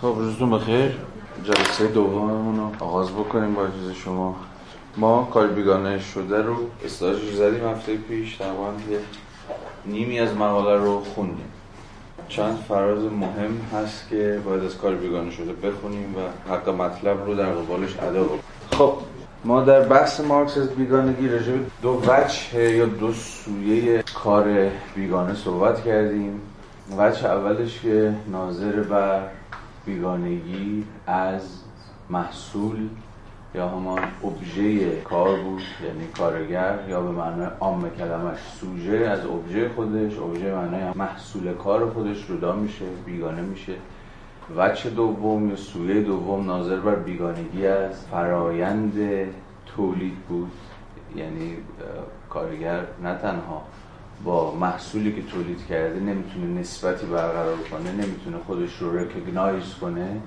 خب روزتون بخیر. جلسه دوممون رو آغاز بکنیم با اجازه شما. ما کار بیگانه شده رو استاجش زدیم هفته پیش تقریبا نیمی از مقاله رو خوندیم. چند فراز مهم هست که باید از کار بیگانه شده بخونیم و حتی مطلب رو در قبالش ادا بکنیم. خب ما در بحث مارکس از بیگانگی رجب دو وجه یا دو سویه کار بیگانه صحبت کردیم. وجه اولش که ناظر بر بیگانگی از محصول یا همان ابژه کار بود یعنی کارگر یا به معنای عام کلمش سوژه از ابژه خودش ابژه معنای محصول کار خودش جدا میشه بیگانه میشه. وچه دوم یا سویه دوم ناظر بر بیگانگی از فرایند تولید بود یعنی کارگر نه تنها با محصولی که تولید کرده نمی‌تونه نسبتی برقرار کنه نمی‌تونه خودش رو رکگنایز کنه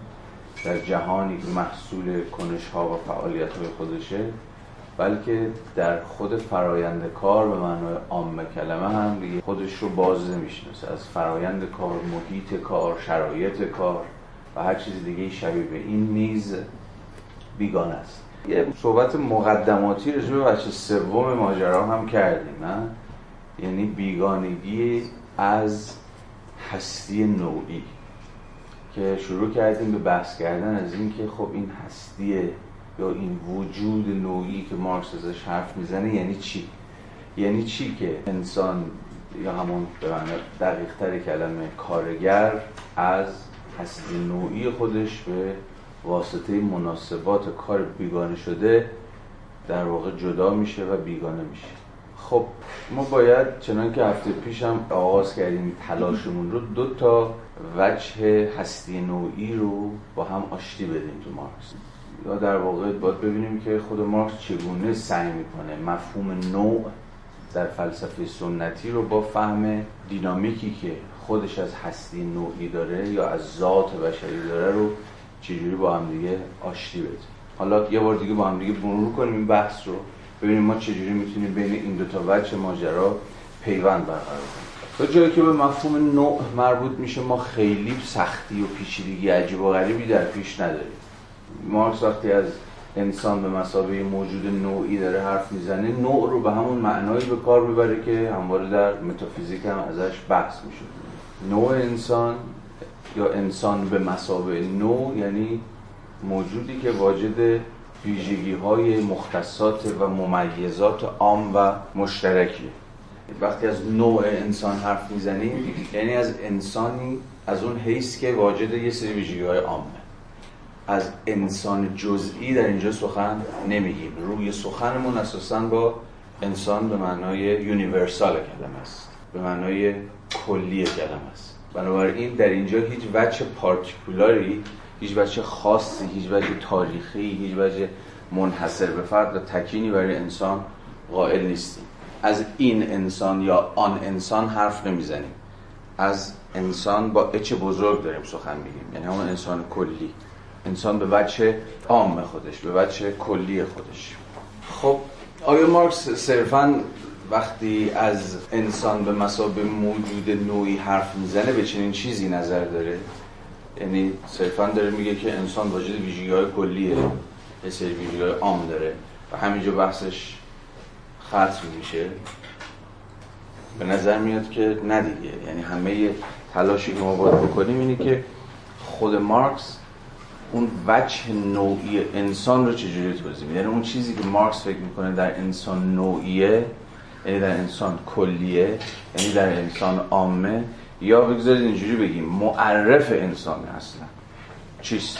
در جهانی که محصول کنش ها و فعالیت های خودشه بلکه در خود فرایند کار به معنای عام کلمه هم دیگه خودش رو باز نمی‌شناسه. از فرایند کار محیط کار شرایط کار و هر چیز دیگه شبیه به این نیز بیگانه است. یه صحبت مقدماتی رجوع بچه سوم ماجرا هم کردیم نه یعنی بیگانگی از هستی نوعی. که شروع کردیم به بحث کردن از اینکه خب این هستی یا این وجود نوعی که مارکس ازش حرف می‌زنه یعنی چی؟ یعنی چی که انسان یا همون به دقیق کلمه کارگر از هستی نوعی خودش به واسطه مناسبات کار بیگانه شده در واقع جدا میشه و بیگانه میشه. خب ما باید چنان که هفته پیش هم آغاز کردیم تلاشمون رو دو تا وجه هستی نوعی رو با هم آشتی بدیم تو مارکس. یا در واقع باید ببینیم که خود مارکس چگونه سعی می‌کنه مفهوم نوع در فلسفه سنتی رو با فهم دینامیکی که خودش از هستی نوعی داره یا از ذات بشری داره رو چجوری با هم دیگه آشتی بده حالا یه بار دیگه با هم دیگه مرور کنیم این بحث رو. ببینیم ما چجوری می‌تونیم بین این دو تا وجه ماجرا پیوند برقرار کنیم. تا جایی که به مفهوم نوع مربوط میشه ما خیلی سختی و پیچیدگی عجیب و غریبی در پیش نداریم. مارکس وقتی از انسان به مسابقه موجود نوعی داره حرف می‌زنه نوع رو به همون معنایی به کار می‌بره که همواره در متافیزیک هم ازش بحث میشه. نوع انسان یا انسان به مسابقه نوع یعنی موجودی که واجد ویژگی های مختصات و ممیزات عام و مشترکی. وقتی از نوع انسان حرف می‌زنیم یعنی از انسانی از اون حیث که واجد یه سری ویژگی های عامه. از انسان جزئی در اینجا سخن نمیگیم. روی سخنمون اساسا با انسان به معنای یونیورسال کلمه است. به معنای کلی کلمه است. بنابراین در اینجا هیچ وجه پارتیکولاری هیچ وجه خاصی هیچ وجه تاریخی هیچ وجه منحصر به فرد و تکینی برای انسان قائل نیستیم. از این انسان یا آن انسان حرف نمی‌زنیم. از انسان با اچ بزرگ داریم سخن میگیم. یعنی همون انسان کلی. انسان به وجه عام خودش به وجه کلی خودش. خب آیا مارکس صرفا وقتی از انسان به مسابه موجود نوعی حرف می‌زنه به چنین چیزی نظر داره؟ یعنی صرفا داره میگه که انسان واجد ویژگی های کلیه یه سری ویژگی های عام داره و همینجا بحثش ختم میشه. به نظر میاد که نه دیگه. یعنی همه تلاشی که ما باید بکنیم اینه که خود مارکس اون وجه نوعی انسان رو چجوری توضیح میده؟ یعنی اون چیزی که مارکس فکر می‌کنه در انسان نوعیه یعنی در انسان کلیه یعنی در انسان عامه یا بگذارید اینجوری بگیم معرف انسان اصلا چیست؟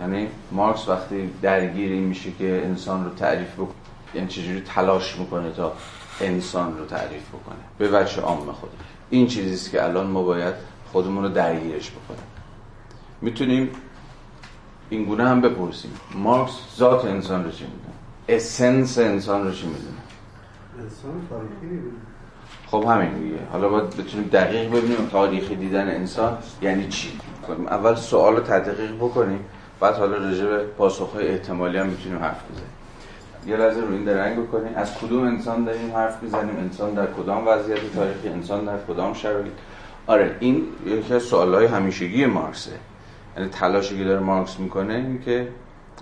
یعنی مارکس وقتی درگیر این میشه که انسان رو تعریف بکنه یعنی چجوری تلاش می‌کنه تا انسان رو تعریف بکنه؟ به وجه عام خودش این چیزیست که الان ما باید خودمون رو درگیرش بکنیم. می‌تونیم این گونه هم بپرسیم. مارکس ذات انسان رو چی می‌دونه؟ اسنس انسان رو چی می‌دونه؟ انسان خب همین دیگه. حالا باید بتونیم دقیق ببینیم تاریخی دیدن انسان یعنی چی. اول سوال رو تدقیق بکنیم بعد حالا راجع به پاسخهای احتمالی هم می‌تونیم حرف بزنیم. یه لحظه رو این درنگ بکنیم. از کدوم انسان داریم حرف می‌زنیم؟ انسان در کدام وضعیت تاریخی انسان در کدام شرایط؟ آره این یکی از سوالهای همیشگی مارسه یعنی تلاشی که داره مارکس می‌کنه این که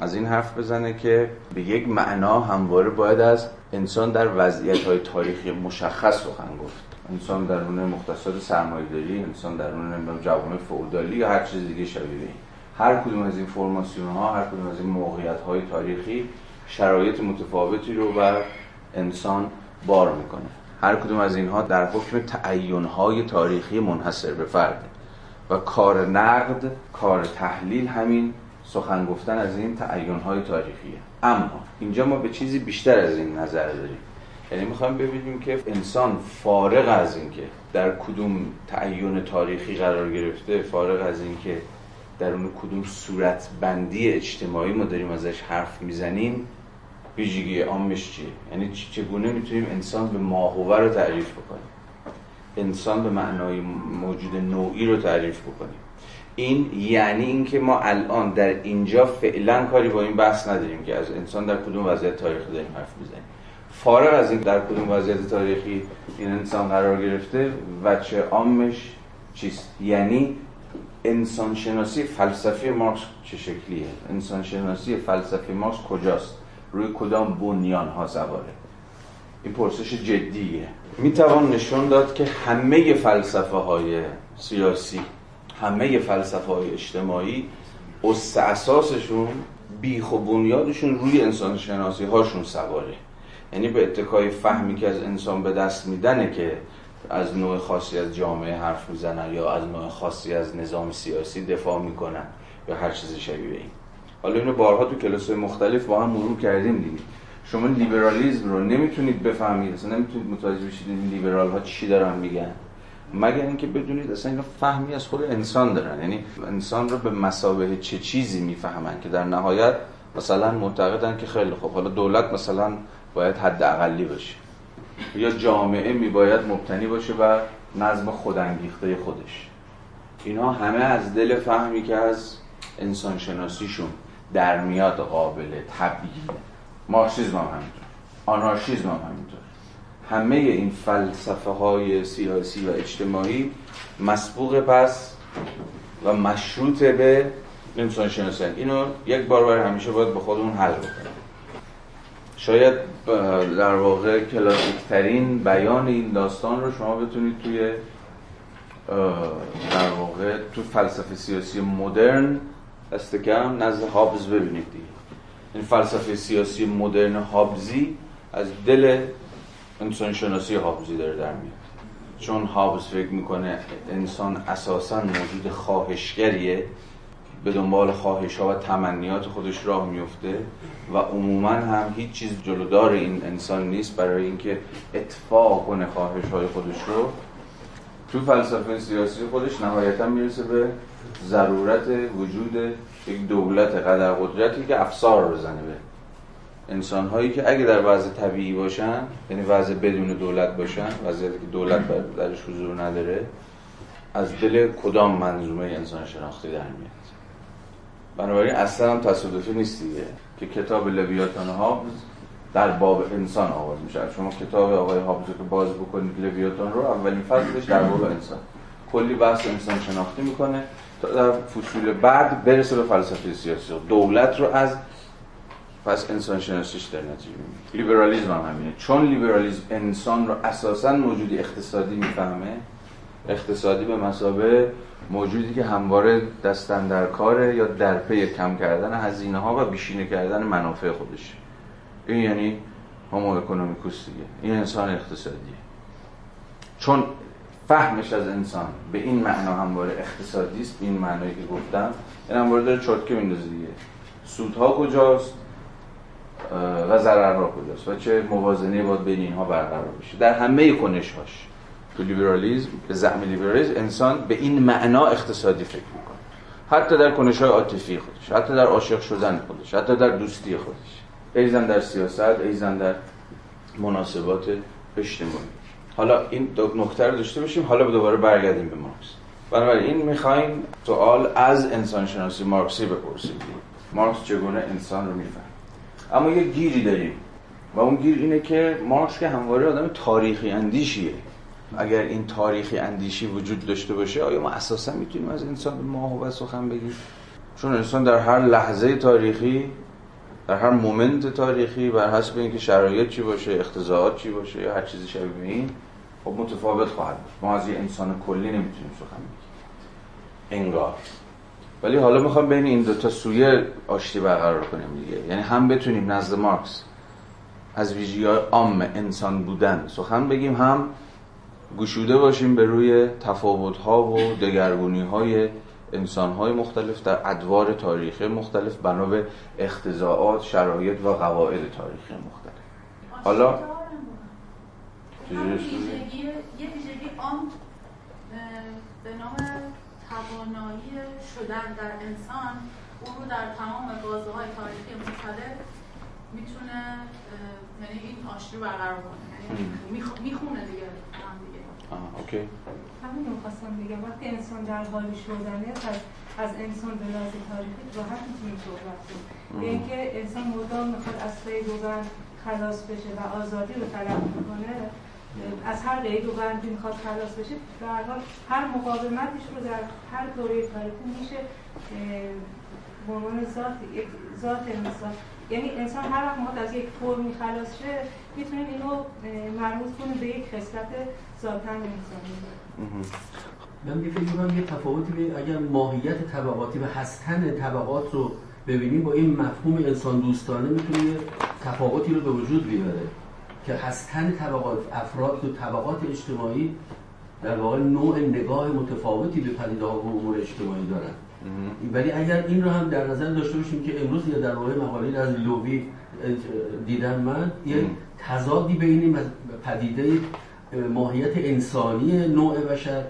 از این حرف بزنه که به یک معنا همواره باید از انسان در وضعیت های تاریخی مشخص سخن گفت. انسان درون مختصات سرمایه‌داری انسان درون جوامع فئودالی یا هر چیز دیگه شبیه هر کدوم از این فرماسیون ها هر کدوم از این موقعیت های تاریخی شرایط متفاوتی رو بر انسان بار می‌کنه. هر کدوم از اینها در حکم تعین های تاریخی منحصر به فرد. و کار نقد کار تحلیل همین سخن گفتن از این تعین های تاریخیه. اما اینجا ما به چیزی بیشتر از این نظر داریم. یعنی می‌خوایم ببینیم که انسان فارغ از اینکه در کدوم تعین تاریخی قرار گرفته فارغ از اینکه در اون کدوم صورت بندی اجتماعی ما داریم ازش حرف می‌زنیم ویژگی عامش چیه؟ یعنی چگونه می‌تونیم انسان به ماهوه رو تعریف بکنیم؟ انسان به معنای موجود نوعی رو تعریف بکنیم؟ این یعنی اینکه ما الان در اینجا فعلا کاری با این بحث نداریم که از انسان در کدوم وضعیت تاریخی داریم حرف می‌زنیم. فارغ از این در کدوم وضعیت تاریخی این انسان قرار گرفته وچه عامش چیست؟ یعنی انسان شناسی فلسفی مارکس چه شکلیه؟ انسان شناسی فلسفی مارکس کجاست؟ روی کدام بنیان ها سواره؟ این پرسش جدیه. می‌توان نشون داد که همه فلسفه های سیاسی همه فلسفه های اجتماعی اس اساسشون بیخ و بنیادشون روی انسان شناسی هاشون سواره. یعنی به اتکای فهمی که از انسان به دست میدنه که از نوع خاصی از جامعه حرف می‌زنن یا از نوع خاصی از نظام سیاسی دفاع می‌کنن یا هر چیز شبیه این. حالا اینو بارها تو کلاس مختلف با هم مرور کردیم دیگه. شما لیبرالیزم رو نمی‌تونید بفهمید اصلا نمی‌تونید متوجه بشید این لیبرال ها چی دارن میگن. مگر اینکه بدونید اصلا اینا فهمی از خود انسان دارن. یعنی انسان رو به مسابقه چه چیزی می‌فهمن که در نهایت مثلا معتقدن که خیلی خوب. حالا دولت مثلا باید حد اقلی باشه. یا جامعه میباید مبتنی باشه و نظم خودانگیخته خودش. اینا همه از دل فهمی که از انسان شناسیشون در میاد قابل تبیین. مارکسیزم هم همینطور. آنارشیزم هم همینطور. همه این فلسفه های سیاسی و اجتماعی مسبوق پس و مشروط به انسان شناسی اینو یک بار برای همیشه باید به خودمون حل بکنیم. شاید در واقع کلاسیک ترین بیان این داستان رو شما بتونید توی در واقع تو فلسفه سیاسی مدرن دست نزد هابز ببینید دیگه. این فلسفه سیاسی مدرن هابزی از دل انسان شناسی هابزی داره در میاد. چون هابز فکر می‌کنه انسان اساسا موجود خواهشگریه به دنبال خواهش ها و تمنیات خودش راه میفته و عموما هم هیچ چیز جلودار این انسان نیست برای اینکه اتفاق کنه خواهش های خودش رو. تو فلسفه سیاسی خودش نهایتا می‌رسه به ضرورت وجود یک دولت قدر قدرتی که افسار رو بزنه به انسان هایی که اگه در وضع طبیعی باشن یعنی وضع بدون دولت باشن وضعیتی که دولت درش حضور نداره از دل کدام منظومه انسان شناختی در میاد؟ بنابراین اصلا هم تصادفی نیست دیگه که کتاب لویاتان هابز در باب انسان آغاز میشه. شما کتاب آقای هابز که باز بکنید لویاتان رو اولین فصلش در باب انسان. کلی بحث انسان شناختی می‌کنه تا در فصول بعد برسه به فلسفه سیاسی. دولت رو از پس انسان شناسیش در نتیجه لیبرالیزم هم همینه. چون لیبرالیزم انسان رو اساسا موجودی اقتصادی می‌فهمه اقتصادی به مثابه موجودی که همواره دست اندر کاره یا در پی کم کردن هزینه ها و بیشینه کردن منافع خودش. این یعنی همو اکونومیکوس دیگه. این انسان اقتصادیه. چون فهمش از انسان به این معنا همواره اقتصادی است این معنایی که گفتم این همواره داره چرتکه میندازه دیگه. سودها کجاست؟ و ضررها کجاست و چه موازنه باید بین اینها برقرار بشه. در همه کنش هاش تو لیبرالیزم به زعم لیبرالیزم انسان به این معنا اقتصادی فکر می‌کنه. حتی در کنش های عاطفی خودش حتی در عاشق شدن خودش حتی در دوستی خودش. ایضا در سیاست ایضا در مناسبات اجتماعی. حالا این دو نکته رو داشته باشیم حالا دوباره برگردیم به مارکس. بنابراین این می‌خوایم سوال از انسان شناسی مارکسی بپرسیم. مارکس چگونه انسان رو میفهمه اما یه گیری داریم و اون گیر اینه که مارکس که همواره آدم تاریخی اندیشیه. اگر این تاریخی اندیشی وجود داشته باشه آیا ما اساسا می‌تونیم از انسان به ماهو سخن بگیم؟ چون انسان در هر لحظه تاریخی در هر مومنت تاریخی بر حسب اینکه شرایط چی باشه اختزاعات چی باشه یا هر چیزی شبیه این خب متفاوت خواهد ما از یه انسان کلی نمی‌تونیم سخن بگیم. انگار. ولی حالا می‌خوام بین این دو تا سویه آشتی برقرار کنیم دیگه. یعنی هم بتونیم نزد مارکس از ویژگی عام انسان بودن سخن بگیم هم گشوده باشیم به روی تفاوت ها و دگرگونی های انسان های مختلف در ادوار تاریخی مختلف بنا به اختزاعات شرایط و قواعد تاریخی مختلف. حالا یه ویژگی عام به نام توانایی شدن در انسان او رو در تمام بازه های تاریخی مختلف می‌تونه یعنی این آشتی برقرار کنه. یعنی می‌خونه دیگه هم دیگه. آه، اوکی. همین رو خواستم بگم. وقتی انسان در حال شدنه از از انسان به لحاظ تاریخی راحت می‌تونیم صحبت کنیم. به اینکه انسان مدام می‌خواد از قید خلاص بشه و آزادی رو طلب می‌کنه از هر قید و بندی می‌خواد خلاص بشه به هر حال هر مقاومتش رو در هر دوره تاریخی میشه به عنوان ذات ذات انسان. یعنی انسان هر وقت می‌خواد از یک فرمی خلاص شه می‌تونیم اینو مربوط کنیم به یک خصلت ذاتا انسانی. من فکر یه تفاوتی به اگر ماهیت طبقاتی و هستن طبقات رو ببینیم با این مفهوم انسان دوستانه می‌تونه تفاوتی رو به وجود بیاره. که هستن طبقات افراد و طبقات اجتماعی در واقع نوع نگاه متفاوتی به پدیده ها و امور اجتماعی دارن. ولی اگر این رو هم در نظر داشته باشیم که امروز یا در واقع مقاله از لووی دیدم من یه تضادی بین پدیده ماهیت انسانی نوع بشر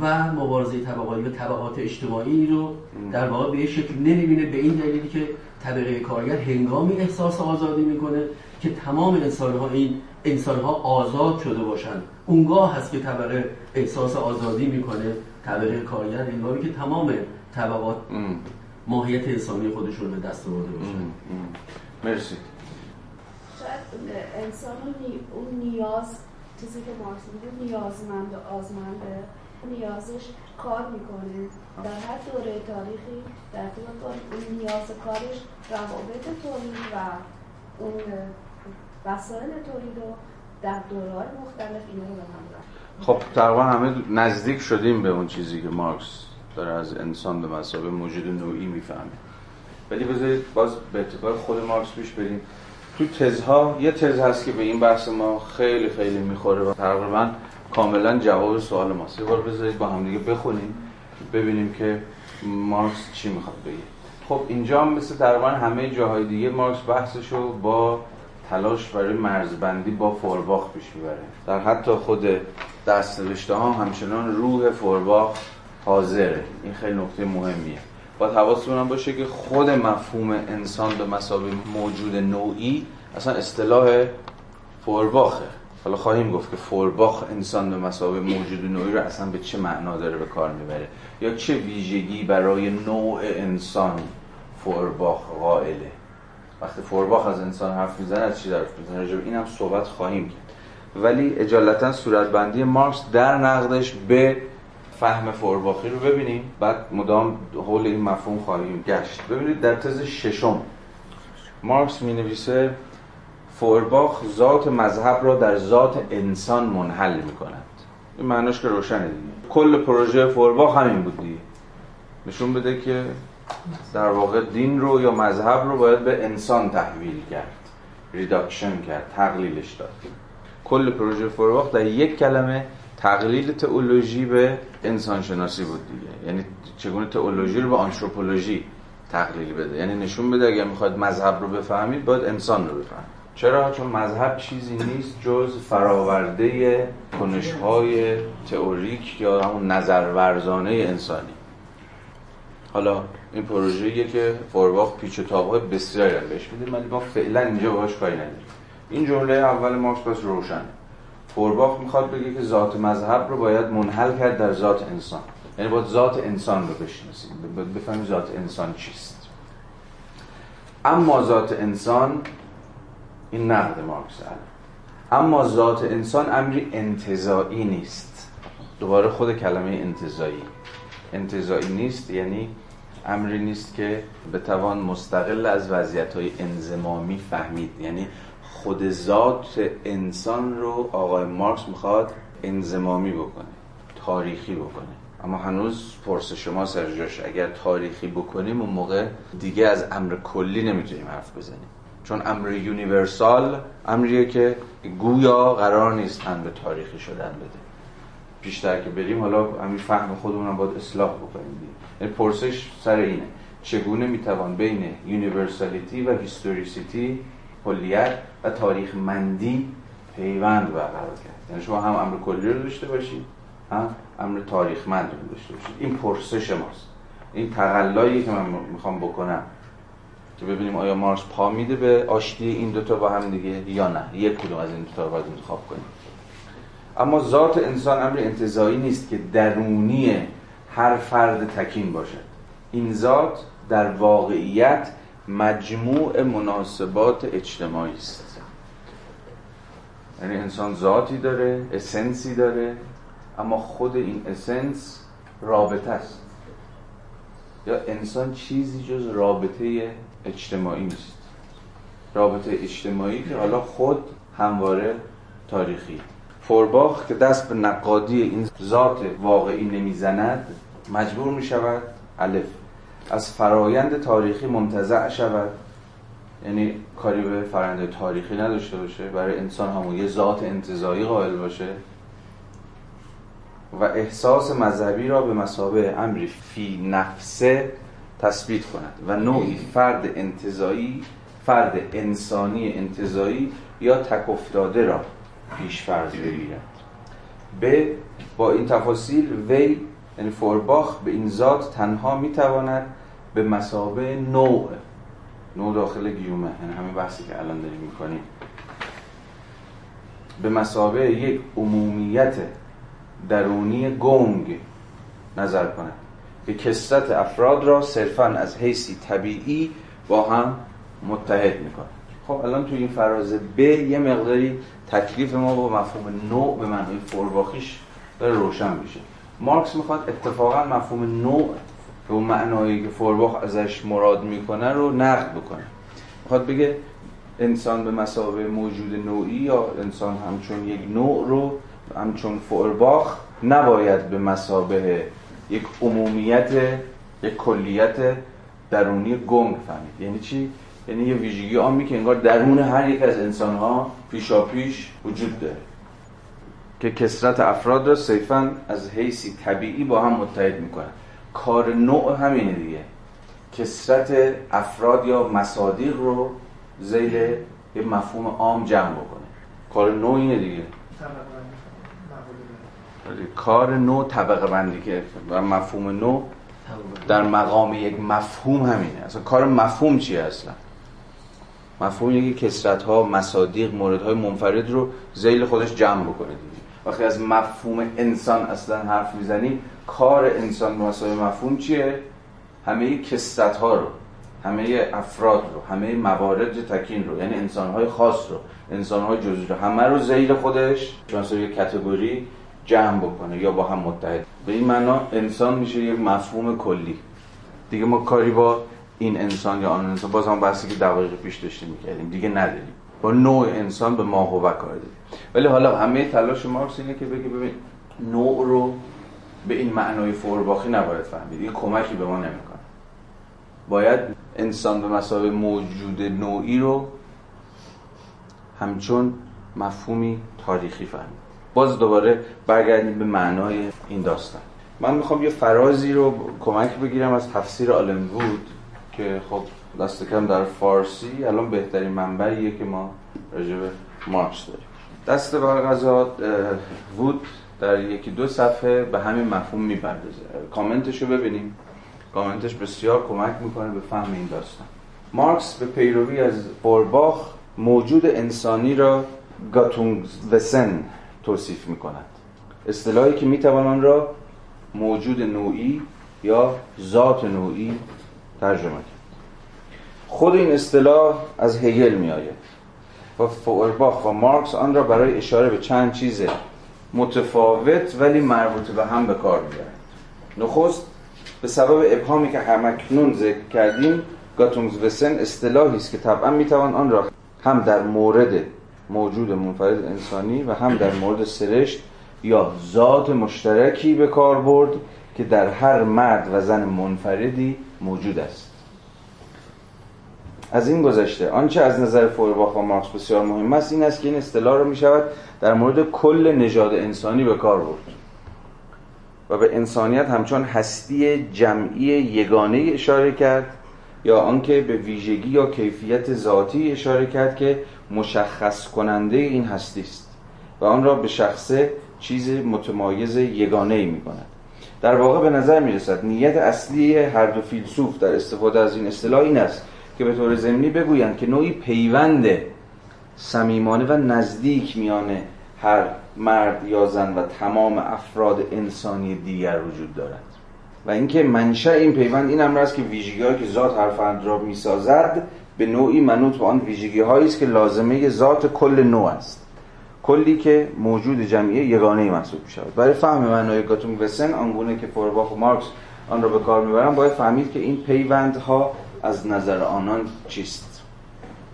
و مبارزه طبقاتی و طبقات اجتماعی رو در واقع به شکل نمی‌بینه به این دلیلی که طبقه کارگر هنگامی احساس آزادی می‌کنه که تمام انسان ها این انسان ها آزاد شده باشند. اونگاه هست که طبقه احساس آزادی می‌کنه. طبقه کارگر هنگامی که تمام طبقات ماهیت انسانی خودشون به دست آورده باشن مرسی. شاید انسان اون نیاز چیزی که مارکس میگه نیازمند و آزمنده. نیازش کار می‌کنه. در هر دوره تاریخی در طول اون نیاز کارش روابط تولید و اون وسایل تولید رو در دورهای مختلف اینا رو به هم خب تقریبا همه نزدیک شدیم به اون چیزی که مارکس داره از انسان به مسابقه موجود نوعی می‌فهمه. ولی بذارید باز به اعتبار خود مارکس پیش بریم. تو تزها یه تز هست که به این بحث ما خیلی خیلی می‌خوره و تقریبا کاملا جواب سوال ماست. یه بار بذارید با هم دیگه بخونیم ببینیم که مارکس چی می‌خواد بگه. خب اینجا هم مثل تقریبا همه جاهای دیگه مارکس بحثشو با تلاش برای مرزبندی با فورباخ پیش می‌بره. در حتی خود دست ها همچنان روح فورباخ حاضره. این خیلی نکته مهمیه. باید حواستون باشه که خود مفهوم انسان به مسابقه موجود نوعی اصلا اصطلاح فورباخه. حالا خواهیم گفت که فورباخ انسان به مسابقه موجود نوعی رو اصلا به چه معنا داره به کار می‌بره؟ یا چه ویژگی برای نوع انسان فورباخ قائله وقتی فورباخ از انسان حرف می‌زنه از چی حرف می‌زنه راجب این هم صحبت خواهیم کرد. ولی اجالتا صورتبندی مارکس در نقدش به فهم فورباخی رو ببینیم. بعد مدام حول این مفهوم خواهیم گشت. ببینید در تز ششم مارکس می نویسه فورباخ ذات مذهب را در ذات انسان منحل می کند این معناش که روشنه دیگه. کل پروژه فورباخ همین بود دیگه. نشون بده که در واقع دین رو یا مذهب رو باید به انسان تحویل کرد reduction کرد تقلیلش داد. کل پروژه فورباخ در یک کلمه تقلیل تئولوژی به انسان شناسی بود دیگه. یعنی چگونه تئولوژی رو به آنتروپولوژی تقلیل بده؟ یعنی نشون بده اگر می‌خواد مذهب رو بفهمید باید انسان رو بفهمید. چرا؟ چون مذهب چیزی نیست جز فراورده کنشهای تئوریک یا همون نظرورزانه انسانی. حالا این پروژه‌ایه که فورباخ پیچ و تاب‌های بسیاری هم بهش میده ولی ما فعلا اینجا باهاش کاری نداریم. این جمله اول مارکس بس روشن. فورباخ می‌خواد بگه که ذات مذهب رو باید منحل کرد در ذات انسان. یعنی باید ذات انسان رو بشناسیم. بفهمیم ذات انسان چیست. اما ذات انسان این نقد مارکس اما ذات انسان امری انتظایی نیست. دوباره خود کلمه انتظایی انتظایی نیست یعنی امری نیست که به توان مستقل از وضعیت های انزمامی فهمید. یعنی خود ذات انسان رو آقای مارکس می‌خواد انزمامی بکنه تاریخی بکنه. اما هنوز پرسش شما سرجاش اگر تاریخی بکنیم اون موقع دیگه از امر کلی نمی‌تونیم حرف بزنیم. چون امر یونیورسال امریه که گویا قرار نیست امر تاریخی شدن بده. بیشتر که بریم حالا همین فهم خودمون باید اصلاح بکنیم پرسش سر اینه. چگونه می‌توان بین universality و historicity کلیت و تاریخ مندی پیوند برقرار کرد؟ یعنی شما هم امر کلی رو داشته باشید هم امر تاریخمند رو داشته باشید. این پرسش ماست. این تقلایی که من می‌خوام بکنم که ببینیم آیا مارکس پا میده به آشتی این دوتا با هم دیگه یا نه. یک کدوم از این دوتا رو باید انتخاب کنیم. اما ذات انسان امر انتزاعی نیست که درونی هر فرد تکین باشد. این ذات در واقعیت مجموع مناسبات اجتماعی است. یعنی انسان ذاتی داره اسنسی داره اما خود این اسنس رابطه است. یا انسان چیزی جز رابطه اجتماعی نیست. رابطه اجتماعی که حالا خود همواره تاریخی. فورباخ که دست به نقادی این ذات واقعی نمی‌زند مجبور می شود. الف. از فرایند تاریخی منتزع شود. یعنی کاری به فرآیند تاریخی نداشته باشه. برای انسان همون یه ذات انتظایی قائل باشه. و احساس مذهبی را به مسابه امری فی نفسه تثبیت کند. و نوعی فرد انتظایی فرد انسانی انتظایی یا تکفتاده را پیش فرض بگیرد. به با این تفاصیل وی یعنی فورباخ به این ذات تنها می‌تواند به مسابه نوع نوع داخل گیومه یعنی همین بحثی که الان داریم می‌کنیم. به مسابه یک عمومیت درونی گنگ نظر کند که کسرت افراد را صرفا از حیثی طبیعی با هم متحد می‌کنه خب الان تو این فراز ب یه مقداری تکلیف ما با مفهوم نوع به معنی فورباخیش داره روشن میشه. مارکس می‌خواد اتفاقا مفهوم نوع به اون معنایی که فورباخ ازش مراد می‌کنه رو نقد بکنه. می‌خواد بگه انسان به مسابقه موجود نوعی یا انسان همچون یک نوع رو همچون فورباخ نباید به مسابقه یک عمومیت یک کلیت درونی گنگ فهمید. یعنی چی؟ یعنی یه ویژگی آمی که انگار درون هر یک از انسان ها پیشا پیش وجود داره. که کسرت افراد را صیفا از حیثی طبیعی با هم متحد می‌کنن. کار نوع همینه دیگه. کسرت افراد یا مصادیق رو زیل یه مفهوم عام جمع بکنه. کار نوع اینه دیگه. کار نوع طبقه بندی که و مفهوم نوع در مقام یک مفهوم همینه. اصلا کار مفهوم چیه اصلا؟ مفهوم یکی کسرت ها مصادیق مورد های منفرد رو زیل خودش جمع بکنه دیگه. وقتی از مفهوم انسان اصلا حرف می‌زنیم کار انسان به مفهوم چیه؟ همه کسرت ها رو همه افراد رو همه موارد تکین رو یعنی انسان های خاص رو انسان های جزئی رو همه رو زیل خودش. مثلا یک کتگوری جمع بکنه یا با هم متحد. به این معنا انسان میشه یک مفهوم کلی. دیگه ما کاری با این انسان یا آن انسان باز هم بحثی که دقایق پیش داشتیم می‌کردیم. دیگه نداریم. با نوع انسان به ما و کار ولی حالا همه تلاش مارکس اینه که بگه ببین نوع رو به این معنای فورباخی نباید فهمید. این کمکی به ما نمی‌کنه. باید انسان به مسابقه موجود نوعی رو همچون مفهومی تاریخی فهمید. باز دوباره برگردیم به معنای این داستان. من می‌خوام یه فرازی رو کمک بگیرم از تفسیر آلن وود که خب دست کم در فارسی الان بهترین منبعیه که ما راجع به مارکس داریم. دست برغذا وود در یکی دو صفحه به همین مفهوم می‌پردازه. کامنتش رو ببینیم. کامنتش بسیار کمک می‌کنه به فهم این داستان. مارکس به پیروی از فورباخ موجود انسانی را وسن توصیف می کند اصطلاحی که می آن را موجود نوعی یا ذات نوعی ترجمه کرد خود این اصطلاح از هگل می آید و فورباخ و مارکس آن را برای اشاره به چند چیز متفاوت ولی مربوط به هم به کار می‌برند نخست به سبب ابهامی که همکنون ذکر کردیم وسن اصطلاحی است که طبعا می‌توان آن را هم در مورد موجود منفرد انسانی و هم در مورد سرشت یا ذات مشترکی به کار برد که در هر مرد و زن منفردی موجود است. از این گذشته. آنچه از نظر فورباخ و مارکس بسیار مهم است این است که این اصطلاح را می شود در مورد کل نژاد انسانی به کار برد و به انسانیت همچون هستی جمعی یگانه اشاره کرد یا آنکه به ویژگی یا کیفیت ذاتی اشاره کرد که مشخص کننده این هستی است و آن را به شخصه چیز متمایز یگانه ای می کند در واقع به نظر می رسد نیت اصلی هر دو فیلسوف در استفاده از این اصطلاح این است که به طور ضمنی بگویند که نوعی پیوند صمیمانه و نزدیک میان هر مرد یا زن و تمام افراد انسانی دیگر وجود دارد. و اینکه منشأ این پیوند این امر است که ویژگی که ذات هر فرد را می‌سازد به نوعی منوط به آن ویژگی است که لازمه ذات کل نوع است. کلی که موجود جمعی یگانه محسوب می شود برای فهم معنای گاتون وسن آنگونه که فورباخ و مارکس آن را به کار می‌برن باید فهمید که این پیوندها از نظر آنان چیست؟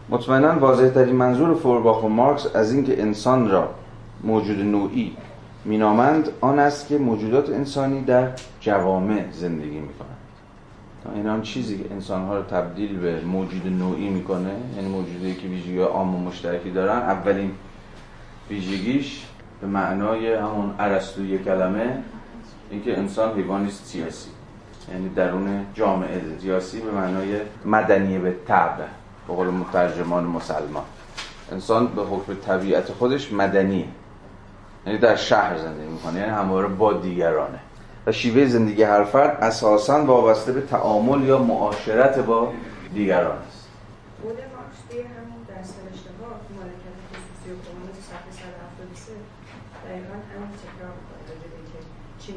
مطمئنا واضح ترین منظور فورباخ و مارکس از اینکه انسان را موجود نوعی مینامند آن است که موجودات انسانی در جوامع زندگی می‌کنند. این آن چیزی که انسانها رو تبدیل به موجود نوعی می‌کنه یعنی موجودی که ویژگی عام و مشترکی دارن اولین ویژگیش به معنای همون عرستوی کلمه اینکه انسان حیوانی سیاسی. یعنی درون جامعه سیاسی به معنای مدنی به طبع به قول مترجمان مسلمان. انسان به حکم طبیعت خودش مدنی. یعنی در شهر زندگی می‌کنه یعنی همواره با دیگرانه. و شیوه زندگی هر فرد اساسا وابسته به تعامل یا معاشرت با دیگران است. چی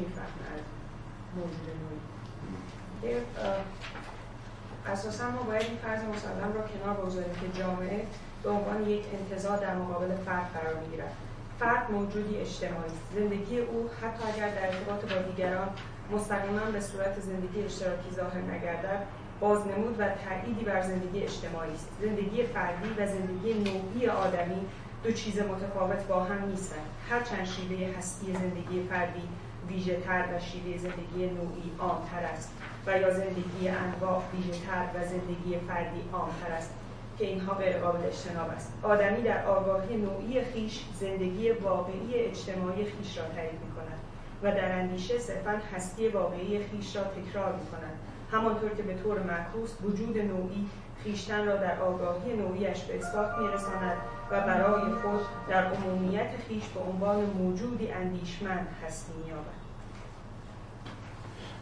اساسا ما باید این فرض مسلم را کنار بگذاریم که جامعه به عنوان یک انتظار در مقابل فرد قرار می‌گیرد. فرد موجودی اجتماعی است. زندگی او حتی اگر در ارتباط با دیگران مستقیما به صورت زندگی اشتراکی ظاهر نگردد بازنمود و تأییدی بر زندگی اجتماعی است. زندگی فردی و زندگی نوعی آدمی دو چیز متفاوت با هم نیستند. هرچند شیوه هستی زندگی فردی ویژه تر و شیوه زندگی نوعی عامتر است. و یا زندگی انواع ویژه تر و زندگی فردی عامتر است که اینها غیر قابل اجتناب است. آدمی در آگاهی نوعی خیش زندگی واقعی اجتماعی خیش را تعیین می کند و در اندیشه صرفا هستی واقعی خیش را تکرار می کند همانطور که به طور معکوس وجود نوعی خیشتن را در آگاهی نوعیش به اثبات میرساند و برای خود در عمومیت خیش به عنوان موجودی اندیشمند هستی مییابد.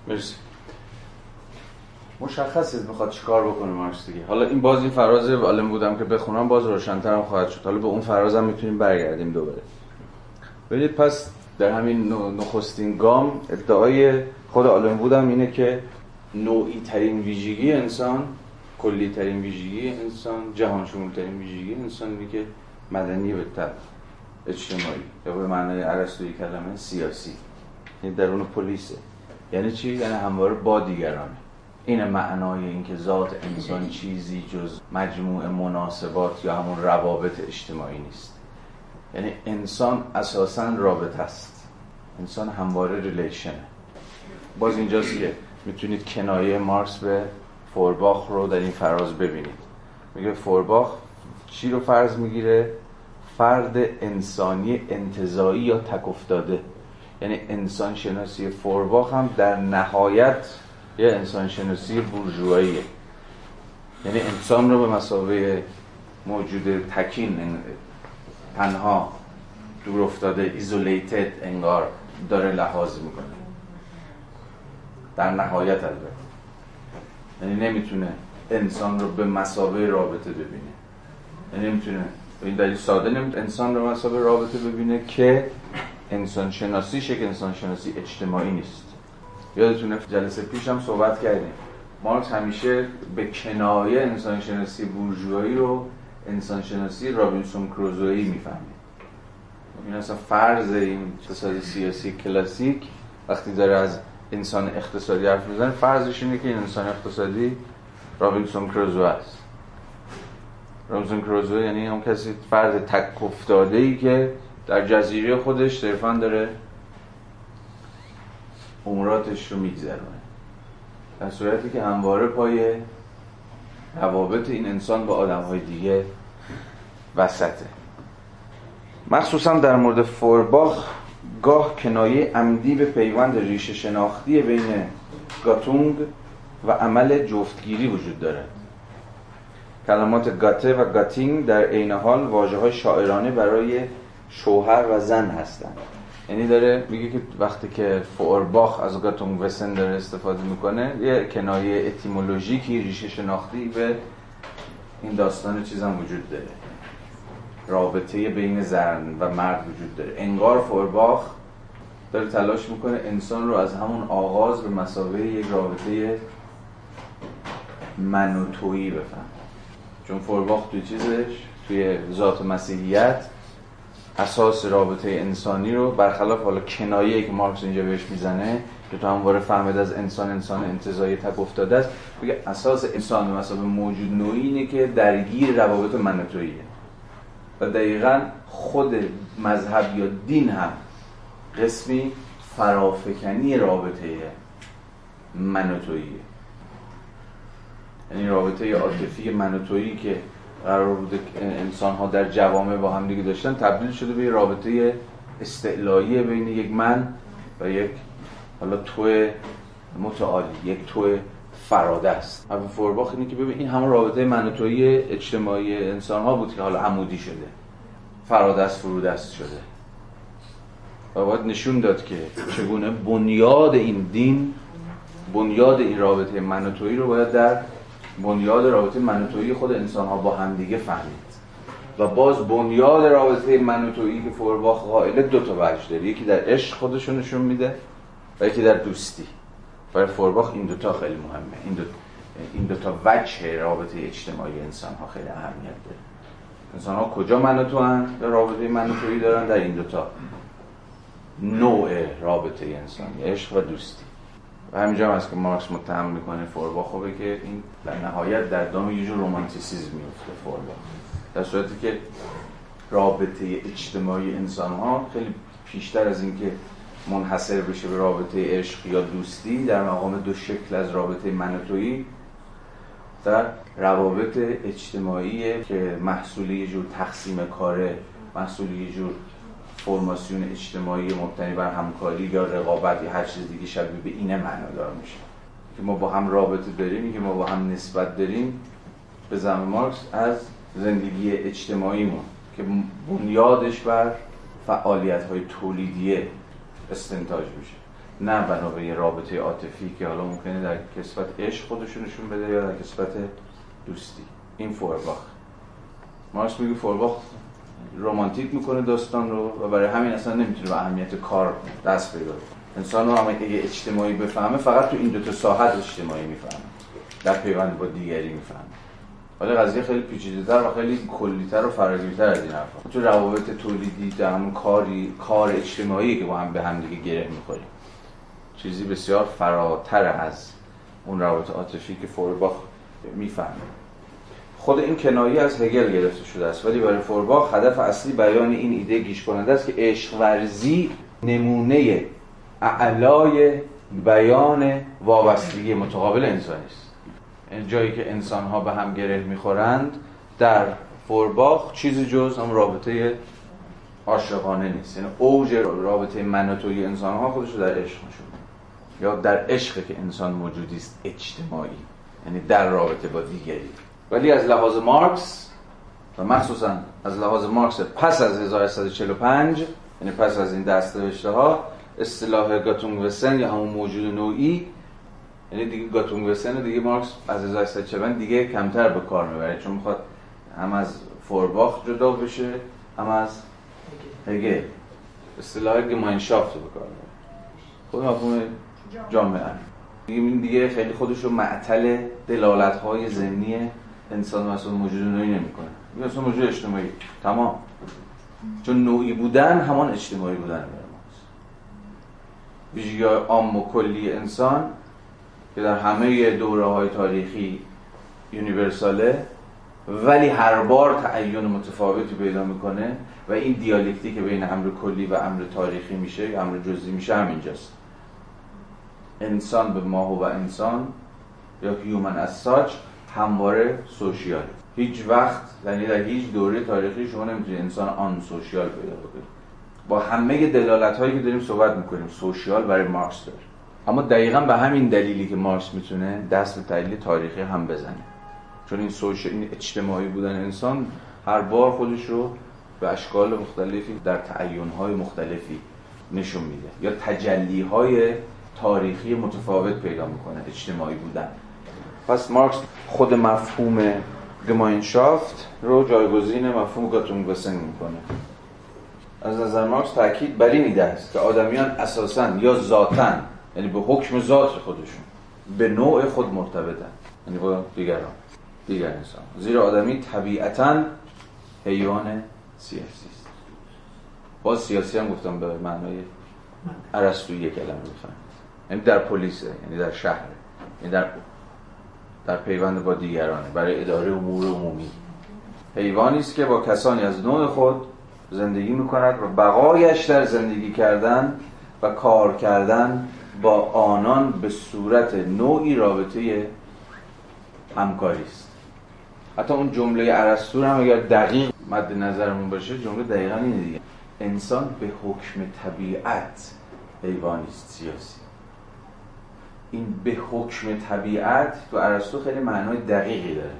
مرسی. مشخصه می‌خواد چیکار بکنه مارکس دیگه. حالا این باز این فراز عالم بودم که بخونم باز روشنتر هم خواهد شد. حالا به اون فراز هم می‌تونیم برگردیم دوباره. ببینید پس در همین نخستین گام ادعای خود عالم بودم اینه که نوعی ترین ویژگی انسان کلی ترین ویژگی انسان جهان شمول ترین ویژگی انسان اینه که مدنی به اجتماعی یا به معنای عرستوی کلمه سیاسی. یعنی درون پلیسه. یعنی چی؟ یعنی همواره با دیگرانه. این معنای اینکه ذات انسان چیزی جز مجموع مناسبات یا همون روابط اجتماعی نیست. یعنی انسان اساسا رابطه است. انسان همواره ریلیشنه. باز اینجاست که می‌تونید کنایه مارکس به فورباخ رو در این فراز ببینید. میگه فورباخ چی رو فرض می‌گیره؟ فرد انسانی انتظایی یا تک افتاده یعنی انسان شناسی فورباخ هم در نهایت یه انسان شناسی بورژواییه. یعنی انسان رو به مسابقه موجود تکین تنها دور افتاده ایزولیتد انگار داره لحاظ می‌کنه. در نهایت البته. یعنی نمی‌تونه انسان رو به مسابقه رابطه ببینه. یعنی نمی‌تونه. به این دلیل ساده نمی‌تونه انسان رو مسابقه رابطه ببینه که انسان شناسی که انسان شناسی اجتماعی نیست. یادتونه جلسه پیش هم صحبت کردیم. مارکس همیشه به کنایه انسان شناسی بورژوایی رو انسانشناسی رابینسون کروزویی می‌فهمید این اصلا فرض این اقتصاد سیاسی کلاسیک وقتی داره از انسان اقتصادی حرف می‌زنه فرضش اینه که این انسان اقتصادی رابینسون کروزو است. رابینسون کروزو یعنی اون کسی فرض تک افتاده ای که در جزیره خودش صرفا داره اموراتش رو میگذرونه. در صورتی که همواره پای روابط این انسان با آدم های دیگه وسطه. مخصوصا در مورد فورباخ گاه کنایه عمدی به پیوند ریشه شناختی بین گاتونگ و عمل جفتگیری وجود دارد کلمات گاته و گاتینگ در عین حال واجه های شاعرانه برای شوهر و زن هستند. یعنی داره میگه که وقتی که فورباخ از گاتونگ وسن داره استفاده می‌کنه یه کنایه اتیمولوژیکی ریشه شناختی به این داستان چیز هم وجود داره. رابطه بین زن و مرد وجود داره. انگار فورباخ داره تلاش می‌کنه انسان رو از همون آغاز به مسابقه یک رابطه منوتویی بفهم چون فورباخ توی چیزش توی ذات مسیحیت اساس رابطه انسانی رو برخلاف حالا کنایه که مارکس اینجا بهش می‌زنه که تو همواره فهمید از انسان انسان انتظایی تک افتاده است. بگه اساس انسان مسابقه موجود نوعی اینه که درگیر روابط منوتوییه و دقیقا خود مذهب یا دین هم قسمی فرافکنی رابطه منوتوییه یعنی رابطه عاطفی منوتویی که قرار بوده انسان ها در جوامع با هم دیگه داشتن تبدیل شده به رابطه استعلایی بین یک من و یک حالا تو متعالی یک تو فراده است اما فورباخ اینه که ببین این همون رابطه منوتویی اجتماعی انسان ها بود که حالا عمودی شده فراده است فرود است شده. و باید نشون داد که چگونه بنیاد این دین بنیاد این رابطه منوتویی رو باید در بنیاد رابطه منوتویی خود انسان ها با همدیگه فهمید. و باز بنیاد رابطه منوتویی که فورباخ قائله دو تا وجه داره. یکی در عشق خودشو نشون میده و یکی در دوستی. برای فورباخ این دوتا خیلی مهمه. این دو این دوتا وجه رابطه اجتماعی انسان ها خیلی اهمیت داره. انسان ها کجا منوتو هن؟ در رابطه منوتویی دارن در این دوتا نوع رابطه انسانی عشق و دوستی. و همینجا هم هست که مارکس متهم می‌کنه فورباخ خوبه که این در نهایت در دام یه جور رومانتیسیزم میفته فورباخ در صورتی که رابطه اجتماعی انسان ها خیلی پیشتر از اینکه منحصر بشه به رابطه عشق یا دوستی در مقام دو شکل از رابطه منوتویی در روابط اجتماعی که محصول یه جور تقسیم کاره محصول یه جور فرماسیون اجتماعی مبتنی بر همکاری یا رقابت یا هر چیز دیگه شبیه به اینه معنادار میشه. که ما با هم رابطه داریم که ما با هم نسبت داریم به زم مارکس از زندگی اجتماعیمون که بنیادش بر فعالیت های تولیدیه استنتاج میشه. نه بنا به رابطه عاطفی که حالا ممکنه در کسبت عشق خودشون نشون بده یا در کسبت دوستی. این فورباخ مارکس میگه فورباخ رومانتیک می‌کنه داستان رو و برای همین اصلا نمی‌تونه به اهمیت کار دست پیدا انسان رو هم اگه اجتماعی بفهمه فقط تو این دو تا ساحت اجتماعی می‌فهمه در پیوند با دیگری می‌فهمه. حالا قضیه خیلی پیچیده‌تر و خیلی کلیتر و فراگیرتر از این حرفا. تو روابط تولیدی در همون کاری کار اجتماعی که با هم به هم دیگه گره می‌خوریم. چیزی بسیار فراتر از اون روابط عاطفی که فورباخ می‌فهمه. خود این کنایه از هگل گرفته شده است. ولی برای فورباخ هدف اصلی بیان این ایده گیش کننده است که عشق ورزی نمونه اعلای بیان وابستگی متقابل انسانی است. جایی که انسان ها به هم گره می‌خورند در فورباخ چیزی جز هم رابطه عاشقانه نیست. یعنی اوج رابطه منوتوی انسان ها خودش رو در عشق نشون یا در عشق که انسان موجودی است اجتماعی. یعنی در رابطه با دیگری. ولی از لحاظ مارکس و مخصوصا از لحاظ مارکس پس از 1145 یعنی پس از این دست ها اصطلاح گاتونگ وسن یا همون موجود نوعی یعنی دیگه گاتونگ وسن دیگه مارکس از 1145 دیگه کمتر به کار می‌بره چون می‌خواد هم از فورباخ جدا بشه هم از هگل. اصطلاح گماینشافت رو به کار می‌بره. خود مفهوم جامعه. دیگه دیگه خیلی خودش رو معطل دلالت های ذهنی انسان مثلا موجود نوعی نمی‌کنه. میگه اصلا موجود اجتماعی. تمام. چون نوعی بودن همان اجتماعی بودن برای ماست. ویژگی عام و کلی انسان که در همه دوره های تاریخی یونیورساله ولی هر بار تعین متفاوتی پیدا می‌کنه و این دیالکتی که بین امر کلی و امر تاریخی میشه امر جزئی میشه همینجاست. انسان به ماه و انسان یا human as such همواره social. هیچ وقت یعنی در هیچ دوره تاریخی شما نمی‌تونید انسان unsocial پیدا بکنید با همه دلالت هایی که داریم صحبت می‌کنیم social برای مارکس داره. اما دقیقا به همین دلیلی که مارکس می‌تونه دست تحلیل تاریخی هم بزنه. چون این social این اجتماعی بودن انسان هر بار خودش رو به اشکال مختلفی در های مختلفی نشون میده. یا تجلی های تاریخی متفاوت پیدا می‌کنه اجتماعی بودن. پس مارکس خود مفهوم گماینشافت رو جایگزین مفهوم گاتونگوسن می‌کنه. از نظر مارکس تاکید بر این است که آدمیان اساسا یا ذاتا یعنی به حکم ذات خودشون به نوع خود مرتبطن. یعنی با دیگران دیگر انسان. زیرا آدمی طبیعتا حیوان سیاسی است. باز سیاسی هم گفتم به معنای عرستوی کلمه بفهم یعنی در پلیسه یعنی در شهر یعنی در در پیوند با دیگرانه برای اداره امور عمومی. حیوانی است که با کسانی از نوع خود زندگی می‌کند و بقایش در زندگی کردن و کار کردن با آنان به صورت نوعی رابطه همکاری است. حتی اون جمله ارسطو هم اگر دقیق مد نظرمون باشه جمله دقیقا اینه دیگه. انسان به حکم طبیعت حیوانی است سیاسی. این به حکم طبیعت تو ارسطو خیلی معنای دقیقی داره.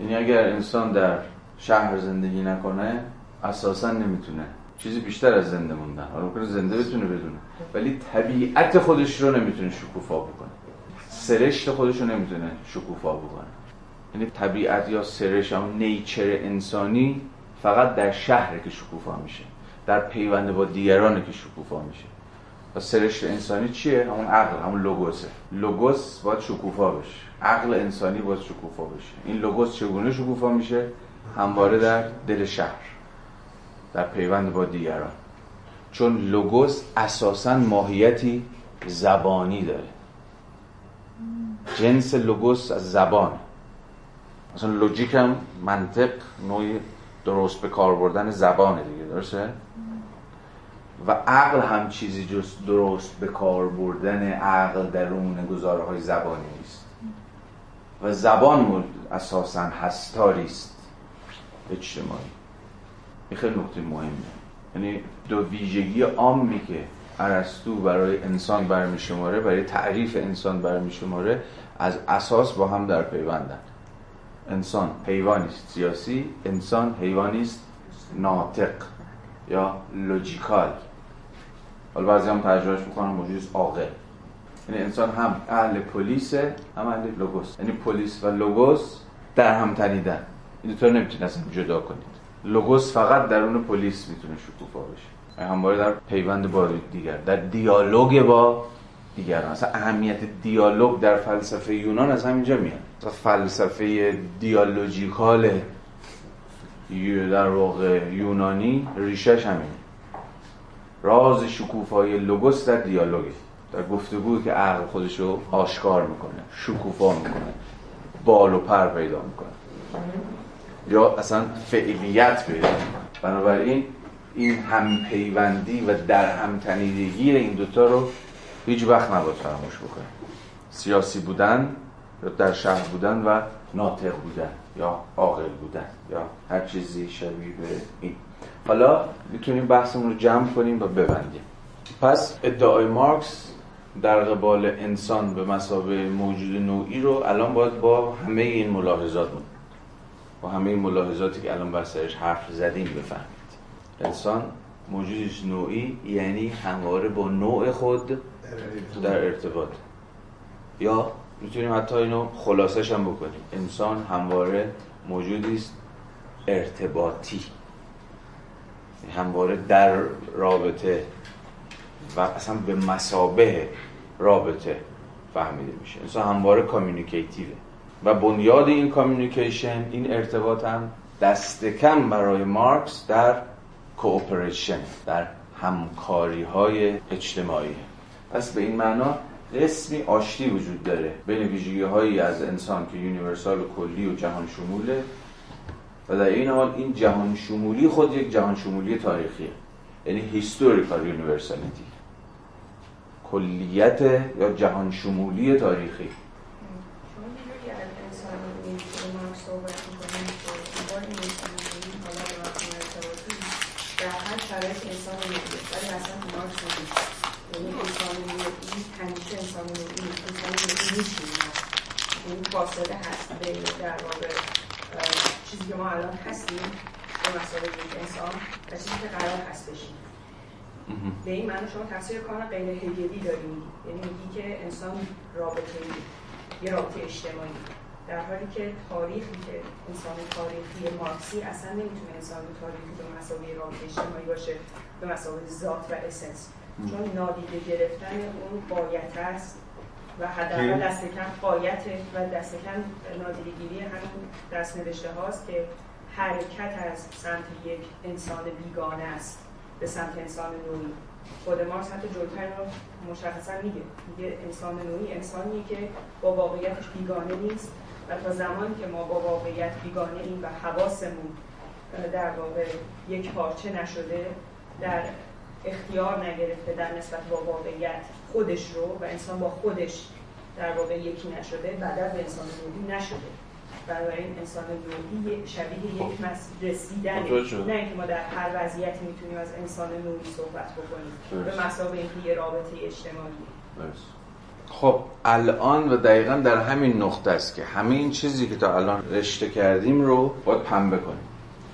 یعنی اگر انسان در شهر زندگی نکنه اساسا نمی‌تونه. چیزی بیشتر از زنده موندن. حالا ممکنه زنده بتونه بدونه. ولی طبیعت خودش رو نمی‌تونه شکوفا بکنه. سرشت خودش رو نمی‌تونه شکوفا بکنه. یعنی طبیعت یا سرش هم نیچر انسانی فقط در شهر که شکوفا میشه. در پیوند با دیگرانه که شکوفا میشه. و سرشت انسانی چیه؟ همون عقل همون لوگوسه لوگوس باید شکوفا بشه عقل انسانی باید شکوفا بشه این لوگوس چگونه شکوفا میشه؟ همواره در دل شهر در پیوند با دیگران چون لوگوس اساسا ماهیتی زبانی داره جنس لوگوس از زبان مثلا لوجیک هم منطق نوعی درست به کار بردن زبانه دیگه درسته؟ و عقل هم چیزی جز درست به کار بردن عقل درون گزاره های زبانی است و زبان اساسا هستاری است. اجتماعی این خیلی نکته مهمه. یعنی دو ویژگی عامی که ارسطو برای انسان برمی شماره برای تعریف انسان برمی شماره از اساس با هم در پیوندن. انسان حیوانی است. سیاسی انسان حیوانی است ناطق یا logical. حالا بعضی هم ترجمهش می‌کنن موجود عاقل یعنی انسان هم اهل پولیسه هم اهل لوگوس. یعنی پولیس و لوگوس در هم تنیدن. این دو نمی‌تونید اصلا جدا کنید؟ لوگوس فقط درون پولیس می‌تونه شکوفا بشه. همواره در پیوند با دیگر در دیالوگ با دیگران. اصلا اهمیت دیالوگ در فلسفه یونان از همینجا میاد. فلسفه دیالوجیکال در واقع یونانی ریشش همین راز شکوفای لوگوس در دیالوگه در گفتگوی که عقل خودش رو آشکار می‌کنه شکوفا می‌کنه بال و پر پیدا می‌کنه. یا اصلا فعلیت پیدا می‌کنه. بنابراین این هم پیوندی و در هم تنیدگی این دوتا رو هیچ وقت نباید فراموش بکنه. سیاسی بودن یا در شهر بودن و ناطق بودن یا عاقل بودن یا هر چیزی شبیه به این. حالا می‌تونیم بحثمون رو جمع کنیم و ببندیم. پس ادعای مارکس در قبال انسان به مسابه موجود نوعی رو الان باید با همه این ملاحظات با همه این ملاحظاتی که الان بر سرش حرف زدیم بفهمید. انسان موجودش نوعی یعنی همواره با نوع خود در ارتباط. یا می‌تونیم حتی اینو خلاصش هم بکنیم. انسان همواره موجودی است ارتباطی. همواره در رابطه و اصلا به مسابه رابطه فهمیده میشه. انسان همواره کامیونیکیتیوه و بنیاد این communication این ارتباط هم دست کم برای مارکس در cooperation در همکاری های اجتماعی. پس به این معنا قسمی آشتی وجود داره بین ویژگی هایی از انسان که universal و کلی و جهان شموله و در عین حال این جهان شمولی خود یک جهان شمولی تاریخیه. یعنی historical universality کلیت یا جهان شمولی تاریخی. همیشه انسان هست. در واقع چیزی که ما الان هستیم به مسابقه یک انسان و چیزی که قرار هست بشیم. به این معنی شما تفسیر کار غیر هگلی داری میگی یعنی میگی که انسان رابطه یه رابطه اجتماعی. در حالی که تاریخی که انسان تاریخی مارکسی اصلا نمی‌تونه انسان تاریخی به مسابقه رابطه اجتماعی باشه به مسابقه ذات و اسنس چون نادیده گرفتن اون قایت است. و حداقل دست کم قایت و دست کم نادیده گیری همین دست نوشته هاست که حرکت از سمت یک انسان بیگانه است به سمت انسان نوعی. خود مارکس حتی جلوتر رو مشخصا میگه. میگه انسان نوعی انسانیه که با واقعیتش بیگانه نیست و تا زمانی که ما با واقعیت بیگانه ایم و حواسمون در واقع یک پارچه نشده در اختیار نگرفته در نسبت با واقعیت خودش رو و انسان با خودش در واقع یکی نشده بدل به انسان نوعی نشده بنابراین انسان نوعی شبیه یک مس رسیدن متوجه شدم. نه اینکه ما در هر وضعیتی می‌تونیم از انسان نوعی صحبت بکنیم. به مسابقه اینکه یه رابطه اجتماعی. خب الان و دقیقا در همین نقطه است که همه این چیزی که تا الان رشته کردیم رو باید پنبه کنیم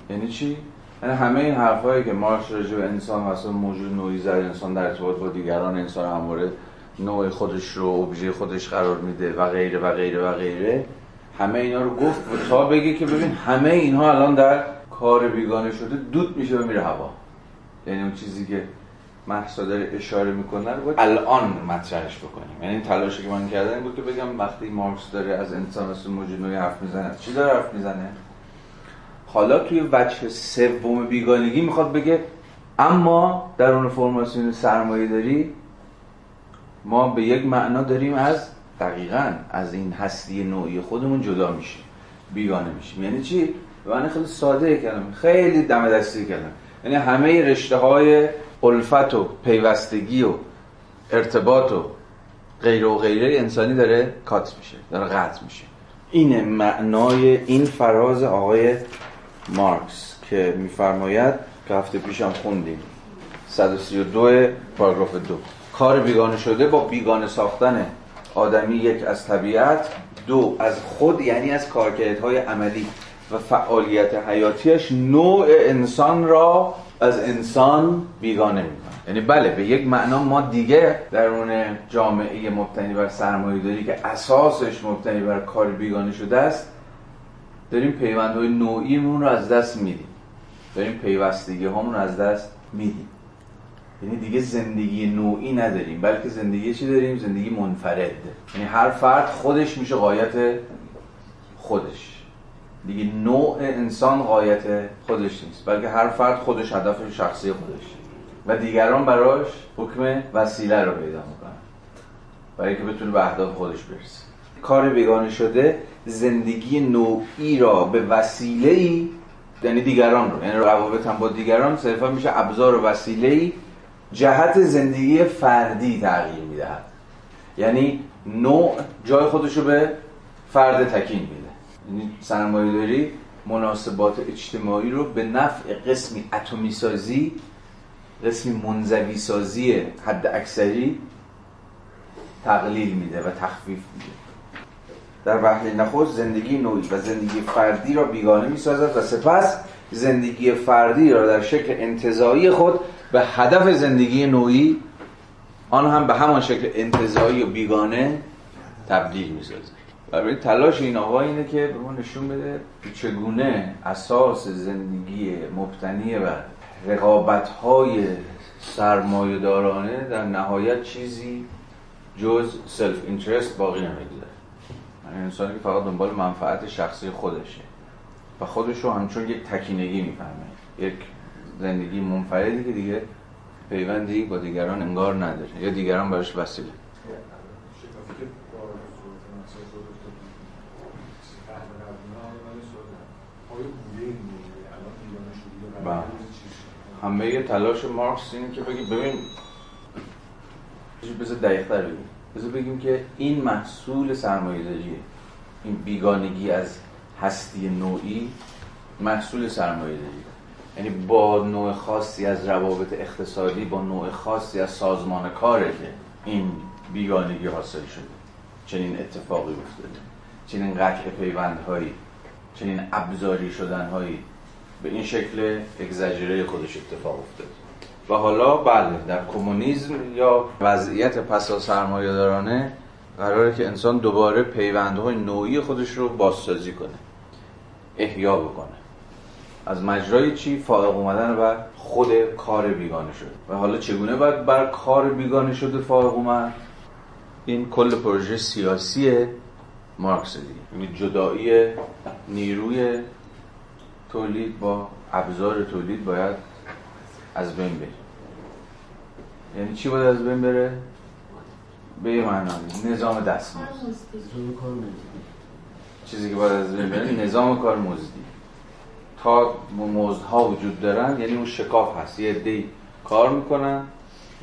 یعنی چی؟ یعنی همه این حرفایی که مارکس راجع به انسان و اصلا موجود نوعی زد انسان در ارتباط با دیگران انسان همواره نوع خودش رو ابژه خودش قرار میده و غیره و غیره و غیره. همه اینا رو گفت و تا بگه که ببین همه اینها الان در کار بیگانه شده دود میشه و میره هوا. یعنی اون چیزی که محسا داره اشاره می‌کنه رو الان مطرحش بکنیم. یعنی این تلاشی که من کردم بود که بگم وقتی مارکس داره از انسان مثل موجود نوعی حرف می‌زنه چی داره حرف می‌زنه؟ حالا توی وجه سوم بیگانگی می‌خواد بگه اما در اون فرماسیون سرمایه داری ما به یک معنا داریم از دقیقا از این هستی نوعی خودمون جدا میشیم بیگانه میشیم. یعنی چی؟ معنی خیلی ساده کلمه خیلی دم دستی کلمه. یعنی همه رشته های الفت و پیوستگی و ارتباط و غیره و غیره انسانی داره کات میشه داره قطع میشه. این معنای این فراز آقای مارکس که میفرماید که هفته پیشم خوندیم. 132 پاراگراف دو. کار بیگانه شده با بیگانه ساختن آدمی یک از طبیعت دو از خود یعنی از کارکردهای عملی و فعالیت حیاتیش نوع انسان را از انسان بیگانه می‌کنه. یعنی بله به یک معنا ما دیگه درون جامعه مبتنی بر سرمایه داری که اساسش مبتنی بر کار بیگانه شده است داریم پیوندهای نوعیمون رو از دست میدیم. داریم پیوستگی هامون رو از دست میدیم. یعنی دیگه زندگی نوعی نداریم بلکه زندگی چی داریم؟ زندگی منفرد. یعنی هر فرد خودش میشه قایت خودش. دیگه نوع انسان قایت خودش نیست بلکه هر فرد خودش هدف شخصی خودش. و دیگران براش حکم وسیله رو پیدا می‌کنن. برای اینکه بتونه به اهداف خودش برسه. کار بیگانه شده زندگی نوعی را به وسیله ای یعنی دیگران رو یعنی روابط هم با دیگران صرفا میشه ابزار و وسیله ای جهت زندگی فردی تغییر می‌دهد. یعنی نوع جای خودش رو به فرد تکین میده. یعنی سرمایه داری مناسبات اجتماعی رو به نفع قسمی اتمی سازی قسمی منزوی سازی حد اکثری تقلیل میده و تخفیف میده. در وهله نخست زندگی نوعی و زندگی فردی را بیگانه می‌سازد و سپس زندگی فردی را در شکل انتظایی خود به هدف زندگی نوعی آن هم به همان شکل انتظایی و بیگانه تبدیل می‌سازد. و برای تلاش این آقا اینه که به ما نشون بده چگونه اساس زندگی مبتنی بر رقابت های سرمایه در نهایت چیزی جز self interest باقی نمی‌گذاره انسانی که فقط دنبال منفعت شخصی خودشه. و خودش رو همچون یک تکینگی می‌فهمه. یک زندگی منفردی که دیگه پیوندی با دیگران انگار نداره. یا دیگران براش وسیله. بله. همه تلاش مارکس اینه که بگی ببین بذار دقیق‌تر بگیم بذار بگیم که این محصول سرمایه‌داریه. این بیگانگی از هستی نوعی محصول سرمایه‌داری یعنی با نوع خاصی از روابط اقتصادی با نوع خاصی از سازمان کاره که این بیگانگی حاصل شده. چنین اتفاقی افتاده. چنین قطع پیوندهایی چنین ابزاری شدنهایی. به این شکل اگزاجره خودش اتفاق افتاد و حالا بله در کمونیسم یا وضعیت پسا سرمایه دارانه قراره که انسان دوباره پیوندهای نوعی خودش رو بازسازی کنه احیا بکنه. از مجرای چی؟ فائق اومدن و خود کار بیگانه شده. و حالا چگونه باید بر کار بیگانه شده فائق اومد؟ این کل پروژه سیاسی مارکس دیگه یعنی جدایی نیروی تولید با ابزار تولید باید از بین بره. یعنی چی باید از بین بره؟ به یه معنی نظام دستمزد. چیزی که باید از بین بره نظام کار مزدی. تا مزدها وجود دارن یعنی اون شکاف هست. یه عده‌ای کار می‌کنن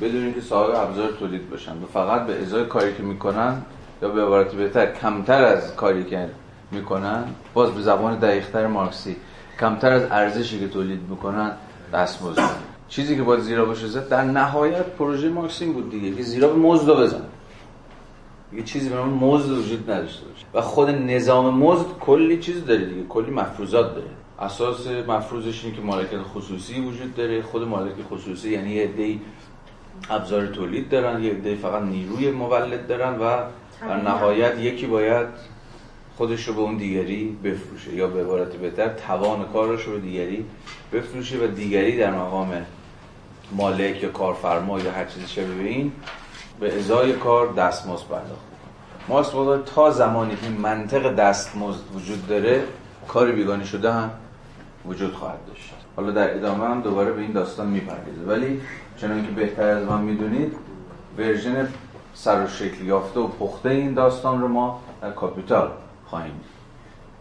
بدون اینکه صاحب ابزار تولید باشن و فقط به ازای کاری که می‌کنن یا به عبارت بهتر کمتر از کاری که می‌کنن باز به زبان دقیقتر مارکسی کمتر از ارزشی که تولید می‌کنن دستمزد. چیزی که باید زیرا باشه زد در نهایت پروژه مارکسین بود دیگه که زیرا به مزد بزن. یه چیزی به نام مزد وجود نداشته باشه. و خود نظام مزد کلی چیز داره دیگه کلی مفروضات داره. اساس مفروضش اینه که مالکیت خصوصی وجود داره. خود مالکیت خصوصی یعنی یه عده‌ای ابزار تولید دارن یه عده فقط نیروی مولد دارن و در نهایت یکی باید خودش رو به اون دیگری بفروشه یا به عبارت بهتر توان کارش رو به دیگری بفروشه و دیگری در مقام مالک یا کارفرما یا هر چیزی شبیه به این به ازای کار دستمزد پرداخت مارکس معتقد تا زمانی که منطق دستمزد وجود داره کار بیگانه شده هم وجود خواهد داشت. حالا در ادامه هم دوباره به این داستان می‌پردازه ولی چنان که بهتر از من می‌دونید ورژن سر و شکل یافته و پخته این داستان رو ما در کاپیتال خواهیم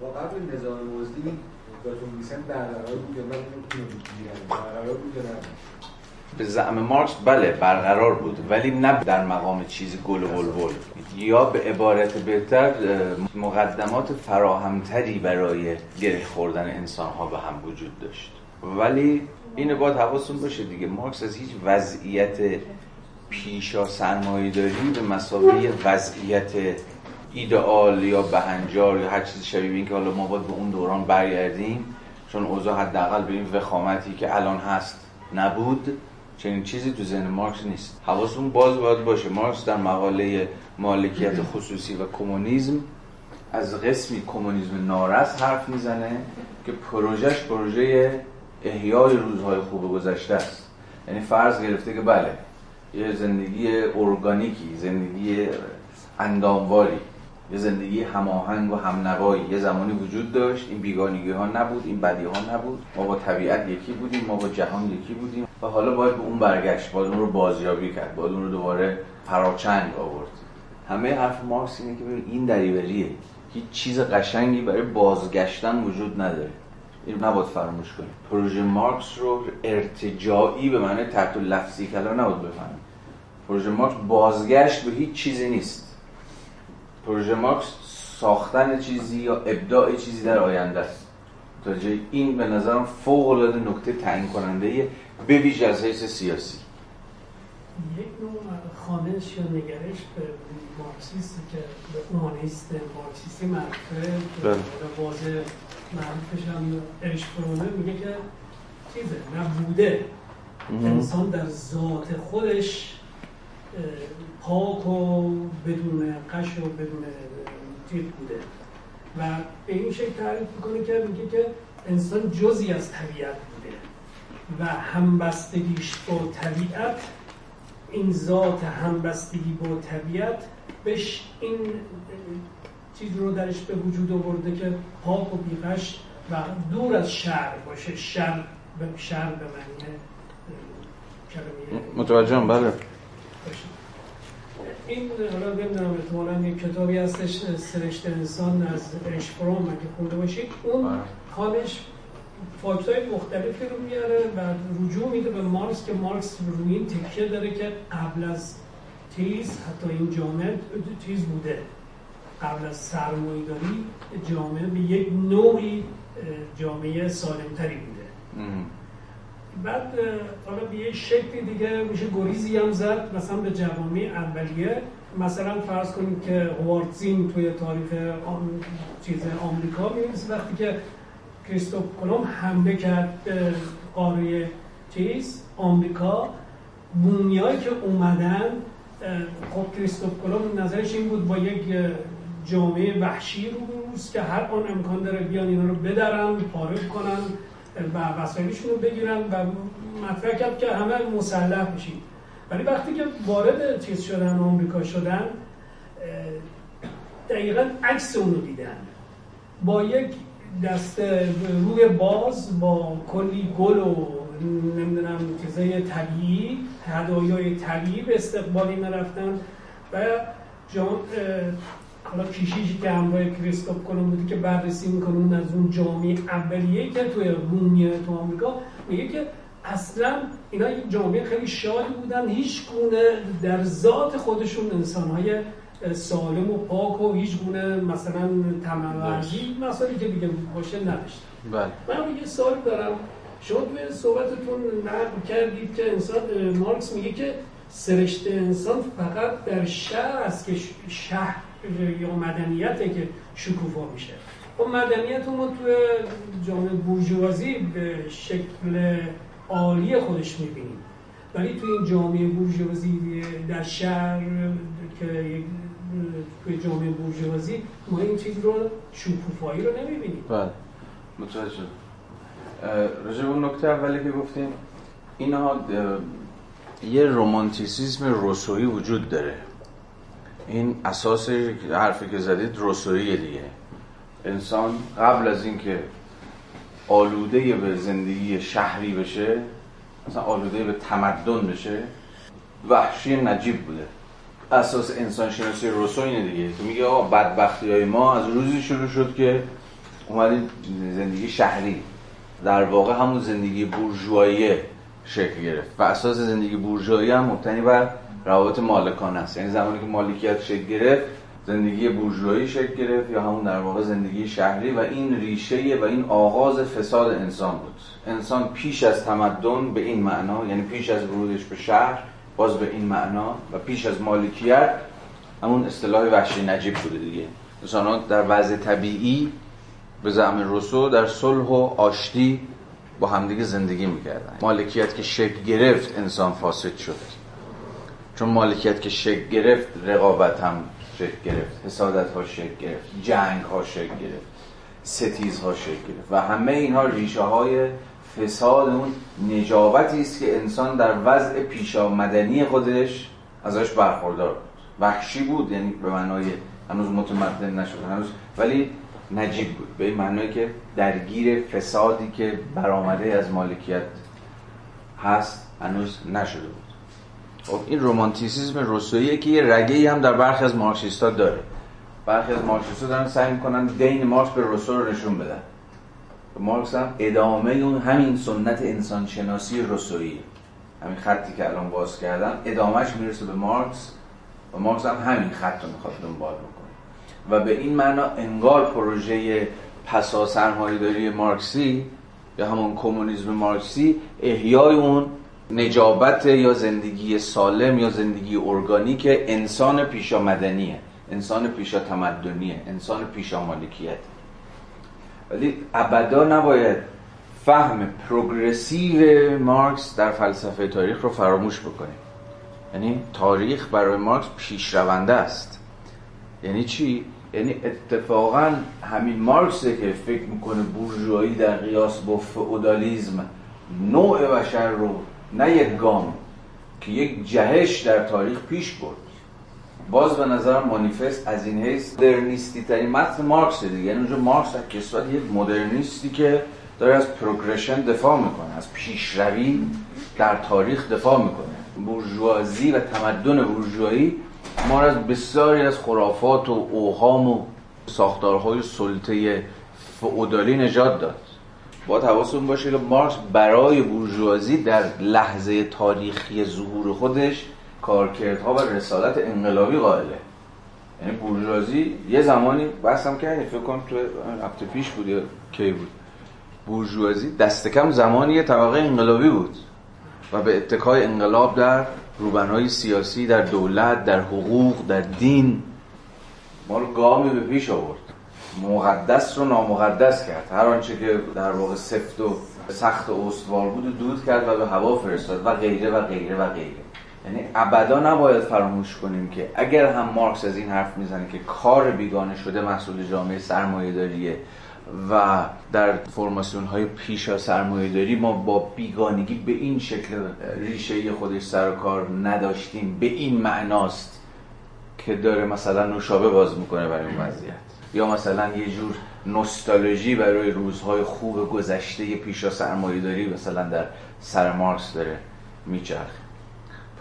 با قبل نظام مزدی داتون میسن برقرار بود یا من بود یا نه؟ به زعم مارکس بله برقرار بود ولی نه در مقام چیز گل و بلبل. یا به عبارت بهتر مقدمات فراهمتری برای گره خوردن انسان ها به هم وجود داشت. ولی این باید حواستون باشه دیگه. مارکس از هیچ وضعیت پیشا سرمایه داری به مسابقه وضعیت ایدئال یا بهنجار یا هر چیزی شبیه این که حالا ما باید به اون دوران برگردیم چون اوضاع حداقل به این وخامتی که الان هست نبود. چنین چیزی تو ذهن مارکس نیست. حواستون باز باید باشه. مارکس در مقاله مالکیت خصوصی و کمونیسم از قسمی کمونیسم نارس حرف می‌زنه که پروژهش پروژه احیای روزهای خوب گذشته است. یعنی فرض گرفته که بله یه زندگی ارگانیکی زندگی اندامواری. یه زندگی هماهنگ و همنوایی. یه زمانی وجود داشت. این بیگانگی ها نبود این بدی ها نبود. ما با طبیعت یکی بودیم ما با جهان یکی بودیم. و حالا باید به اون برگشت باید اون رو بازیابی کرد باید اون رو دوباره فراچنگ آورد. همه حرف مارکس اینه که این دریوریه. هیچ چیز قشنگی برای بازگشتن وجود نداره. این نباید فراموش کنیم. پروژه مارکس رو ارتجاعی به معنی تحت لفظی کلا نباید بفهمیم. پروژه مارکس بازگشت به هیچ چیزی نیست. پروژه مارکس ساختن چیزی یا ابداع چیزی در آینده است. تا جای این به نظرم فوق العاده نکته تعیین کننده به ویژه از حیث سیاسی. یک نوع خانش یا نگرش به مارکسیست که به اومانیست مارکسیستی معرفه بله. که واضح معروفش هم ارشفرونه میگه که چیزه نبوده. انسان در ذات خودش پاک و بدون قش و بدون چیز بوده. و به این شکل تعریف می‌کنه که میگه که انسان جزی از طبیعت بوده. و همبستگیش با طبیعت این ذات همبستگی با طبیعت بهش این چیز رو درش به وجود آورده که پاک و بیغش و دور از شر باشه. شر به شر به معنی متوجهم بله. این حالا نمی‌دونم احتمالا یک کتابی هستش سرشت انسان از اشفرام اگه خونده باشید. اون بله. حالش فاکتای مختلفی رو میاره و رجوع میده به مارکس که مارکس روی این تکیه داره که قبل از تیز حتی این جامعه تیز بوده. قبل از سرمایه‌داری جامعه به یک نوعی جامعه سالمتری بوده. بعد حالا به یه شکلی دیگه میشه گریزی هم زد مثلا به جوامع اولیه. مثلا فرض کنید که هوارتزین توی تاریخ آم... چیز آمریکا می‌نویسه وقتی که کریستوف کلم حمله کرد به قاره چیز آمریکا بومیایی که اومدن خب کریستوف کلم نظرش این بود با یک جامعه وحشی رو که هر آن امکان داره بیان اینا رو بدرن پاره کنن. و وسایلشون رو بگیرن و مطرح کرد که همه مسلح بشید ولی وقتی که وارد چیز شدن آمریکا شدن دقیقا عکس اونو دیدن. با یک دست روی باز با کلی گل و نمی‌دونم چیزای طبیعی هدایای طبیعی به استقبالی رفتن و جان حالا کشیشی که همراه کریستوف کنم بودی که بررسی می‌کنه از اون جامعه اولیه که توی رومیه تو آمریکا میگه که اصلا اینا یک جامعه خیلی شادی بودن هیچ گونه در ذات خودشون انسانهای سالم و پاک و هیچ گونه مثلا تمرزی مسائلی که دیگه باشه نداشت بله. من یه سوال دارم. شما توی صحبتتون نقل کردید که انسان مارکس میگه که سرشت انسان فقط در شهر است که شهر. یا مدنیته که شکوفا میشه. خب مدنیت ما توی جامعه بورژوازی به شکل عالی خودش می‌بینیم. ولی توی این جامعه بورژوازی در شهر که توی جامعه بورژوازی ما این چیز رو شکوفایی رو نمی‌بینیم. بله. متوجه راجع اون نکته اولی که گفتیم اینها یه رومانتیسیزم روسویی وجود داره. این اساس حرفی که زدید روسویی دیگه. انسان قبل از اینکه آلوده به زندگی شهری بشه مثلا آلوده به تمدن بشه وحشی نجیب بوده. اساس انسان شناسی روسو اینه دیگه. تو میگه آقا بدبختی های ما از روزی شروع شد که اومدیم زندگی شهری. در واقع همون زندگی بورژوایی شکل گرفت. و اساس زندگی بورژوایی هم مبتنی بر روابط مالکانه است. یعنی زمانی که مالکیت شکل گرفت زندگی بورژوایی شکل گرفت یا همون در واقع زندگی شهری و این ریشه و این آغاز فساد انسان بود. انسان پیش از تمدن به این معنا یعنی پیش از ورودش به شهر باز به این معنا و پیش از مالکیت همون اصطلاح وحشی نجیب بوده دیگه. انسان در وضع طبیعی به زعم روسو در صلح و آشتی با همدیگه زندگی می‌کردن. مالکیت که شکل گرفت انسان فاسد شد چون مالکیت که شکل گرفت رقابت هم شکل گرفت حسادت ها شکل گرفت جنگ ها شکل گرفت ستیز ها شکل گرفت و همه اینها ریشه های فساد اون نجابتی است که انسان در وضع پیشامدنی خودش ازش برخوردار بود. وحشی بود یعنی به معنای هنوز متمدن نشد هنوز ولی نجیب بود. به این معنای که درگیر فسادی که برآمده از مالکیت هست هنوز نشده بود. خب این رومانتیسیزم روسویی که یه رگه هم در برخی از مارکسیستا داره. برخی از مارکسیستا دارن سعی می‌کنن دین مارکس به روسو رو نشون بدن. مارکس هم ادامه اون همین سنت انسانشناسی همین خطی که الان باز کردم ادامهش می‌رسه به مارکس و مارکس هم همین خط رو می‌خواد دنبال بکنه. و به این معنا انگار پروژه پسا سرمایه‌داری مارکسی یا همون کمونیسم مارکسی احیای اون نجابت یا زندگی سالم یا زندگی ارگانیک انسان پیشا مدنیه انسان پیشا تمدنیه انسان پیشا مالکیت ولی ابدا نباید فهم پروگرسیو مارکس در فلسفه تاریخ رو فراموش بکنیم. یعنی تاریخ برای مارکس پیشرونده است. یعنی چی؟ یعنی اتفاقا همین مارکسه که فکر می‌کنه بورژوایی در قیاس با فئودالیسم نوع بشر رو نه یک گام که یک جهش در تاریخ پیش برد. باز به نظرم مانیفست از این حیث مدرنیستی ترین متن مارکس دیگه. یعنی اونجا مارکس در کسوت یک مدرنیستی که داره از پروگرشن دفاع می‌کنه از پیشروی در تاریخ دفاع می‌کنه. بورژوازی و تمدن بورژوایی ما از بسیاری از خرافات و اوهام و ساختارهای سلطه فئودالی نجات داد. با حواستون باشه که مارکس برای بورژوازی در لحظه تاریخی ظهور خودش کارکردها و رسالت انقلابی قائله. یعنی بورژوازی یه زمانی بحثم کردیم فکر کنم تو هفته پیش بود یا کی بود. بورژوازی دست کم زمانی یه طبقه انقلابی بود و به اتکای انقلاب در روبنهای سیاسی در دولت در حقوق در دین ما رو گامی به پیش آورد. مقدس رو نامقدس کرد. هر آنچه که در واقع سفت و سخت و استوار بود و دود کرد و به هوا فرستاد و غیره و غیره و غیره. یعنی ابدا نباید فراموش کنیم که اگر هم مارکس از این حرف می‌زنه که کار بیگانه شده محصول جامعه سرمایه داریه و در فرماسیون های پیش از سرمایه داری ما با بیگانگی به این شکل ریشه خودش سر و کار نداشتیم. به این معناست که داره مثلا نوشابه باز می‌کنه برای اون وضعیت. یا مثلا یه جور نوستالژی برای روزهای خوب گذشته پیش از سرمایه داری مثلا در سر مارکس داره میچرخه.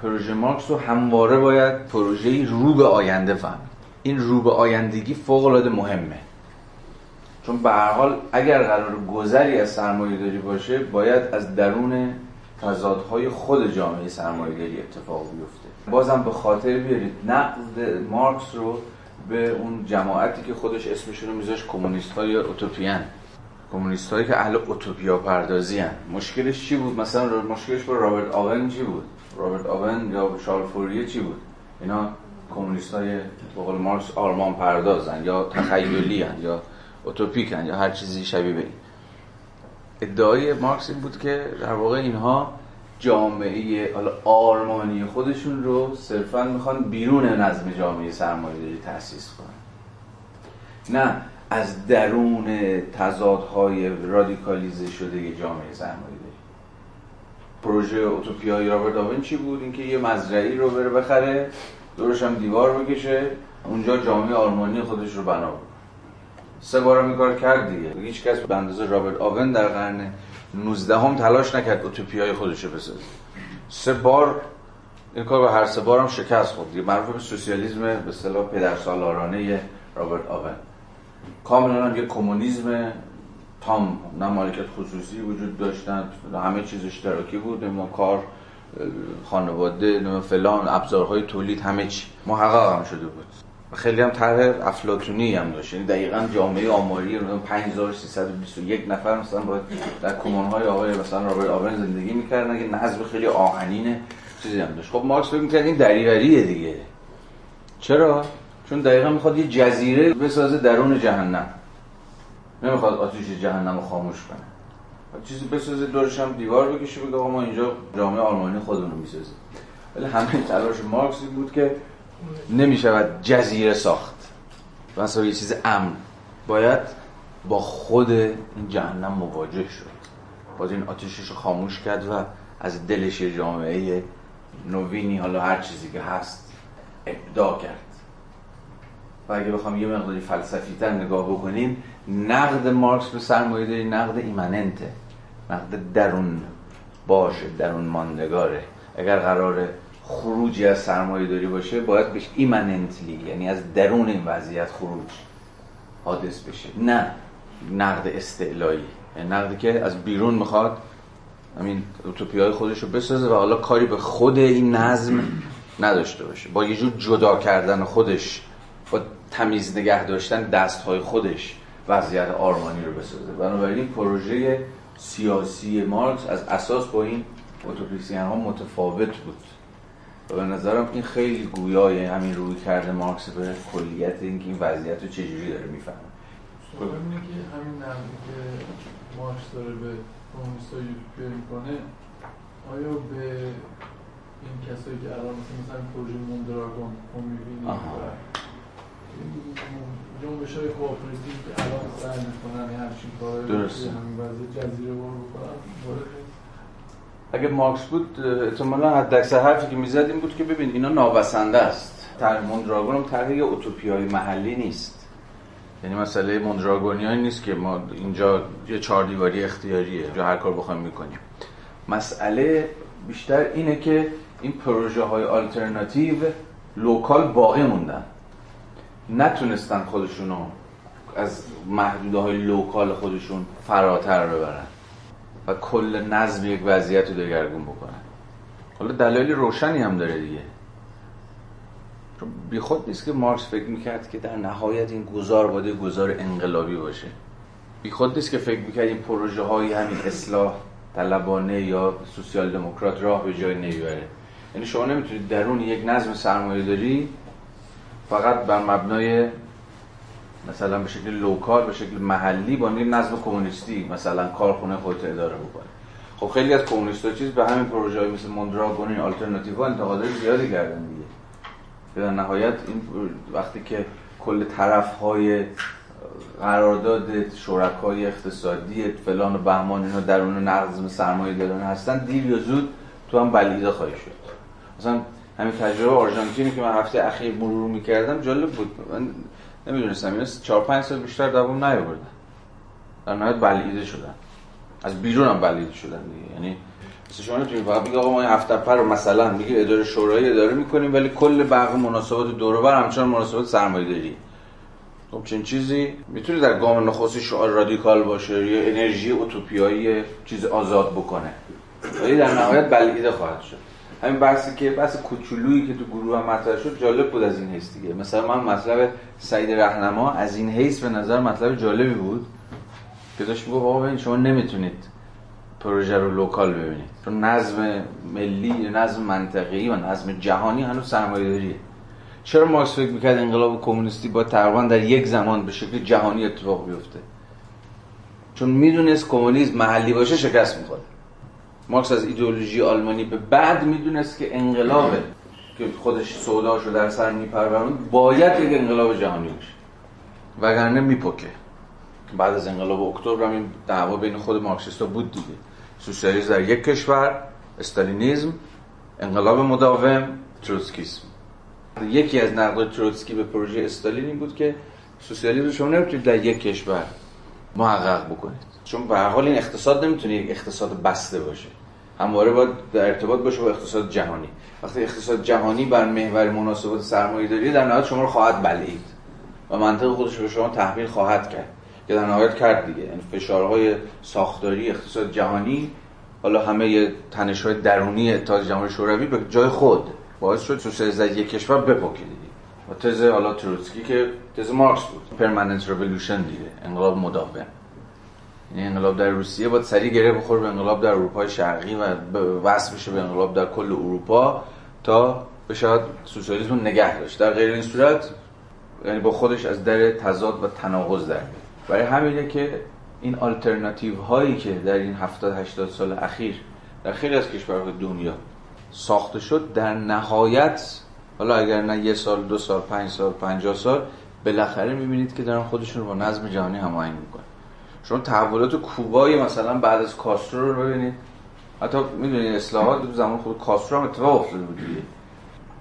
پروژه مارکس رو همواره باید پروژه رو به آینده فهمید. این رو به آیندگی فوق العاده مهمه. چون به هر حال اگر قرار گذری از سرمایه داری باشه باید از درون تضادهای خود جامعه سرمایه داری اتفاق بیفته. بازم به خاطر بیارید نقد مارکس رو به اون جماعتی که خودش اسمشون رو میذاش کمونیست های اوتوپیان کمونیست هایی که اهل اوتوپیا پردازی هن. مشکلش چی بود؟ مثلا مشکلش با رابرت آون چی بود؟ رابرت آون یا شارل فوریه چی بود؟ اینا کمونیست های بقول مارکس آرمان پردازن یا تخیلی هن یا اوتوپیکن یا هر چیزی شبیه به این. ادعای مارکس این بود که در واقع اینها جامعه آرمانی خودشون رو صرفا می‌خوان بیرون نظم جامعه سرمایه داری تأسیس کنن. نه از درون تضادهای رادیکالیزه شده جامعه سرمایه داری. پروژه اوتوپیای رابرت چی بود؟ اینکه یه مزرعی رو بره بخره دورش هم دیوار بکشه اونجا جامعه آرمانی خودش رو بنا سه بار این کار کرد دیگه. هیچ کس به اندازه رابرت آون در قرن 19 هم تلاش نکرد اوتوپیای خودش رو بسازه. سه بار این کار به هر سه بار هم شکست خورد. دیگه معروف به سوسیالیسم به اصطلاح پدرسالارانه رابرت آون کاملا هم یه کمونیسم. تام نه مالکیت خصوصی وجود داشتن. همه چیز اشتراکی بود. نمی‌دونم کار خانواده نمی‌دونم فلان ابزارهای تولید همه چی. محقق هم شده بود. خیلی هم طرح افلاطونی هم داشت. یعنی دقیقا جامعه آماری 5321 نفر مثلا باید در کمون های آقای مثلا رابرت آون زندگی می‌کردن که نظم خیلی آهنین چیزی هم داشت. خب مارکس فکر می‌کرد این دریوریه دیگه. چرا؟ چون دقیقا می‌خواد یه جزیره بسازه درون جهنم. نمی‌خواد آتیش جهنم رو خاموش کنه. چیزی بسازه دورش هم دیوار بکشه بگه ما اینجا جامعه آلمانی خودمون رو می‌سازیم. ولی همه تلاش مارکس بود که نمی شود جزیره ساخت. مثلا یه چیز امن. باید با خود این جهنم مواجه شد. باید این آتیشش رو خاموش کرد و از دلش جامعه نوینی حالا هر چیزی که هست ابدا کرد. و اگه بخوام یه مقداری فلسفی تر نگاه بکنیم نقد مارکس به سرمایه داری نقد ایمننته. نقد درون باشه درون ماندگاره. اگر قراره خروجی از سرمایه داری باشه باید بهش ایمننتلی یعنی از درون این وضعیت خروج حادث بشه. نه نقد استعلایی یعنی نقدی که از بیرون می‌خواد همین اوتوپی های خودش رو بسازه و حالا کاری به خود این نظم نداشته باشه. با یه جور جدا کردن خودش با تمیز نگه داشتن دست های خودش وضعیت آرمانی رو بسازه. بنابراین پروژه سیاسی مارکس از اساس با این اوتوپیسیان ها متفاوت بود. و به نظرم این خیلی گویای همین روی کرده مارکس به کلیت اینکه این وضعیت رو چجوری داره می‌فهمه. سوال اینه که همین نقدی که مارکس داره به کمونیست‌ها یوتوپیا می‌کنه آیا به این کسایی که الان مثلا پروژه موندراگون رو می‌بینید جنبش های کوآپراتیو که الان سعی می‌کنن همچین کارهایی درسته. جزیره بار بکنن اگه مارکس بود احتمالا حد اکثر حرفی که می‌زد این بود که ببین اینا نابسنده است. طرح موندراگون هم طرح های محلی نیست. یعنی مسئله موندراگونی نیست که ما اینجا یه چهار دیواری اختیاریه. جو هر کار بخوایم می‌کنیم. مسئله بیشتر اینه که این پروژه های آلترناتیو local باقی موندن. نتونستن خودشونو از محدوده های local خودشون فراتر ببرن. و کل نظم یک وضعیت رو دگرگون بکنن حالا دلایل روشنی هم داره دیگه. بی خود نیست که مارکس فکر می‌کرد که در نهایت این گذار باید گذار انقلابی باشه. بی خود نیست که فکر می‌کرد این پروژه های همین اصلاح طلبانه یا سوسیال دموکرات راه به جای نمی‌بره یعنی شما نمی‌تونید درون یک نظم سرمایه داری فقط بر مبنای مثلا به شکل local به شکل محلی با یک نظم کمونیستی مثلا کارخونه خودت اداره بکنه خب خیلی از کمونیست‌ها چیز به همین پروژه های مثل موندراگون این آلترناتیو انتقادات زیادی کردن دیگه. در نهایت این وقتی که کل طرف های قرارداد شرکای اقتصادی فلان و بهمان اینا درون نظم سرمایه دارن هستن دیر یا زود تو هم بلیده خواهی شد. مثلا همین تجربه آرژانتینی که من هفته اخیر مرور می‌کردم جالب بود. من نمی‌دونستم اینا 4 5 سال بیشتر دوام نیاوردن. در نهایت بلیده شدن. از بیرون هم بلیده شدن دیگه. یعنی مثل شما نمی‌تونید فقط بگید آقا ما این هفته پر رو مثلا میگه اداره شورایی اداره می‌کنیم ولی کل بقیه مناسبات دور بر همچنان مناسبات سرمایه‌داری. خب چنین چیزی می‌تونه در گام نخستی شعار رادیکال باشه یا انرژی اوتوپیایی چیز آزاد بکنه. ولی در نهایت بلعیده خواهد شد. همین بحثی که بحث کوچولویی که تو گروه هم مطرح شد جالب بود از این حیث دیگه. مثلا من مطلب سعید رهنما از این حیث به نظر مطلب جالبی بود که داشت می‌گفت آقا شما نمی‌تونید پروژه رو local ببینید. چون نظم ملی نظم منطقه‌ای و نظم جهانی هنوز سرمایه‌داریه. چرا مارکس فکر می‌کرد انقلاب کمونیستی باید تقریبا در یک زمان به شکل جهانی اتفاق بیفته؟ چون می‌دونست کمونیسم محلی باشه شکست می‌خوره. مارکس از ایدئولوژی آلمانی به بعد می‌دونست که انقلابی که خودش سوداشو در سر میپرورونه باید یک انقلاب جهانی باشه. وگرنه میپکه. بعد از انقلاب اکتبر هم این دعوا بین خود مارکسیستا بود دیگه. سوسیالیسم در یک کشور استالینیزم انقلاب مداوم تروتسکیسم. یکی از نقد تروتسکی به پروژه استالین این بود که سوسیالیسم شما نمی‌تونید در یک کشور محقق بکنید. چون به هر حال این اقتصاد نمی‌تونه اقتصاد بسته باشه. همواره باید در ارتباط باشه با اقتصاد جهانی. وقتی اقتصاد جهانی بر محور مناسبات سرمایه داری در نهایت شما رو خواهد بلعید و منطق خودش به شما تحمیل خواهد کرد که در نهایت کرد دیگه. یعنی فشارهای ساختاری اقتصاد جهانی حالا همه تنش های درونی اتحاد جمهوری شوروی به جای خود باعث شد سوسیالیسم یک کشور بپکه دیگه. و تز حالا تروتسکی که تز مارکس بود. permanent revolution دیگه. انقلاب مداوم. یعنی انقلاب در روسیه باید سریع گره بخوره به انقلاب در اروپای شرقی و وصل بشه به انقلاب در کل اروپا تا بشه سوسیالیسم نگه داشت. در غیر این صورت یعنی با خودش از در تضاد و تناقض در برای همینه که این آلترناتیو هایی که در این 70 80 سال اخیر در خیلی از کشورهای دنیا ساخته شد در نهایت حالا اگر نه یه سال دو سال پنج سال پنجاه سال بالاخره می‌بینید که دارن خودشون رو با نظم جهانی هماهنگ می‌کنن. شما تحولات کوبای مثلا بعد از کاسترو رو ببینید. حتی می‌دونید اصلاحات تو زمان خود کاسترو هم اتفاق افتاده بود دیگه.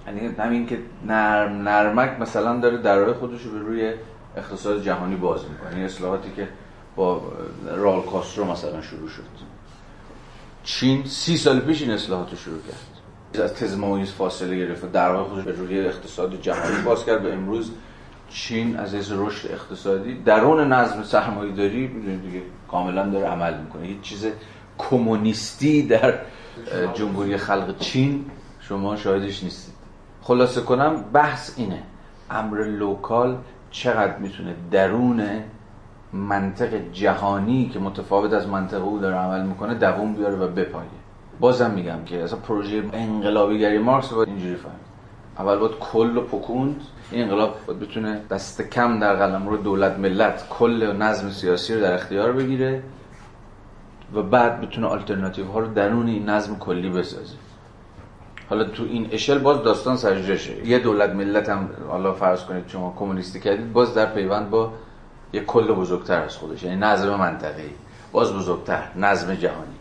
یعنی همین که نرم نرمک مثلا داره درای خودش رو به روی اقتصاد جهانی باز می‌کنه. این اصلاحاتی که با رال کاسترو مثلا شروع شد. چین سی سال پیش این اصلاحات رو شروع کرد. از تز فاصله گرفت در واقع خودش به روی اقتصاد جهانی باز کرد و امروز چین از از رشد اقتصادی درون نظم سرمایه‌داری می‌دونید دیگه کاملا داره عمل می‌کنه. هیچ چیز کمونیستی در جمهوری خلق چین شما شاهدش نیستید. خلاصه کنم بحث اینه امر local چقدر می‌تونه درون منطق جهانی که متفاوت از منطق او داره عمل می‌کنه دووم بیاره و بپایه. بازم میگم که اصلا پروژه انقلابیگری مارکس باید اینجوری فهمید. اول باید کل و پکوند. این انقلاب باید بتونه دست کم در قلمرو دولت ملت کل نظم سیاسی رو در اختیار بگیره و بعد بتونه آلترناتیو ها رو درون این نظم کلی بسازه. حالا تو این اشل باز داستان سرجشه یه دولت ملت هم حالا فرض کنید شما کمونیستی کردید باز در پیوند با یه کل بزرگتر از خودش یعنی نظم منطقه‌ای. باز بزرگتر نظم جهانی.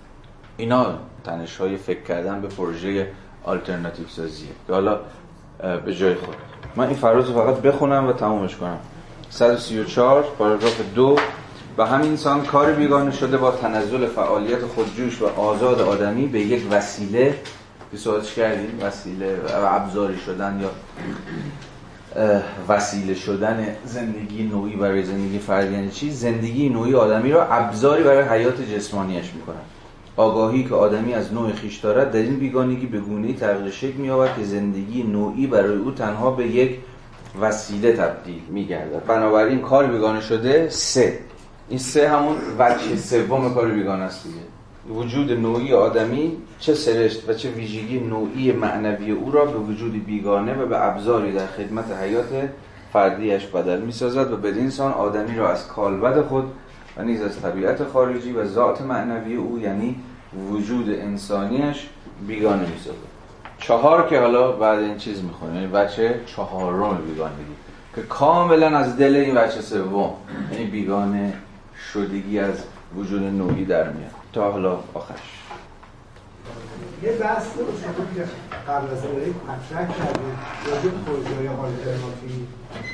اینا تنش های فکر کردن به پروژه آلترناتیو سازیه حالا به جای خود. من این فراز رو فقط بخونم و تمومش کنم. 134 پاراگراف دو. و همین انسان کار بیگانه شده با تنزل فعالیت خودجوش و آزاد آدمی به یک وسیله که سوالش کردیم وسیله و ابزاری شدن یا وسیله شدن زندگی نوعی برای زندگی فردی یعنی چی؟ زندگی نوعی آدمی را ابزاری برای حیات جسمانیش می‌کنن. آگاهی که آدمی از نوع خیش دارد در این بیگانگی به گونه‌ای تغییر شکل می‌یابد که زندگی نوعی برای او تنها به یک وسیله تبدیل می‌گردد. بنابراین کار بیگانه شده سه. این سه همون وجه سوم کار بیگانه است دیگه. وجود نوعی آدمی چه سرشت و چه ویژگی نوعی معنوی او را به وجود بیگانه و به ابزاری در خدمت حیات فردیش بدل می‌سازد و بدین سان آدمی را از کالبد خود و نیز از طبیعت خارجی و ذات معنوی او یعنی وجود انسانیش بیگانه می‌سازد. چهار که حالا بعد این چیز می‌خونه یعنی بچه چهارم بیگانگی. که کاملا از دل این بچه سوم یعنی بیگانه شدگی از وجود نوعی در میاد. تا حالا آخرش. یه بحث رو شما که قبل از این مطرح کردید راجع به پروژه‌های آلترناتیو.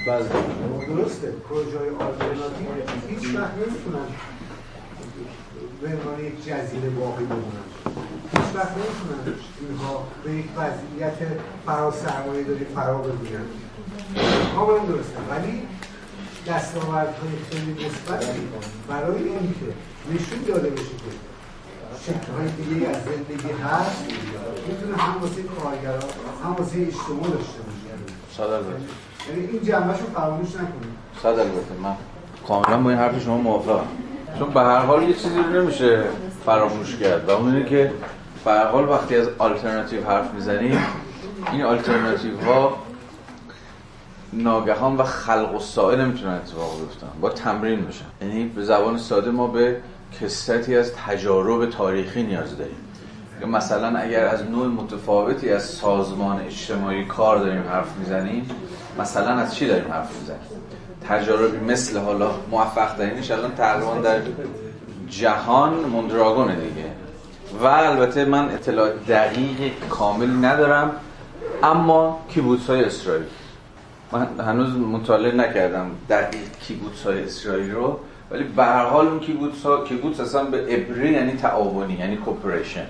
بله. درسته پروژه‌های آلترناتیو هیچ وقت نمی‌تونن به عنوان یک جزیره باقی بمونن. هیچ وقت نمی‌تونن اینها به یک وضعیت فرا سرمایه داری فرا بگیرن کاملا درسته ولی دستاوردهای خیلی مثبتی برای اینکه نشون داده بشه که شکل‌های دیگه از زندگی هست می‌تونه هم واسه کارگران هم واسه اجتماع داشته باشه. صد البته یعنی این جنبهش رو فراموش نکنید. صد البته من کاملا با این حرف شما موافقم. چون به هر حال یه چیزی رو نمیشه فراموش کرد و اون اینه که به هر حال وقتی از آلترناتیو حرف می‌زنیم این آلترناتیو ها ناگهان و خلق و سائل نمی‌تونن اتفاق بیفتن. با تمرین بشن یعنی به زبان ساده ما به کسرتی از تجارب تاریخی نیاز داریم. مثلا اگر از نوع متفاوتی از سازمان اجتماعی کار داریم حرف می‌زنیم مثلا از چی داریم حرف می‌زنیم؟ تجاربی مثل حالا موفق ترینش الان تقریبا در جهان مندراگونه دیگه. و البته من اطلاع دقیق کامل ندارم اما کیبوتس های اسرائیل. من هنوز مطالعه نکردم دقیق کیبوتس های اسرائیل رو. ولی به هر حال اون کیبوتس ها کیبوتس اصلا به عبری یعنی تعاونی یعنی کوپریشن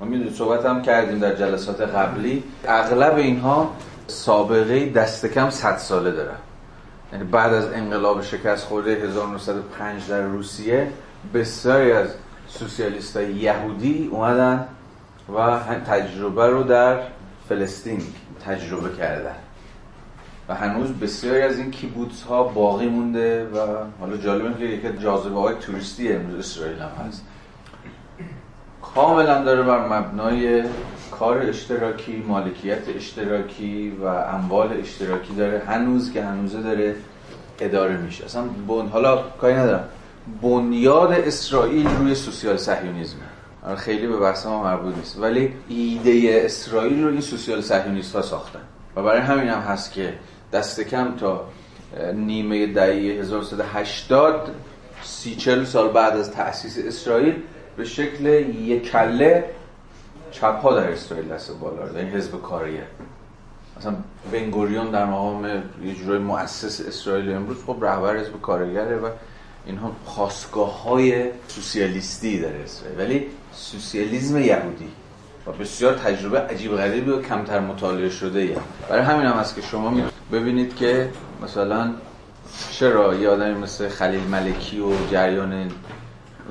ما می‌دونید صحبت هم کردیم در جلسات قبلی. اغلب اینها سابقه دست کم 100 ساله دارن. یعنی بعد از انقلاب شکست خورده 1905 در روسیه بسیاری از سوسیالیست های یهودی اومدن و تجربه رو در فلسطین تجربه کردن. و هنوز بسیاری از این کیبوتس ها باقی مونده و حالا جالبه که یکی جاذبه های توریستی امروز اسرائیل هم هست. کاملا داره بر مبنای کار اشتراکی مالکیت اشتراکی و اموال اشتراکی داره. هنوز که هنوزه داره اداره میشه. اصلا بن... حالا کاری ندارم. بنیاد اسرائیل روی سوسیال صهیونیسم خیلی به بحث ما مربوط نیست. ولی ایده اسرائیل رو این سوسیال صهیونیست ها ساختن. و برای همین هم هست که دست کم تا نیمه دهه 1380 سی چل سال بعد از تأسیس اسرائیل به شکل یک کله چپ ها در اسرائیل دست بالا در این حزب کاریه مثلا بنگوریون در مقام یه جورای مؤسس اسرائیل امروز خب رهبر حزب کارگره و اینها خواستگاه های سوسیالیستی در اسرائیل ولی سوسیالیسم یهودی و بسیار تجربه عجیب غریبی و کمتر مطالعه شده ایه. برای همین هم هست که شما ببینید که مثلا چرا یه آدمی مثل خلیل ملکی و جریان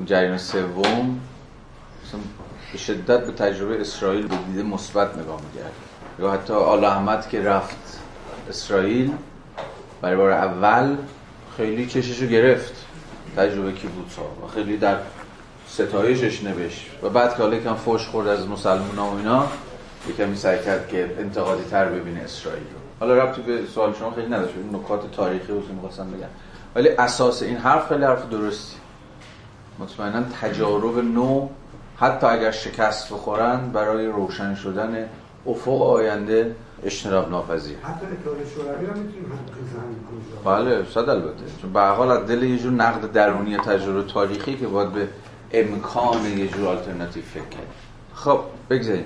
جریان سوم به شدت به تجربه اسرائیل به دیده مثبت نگاه می‌کرد. یا حتی آل احمد که رفت اسرائیل برای بار اول خیلی چششو گرفت. تجربه کیبوتس ها و خیلی در ستایشش نوشت. و بعد که حالا یکم فوش خورد از مسلمان ها و اینا یکمی سعی کرد که انتقادی تر ببینه اسرائیل حالا ربطی به سوال شما خیلی نداشت نکات تاریخی رو می‌خواستم بگم. ولی اساس این حرف خیلی حرف درستی. مطمئنا تجارب نو حتی اگر شکست بخورن برای روشن شدن افق آینده اجتناب ناپذیر. حتی اتحاد شوروی هم می‌تونیم بله صد البته. چون به حال از دل یه جور نقد درونی تجربه تاریخی که باید به امکان یه جور آلترناتیو فکر کرد خب بگذاریم.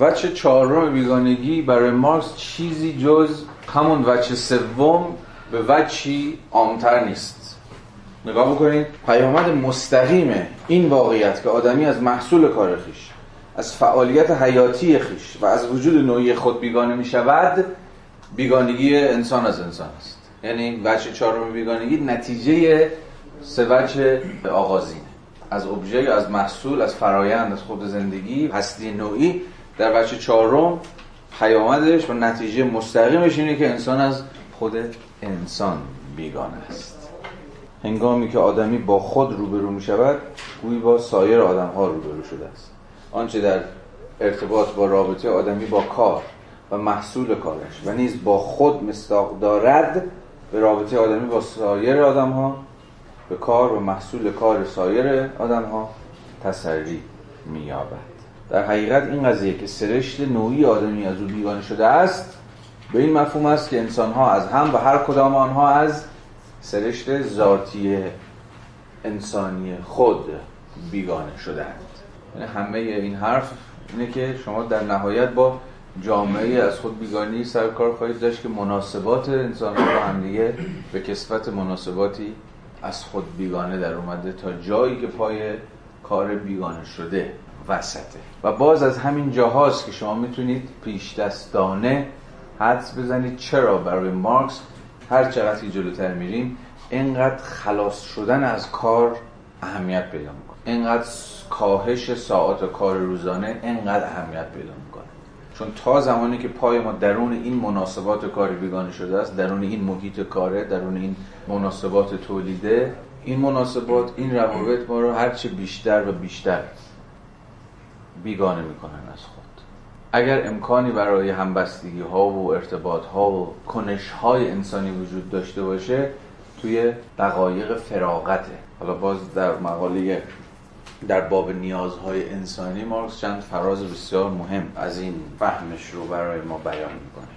وچه چهارم بیگانگی برای مارکس چیزی جز همون وچه سوم به وچی عامتر نیست. نگاه بکنید پیامد مستقیم این واقعیت که آدمی از محصول کار خیش از فعالیت حیاتی خیش و از وجود نوعی خود بیگانه می شود بیگانگی انسان از انسان است. یعنی وجه چهارم بیگانگی نتیجه سه وجه آغازینه. از ابژه از محصول از فرایند از خود زندگی هستی نوعی در وجه چهارم پیامدش و نتیجه مستقیمش اینه که انسان از خود انسان بیگانه است. هنگامی که آدمی با خود روبرو می شود گویی با سایر آدم ها روبرو شده است. آنچه در ارتباط با رابطه آدمی با کار و محصول کارش و نیز با خود مستاق دارد به رابطه آدمی با سایر آدم ها به کار و محصول کار سایر آدم ها تسری میابد در حقیقت این قضیه که سرشت نوعی آدمی از او بیگانه شده است به این مفهوم است که انسان ها از هم و هر کدام آنها از سرشت ذاتی انسانی خود بیگانه شدند یعنی همه این حرف اینه که شما در نهایت با جامعه از خود بیگانی سرکار خواهید داشت که مناسبات انسان ها با همدیگه به کسفت مناسباتی از خود بیگانه در اومده تا جایی که پای کار بیگانه شده. وسطه. و باز از همین جاهاست که شما می‌تونید پیش دستانه حدس بزنید چرا برای مارکس هر چقدر که جلوتر میریم اینقدر خلاص شدن از کار اهمیت پیدا می‌کنه. اینقدر کاهش ساعات کار روزانه اینقدر اهمیت پیدا می‌کنه. چون تا زمانی که پای ما درون این مناسبات کاری بیگانه شده است درون این محیط کاره درون این مناسبات تولیده این مناسبات این روابط ما رو هرچه بیشتر و بیشتر بیگانه می‌کنن از خود. اگر امکانی برای همبستگی ها و ارتباط ها و کنش های انسانی وجود داشته باشه توی دقایق فراغته. حالا باز در مقاله در باب نیازهای انسانی مارکس چند فراز بسیار مهم از این فهمش رو برای ما بیان می‌کنه.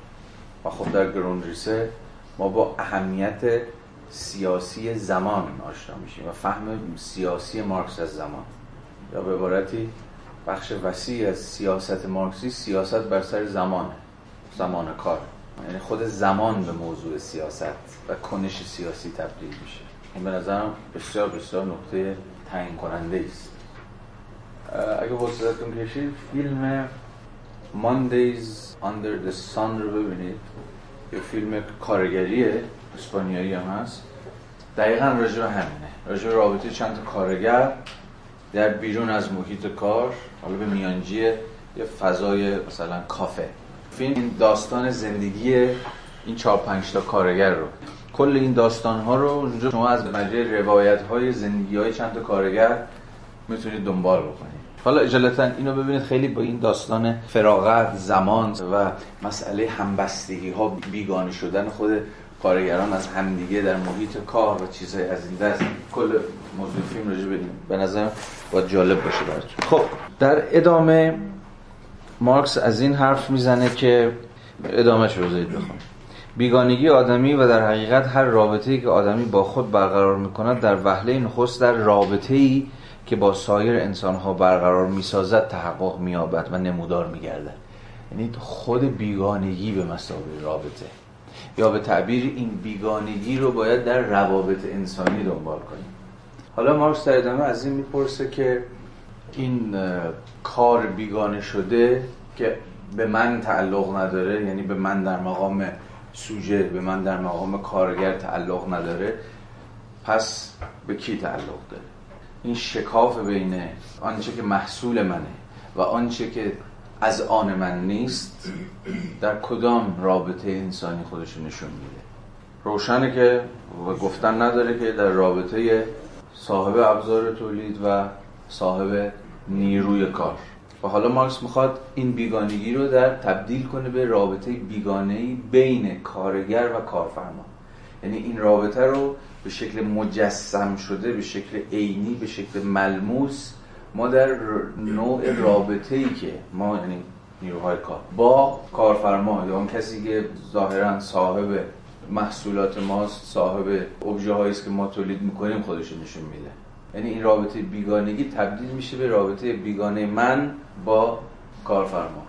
و خب در گروندریسه ما با اهمیت سیاسی زمان آشنا میشیم و فهم سیاسی مارکس از زمان. یا به عبارتی بخش وسیع از سیاست مارکسی سیاست بر سر زمانه زمان کار. یعنی خود زمان به موضوع سیاست و کنش سیاسی تبدیل میشه. این به نظرم بسیار بسیار نقطه تعیین کننده است اگه حوصلتون کشید فیلم Mondays Under the Sun رو ببینید. یه فیلم کارگریه اسپانیایی هم هست. دقیقا راجع همینه. راجع رابطه چند تا کارگر. در بیرون از محیط کار حالا به میانجی یه فضای مثلا کافه. فیلم این داستان زندگی این چهار پنج تا کارگر رو. کل این داستان ها رو شما از مجره روایت های زندگی های چند تا کارگر می‌تونید دنبال بکنید. حالا اجالتا اینو ببینید خیلی با این داستان فراغت زمان و مسئله همبستگی ها بیگانه شدن خود کارگران از همدیگه در محیط کار و چیزهای از این دست کل موضوع فیلم راجع بدیم به نظر باید جالب باشه براتون. خب در ادامه مارکس از این حرف می‌زنه که ادامه رو بذارید بخونم بیگانگی آدمی و در حقیقت هر رابطه‌ای که آدمی با خود برقرار می‌کند در وهله نخست در رابطه‌ای که با سایر انسانها برقرار می‌سازد تحقق مییابد و نمودار میگردد. یعنی خود بیگانگی به مسابقه رابطه. یا به تعبیر این بیگانگی رو باید در روابط انسانی دنبال کنیم. حالا مارکس در ادامه از این می‌پرسه که این کار بیگانه شده که به من تعلق نداره یعنی به من در مقام سوژه به من در مقام کارگر تعلق نداره پس به کی تعلق داره؟ این شکاف بین آنچه که محصول منه و آنچه که از آن من نیست در کدام رابطه انسانی خودش نشون میده؟ روشنه که و گفتن نداره که در رابطه صاحب ابزار تولید و صاحب نیروی کار. و حالا مارکس می‌خواد این بیگانگی رو در تبدیل کنه به رابطه بیگانه بین کارگر و کارفرما. یعنی این رابطه رو به شکل مجسم شده به شکل عینی به شکل ملموس ما در نوع رابطه ای که ما یعنی نیروهای کار با کارفرما یا اون کسی که ظاهرا صاحب محصولات ماست صاحب ابژه است که ما تولید می‌کنیم خودش نشون میده. یعنی این رابطه بیگانگی تبدیل میشه به رابطه بیگانه من با کارفرما.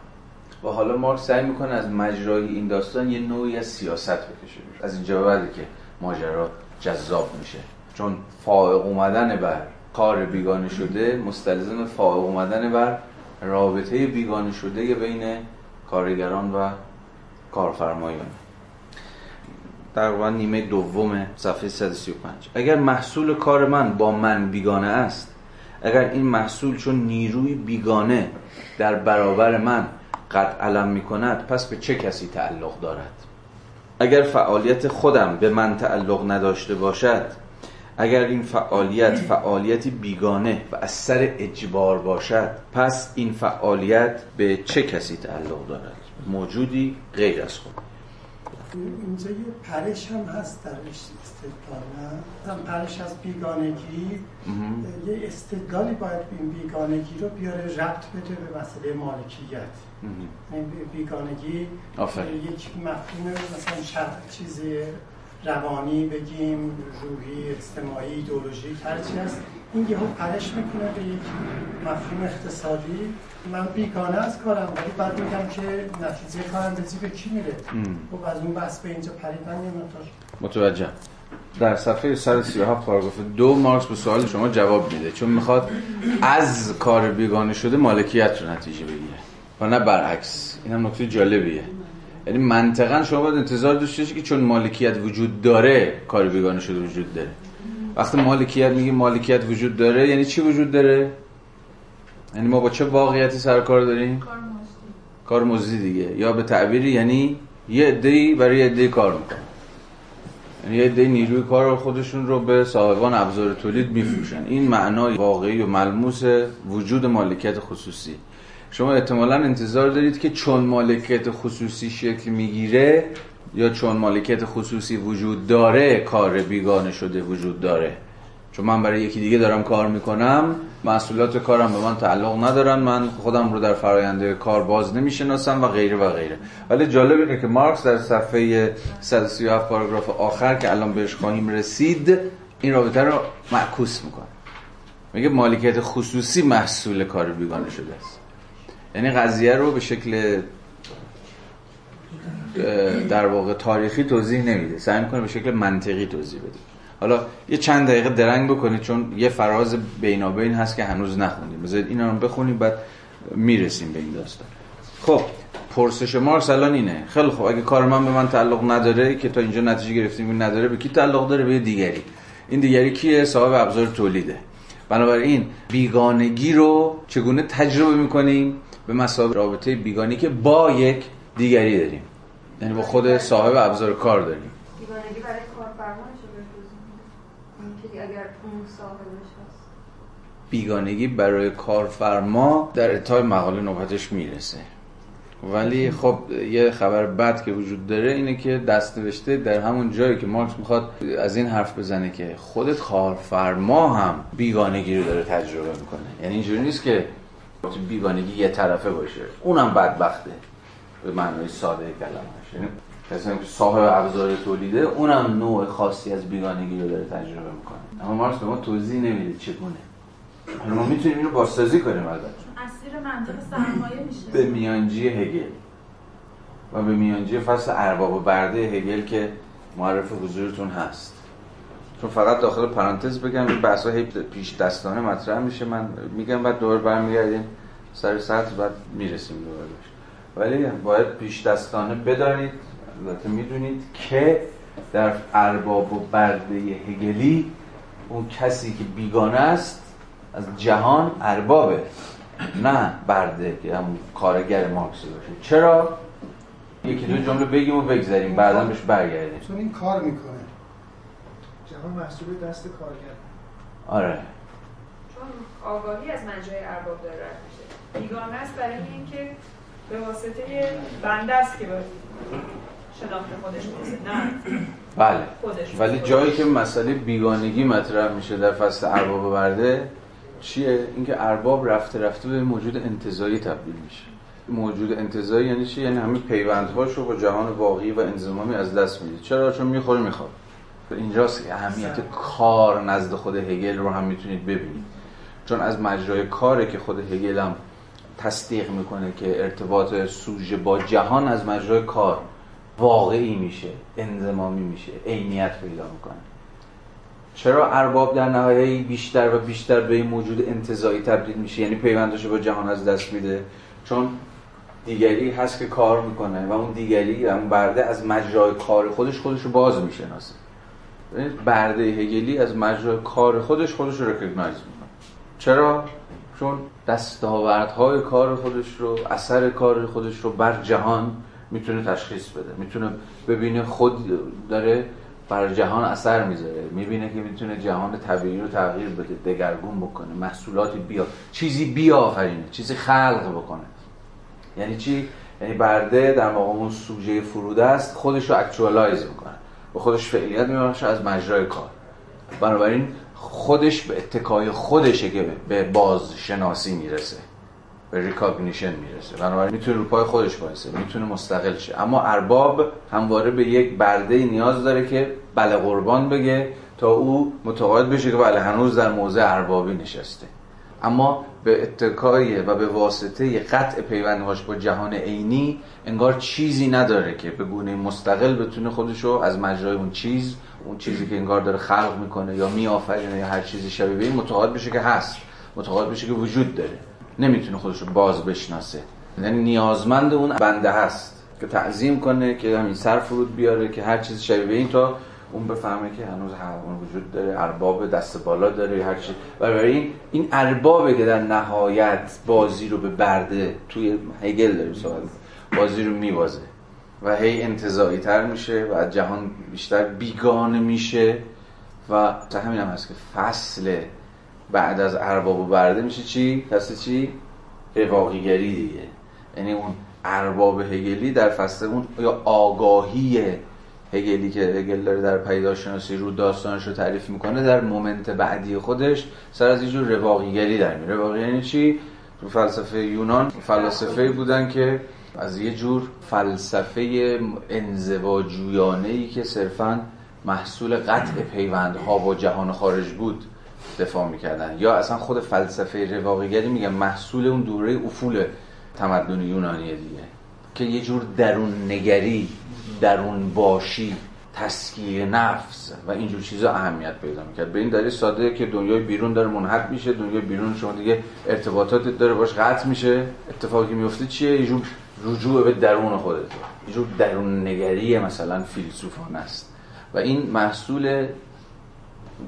و حالا مارکس سعی می‌کنه از مجرای این داستان یه نوعی از سیاست بکشه. از اینجا بعدی که ماجرا جذاب میشه. چون فائق اومدن بر کار بیگانه شده مستلزم فائق اومدن بر رابطه بیگانه شده بین کارگران و کارفرمایان. تقریبا نیمه دوم صفحه 135 اگر محصول کار من با من بیگانه است اگر این محصول چون نیروی بیگانه در برابر من قد علم می کند پس به چه کسی تعلق دارد؟ اگر فعالیت خودم به من تعلق نداشته باشد اگر این فعالیت فعالیتی بیگانه و از سر اجبار باشد پس این فعالیت به چه کسی تعلق دارد؟ موجودی غیر از خود. اینجا یه پرش هم هست در استدلال نه؟ پرش از بیگانگی. یه استدلالی باید این بیگانگی رو بیاره ربط بده به مسئله مالکیت. بیگانگی یک مفهوم مثلا شرط چیزی روانی بگیم روحی اجتماعی ایدئولوژیک هر چی هست. این یهو پرش می‌کنه به یک مفهوم اقتصادی. من بیگانه از کارم ولی بعد میگم که نتیجه کارم به کی میره؟ خب از اون بحث به اینجا پریدن یه مقدار. متوجه در صفحه 137 پاراگراف دو مارکس به سوال شما جواب میده. چون می‌خواد از کار بیگانه شده مالکیت رو نتیجه بگیره و نه برعکس. این هم نکته جالبیه. یعنی منطقا شما باید انتظار داشته که چون مالکیت وجود داره کار بیگانه شده وجود داره. وقتی مالکیت میگه مالکیت وجود داره یعنی چی وجود داره؟ یعنی ما با چه واقعیتی سر کار داریم؟ کار مزدی. دیگه. یا به تعبیری یعنی یه عده‌ای برای یه عده‌ای کار می‌کنه. یعنی یه عده نیروی کار خودشون رو به صاحبان ابزار تولید میفروشن. این معنای واقعی و ملموس وجود مالکیت خصوصی. شما احتمالا انتظار دارید که چون مالکیت خصوصی شکل می‌گیره یا چون مالکیت خصوصی وجود داره کار بیگانه شده وجود داره. چون من برای یکی دیگه دارم کار می‌کنم مسئولیت کارم به من تعلق ندارن من خودم رو در فراینده کار باز نمی‌شناسم و غیره و غیره. ولی جالب اینه که مارکس در صفحه 137 پاراگراف آخر که الان بهش خواهیم رسید این رابطه رو معکوس می‌کنه. میگه مالکیت خصوصی محصول کار بیگانه شده است. یعنی قضیه رو به شکل در واقع تاریخی توضیح نمیده. سعی می‌کنه به شکل منطقی توضیح بده. حالا یه چند دقیقه درنگ بکنید چون یه فراز بینابین هست که هنوز نخوندیم. بذارید اینا رو بخونیم بعد می‌رسیم به این داستان. خب پرسش مارکس الان اینه. خیلی خب اگه کار من به من تعلق نداره که تا اینجا نتیجه گرفتیم نداره به کی تعلق داره؟ به دیگری. این دیگری کیه؟ صاحب ابزار تولیده. بنابراین بیگانگی رو چگونه تجربه می‌کنیم؟ به مسابقه رابطه بیگانی که با یک دیگری داریم. یعنی با خود صاحب ابزار کار داریم. بیگانگی برای اگر اون بیگانگی برای کارفرما در اتای مقاله نوبتش می‌رسه. ولی خب یه خبر بد که وجود داره اینه که دست نوشته در همون جایی که مارکس می‌خواد از این حرف بزنه که خود کارفرما هم بیگانگی رو داره تجربه می‌کنه. یعنی اینجوری نیست که بیگانگی یه طرفه باشه. اونم بدبخته. به معنای ساده کلمه‌اش. یعنی کسی که صاحب ابزار تولیده اونم نوع خاصی از بیگانگی رو داره تجربه می‌کنه. اما مارکس به ما توضیح نمیده چگونه. ما می‌تونیم اینو بازسازی کنیم البته. اسیر منطق سرمایه میشه. به میانجی هگل. و به میانجی فصل ارباب و برده هگل که معرف حضورتون هست. چون فقط داخل پرانتز بگم این بحث هی پیش دستانه مطرح میشه. من میگم بعد دور برمیگردیم سر سطح بعد می‌رسیم دوباره ولی باید پیش دستانه بدانید البته می‌دونید که در ارباب و برده هگلی اون کسی که بیگانه است از جهان اربابه نه برده که همون کارگر مارکس باشه چرا؟ یکی دو جمله بگیم و بگذاریم بعدا بهش برگردیم. چون این کار می‌کنه. جهان محصول دست کارگر. آره. چون آگاهی از منجای ارباب داره میشه. بیگانه است برای اینکه به واسطه بنده است که شناخت خودش نه. بله. ولی جایی که مسئله بیگانگی مطرح میشه در فصل ارباب برده چیه؟ اینکه ارباب رفته رفته به موجود انتظایی تبدیل میشه. موجود انتظایی یعنی چی؟ یعنی همه پیوندهاشو با جهان واقعی و انضمامی از دست میده. چرا؟ چون می‌خوره می‌خواد اینجاست که اهمیت کار نزد خود هگل رو هم می‌تونید ببینید. چون از مجرای کاره که خود هگل هم تصدیق می‌کنه که ارتباط سوژه با جهان از مجرای کار واقعی میشه انزمامی میشه عینیت پیدا می‌کنه. چرا ارباب در نهایه بیشتر و بیشتر به این موجود انتظایی تبدیل میشه؟ یعنی پیوندش با جهان از دست میده. چون دیگری هست که کار می‌کنه و اون دیگری اون برده از مجرای کار خودش خودش رو باز می‌شناسه. برده هگلی از مجرای کار خودش خودش رو رکگنایز می‌کنه. چرا؟ چون دستاوردهای کار خودش رو اثر کار خودش رو بر جهان می‌تونه تشخیص بده. می‌تونه ببینه خود داره بر جهان اثر می‌ذاره. می‌بینه که می‌تونه جهان طبیعی رو تغییر بده دگرگون بکنه محصولاتی بیا چیزی بیافرینه چیزی خلق بکنه. یعنی چی؟ یعنی برده در واقع اون سوژه فرودست خودش رو actualize می‌کنه. به خودش فعلیت میبخشه از مجرای کار. بنابراین خودش به اتکای خودشه که به بازشناسی می‌رسه. به recognition می‌رسه. بنابراین می‌تونه رو پای خودش بایسته می‌تونه مستقل شه. اما ارباب همواره به یک برده نیاز داره که بله قربان بگه تا او متقاعد بشه که بله هنوز در موضع اربابی نشسته. اما به اتکای و به واسطه قطع پیوندهاش با جهان عینی انگار چیزی نداره که به گونه مستقل بتونه خودشو از مجرای اون چیز اون چیزی که انگار داره خلق می‌کنه یا میآفرینه یا هر چیزی شبیه به این متقاعد بشه که هست متقاعد بشه که وجود داره نمی‌تونه خودشو باز بشناسه. یعنی نیازمند اون بنده هست که تعظیم کنه که همین سر فرود بیاره که هر چیز شبیه این تا اون بفهمه که هنوز اون وجود داره ارباب دست بالا داره هر چی. برای این این اربابه که در نهایت بازی رو به برده توی هگل داریم صحبت بازی رو میوازه و هی انتظایی تر میشه و از جهان بیشتر بیگانه میشه. و همین هم هست که فصل بعد از ارباب و برده میشه چی؟ فصل چی؟ رواقیگری دیگه. یعنی اون ارباب هگلی در فصل اون یا آگاهی هگلی که هگل داره در پیداشناسی رو داستانش رو تعریف می‌کنه در مومنت بعدی خودش سر از اینجور رواقیگری در میره رواقی یعنی چی؟ تو فلسفه یونان فلسفه بودن که از یه جور فلسفه انزواجویانه ای که صرفا محصول قطع پیوندها با جهان خارج بود دفاع می‌کردن یا اصلا خود فلسفه رواقیگری میگن محصول اون دوره افول تمدن یونانی دیگه که یه جور درون نگری درون باشی تسکیه نفس و اینجور چیزا اهمیت پیدا می‌کرد. به این دلیل ساده که دنیای بیرون داره منحط میشه دنیای بیرون شما دیگه ارتباطات داره باش قطع میشه. اتفاقی میفته چیه؟ یه جور رجوع به درون خودت. یه جور درون نگری مثلا فیلسوفان است. و این محصول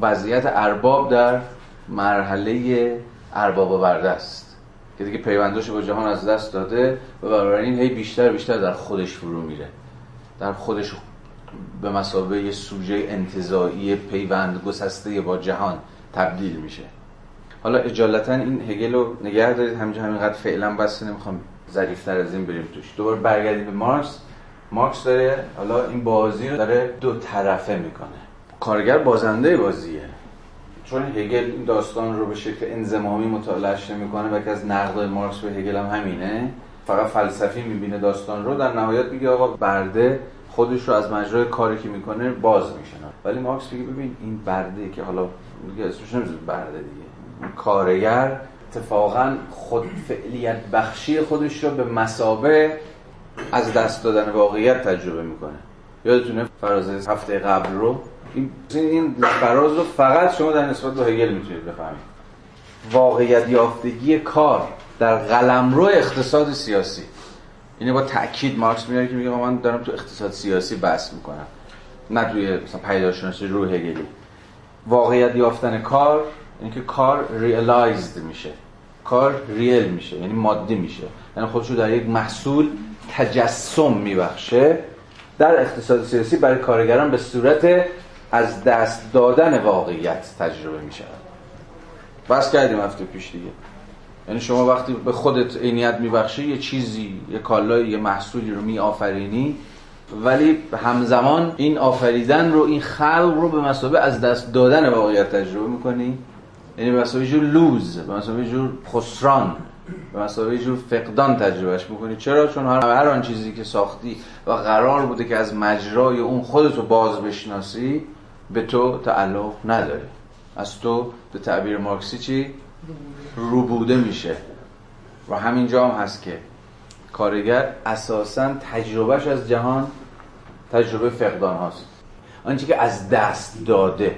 وضعیت ارباب در مرحله ارباب و برده است. که دیگه پیونداش با جهان از دست داده و این هی بیشتر بیشتر در خودش فرو میره. در خودش به مسابقه سوژه انتظایی پیوند گسسته با جهان تبدیل میشه. حالا اجالتا این هگل رو نگه دارید. همینجا همینقدر فعلا بس نمی‌خوام ظریفتر از این بریم توش. دوباره برگردیم به مارکس. مارکس داره حالا این بازی رو داره دو طرفه می‌کنه. کارگر بازنده بازیه. چون هگل این داستان رو به شکل انزمامی مطالعهش می‌کنه و که از نقدای مارکس به هگل هم همینه. فقط فلسفی می‌بینه داستان رو در نهایت میگه آقا برده خودش رو از مجرای کاری که می‌کنه باز میشنه ولی مارکس میگه ببین این برده که حالا میگه اسمش نمی‌ذاره برده دیگه. کارگر اتفاقا خود فعلیت بخشی خودش رو به مسابه از دست دادن واقعیت تجربه می‌کنه. یادتونه فراز هفته قبل رو؟ این این فراز رو فقط شما در نسبت به هگل می‌تونید بفهمید. واقعیت یافتگی کار. در قلمرو اقتصاد سیاسی. اینه با تاکید مارکس میاره که میگه من دارم تو اقتصاد سیاسی بحث می‌کنم. نه توی مثلا پیداشناسی روح هگلی. واقعیت یافتن کار اینکه کار ریالایزد میشه. کار ریل میشه یعنی مادی میشه. یعنی خودش رو در یک محصول تجسم میبخشه. در اقتصاد سیاسی برای کارگران به صورت از دست دادن واقعیت تجربه میشه بس کردیم هفته پیش دیگه. یعنی شما وقتی به خودت عینیت میبخشی یه چیزی یه کالایی یه محصولی رو میآفرینی. ولی همزمان این آفریدن رو این خلق رو به مسابقه از دست دادن واقعیت تجربه می‌کنی. یعنی به مسابقه جور لوز به مسابقه جور خسران به مسابقه جور فقدان تجربهش می‌کنی. چرا؟ چون هر آن چیزی که ساختی و قرار بوده که از مجرای اون خودتو باز بشناسی به تو تعلق نداره. از تو به تعبیر مارکسی چی روبوده میشه. و همینجا هم هست که کارگر اساسا تجربهش از جهان تجربه فقدان هاست. آنچه که از دست داده.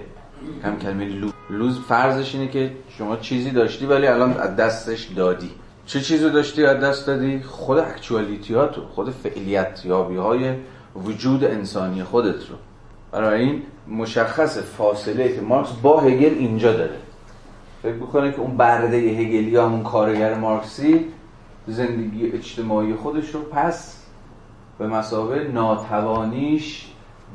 هم کلمه لوز فرضش اینه که شما چیزی داشتی ولی الان از دستش دادی. چه چیزی داشتی از دست دادی؟ خود اکچوالیتیاتو خود فعلیت یابی های وجود انسانی خودت رو. برای این مشخص فاصله که مارکس با هگل اینجا داره. فکر بکنه که اون برده هگلی همون کارگر مارکسی زندگی اجتماعی خودش رو پس به مثابه ناتوانیش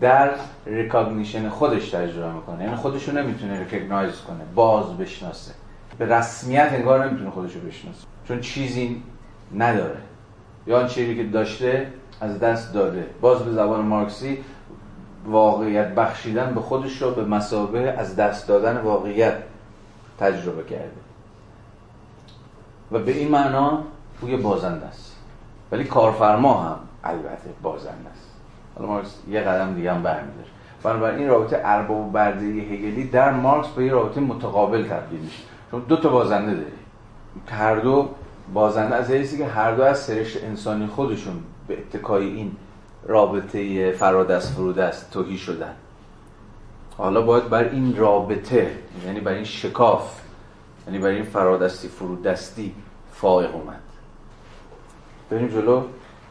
در recognition خودش تجربه می‌کنه. یعنی خودش رو نمی‌تونه recognize کنه باز بشناسه. به رسمیت انگار نمی‌تونه خودش رو بشناسه. چون چیزی نداره. یا آن چیزی که داشته از دست داده. باز به زبان مارکسی واقعیت بخشیدن به خودش رو به مثابه از دست دادن واقعیت. تجربه کرده و به این معنا توی بازنده است. ولی کارفرما هم البته بازنده است. حالا مارکس یه قدم دیگه هم برمیداره. بنابراین این رابطه ارباب و برده هگلی در مارکس به یه رابطه متقابل تبدیل میشه. چون دو تا بازنده داری هر دو بازنده از حیثی که هر دو از سرشت انسانی خودشون به اتکای این رابطه فرادست فرودست توهی شدن. حالا باید بر این رابطه یعنی بر این شکاف یعنی بر این فرادستی فرودستی فائق اومد. بریم جلو.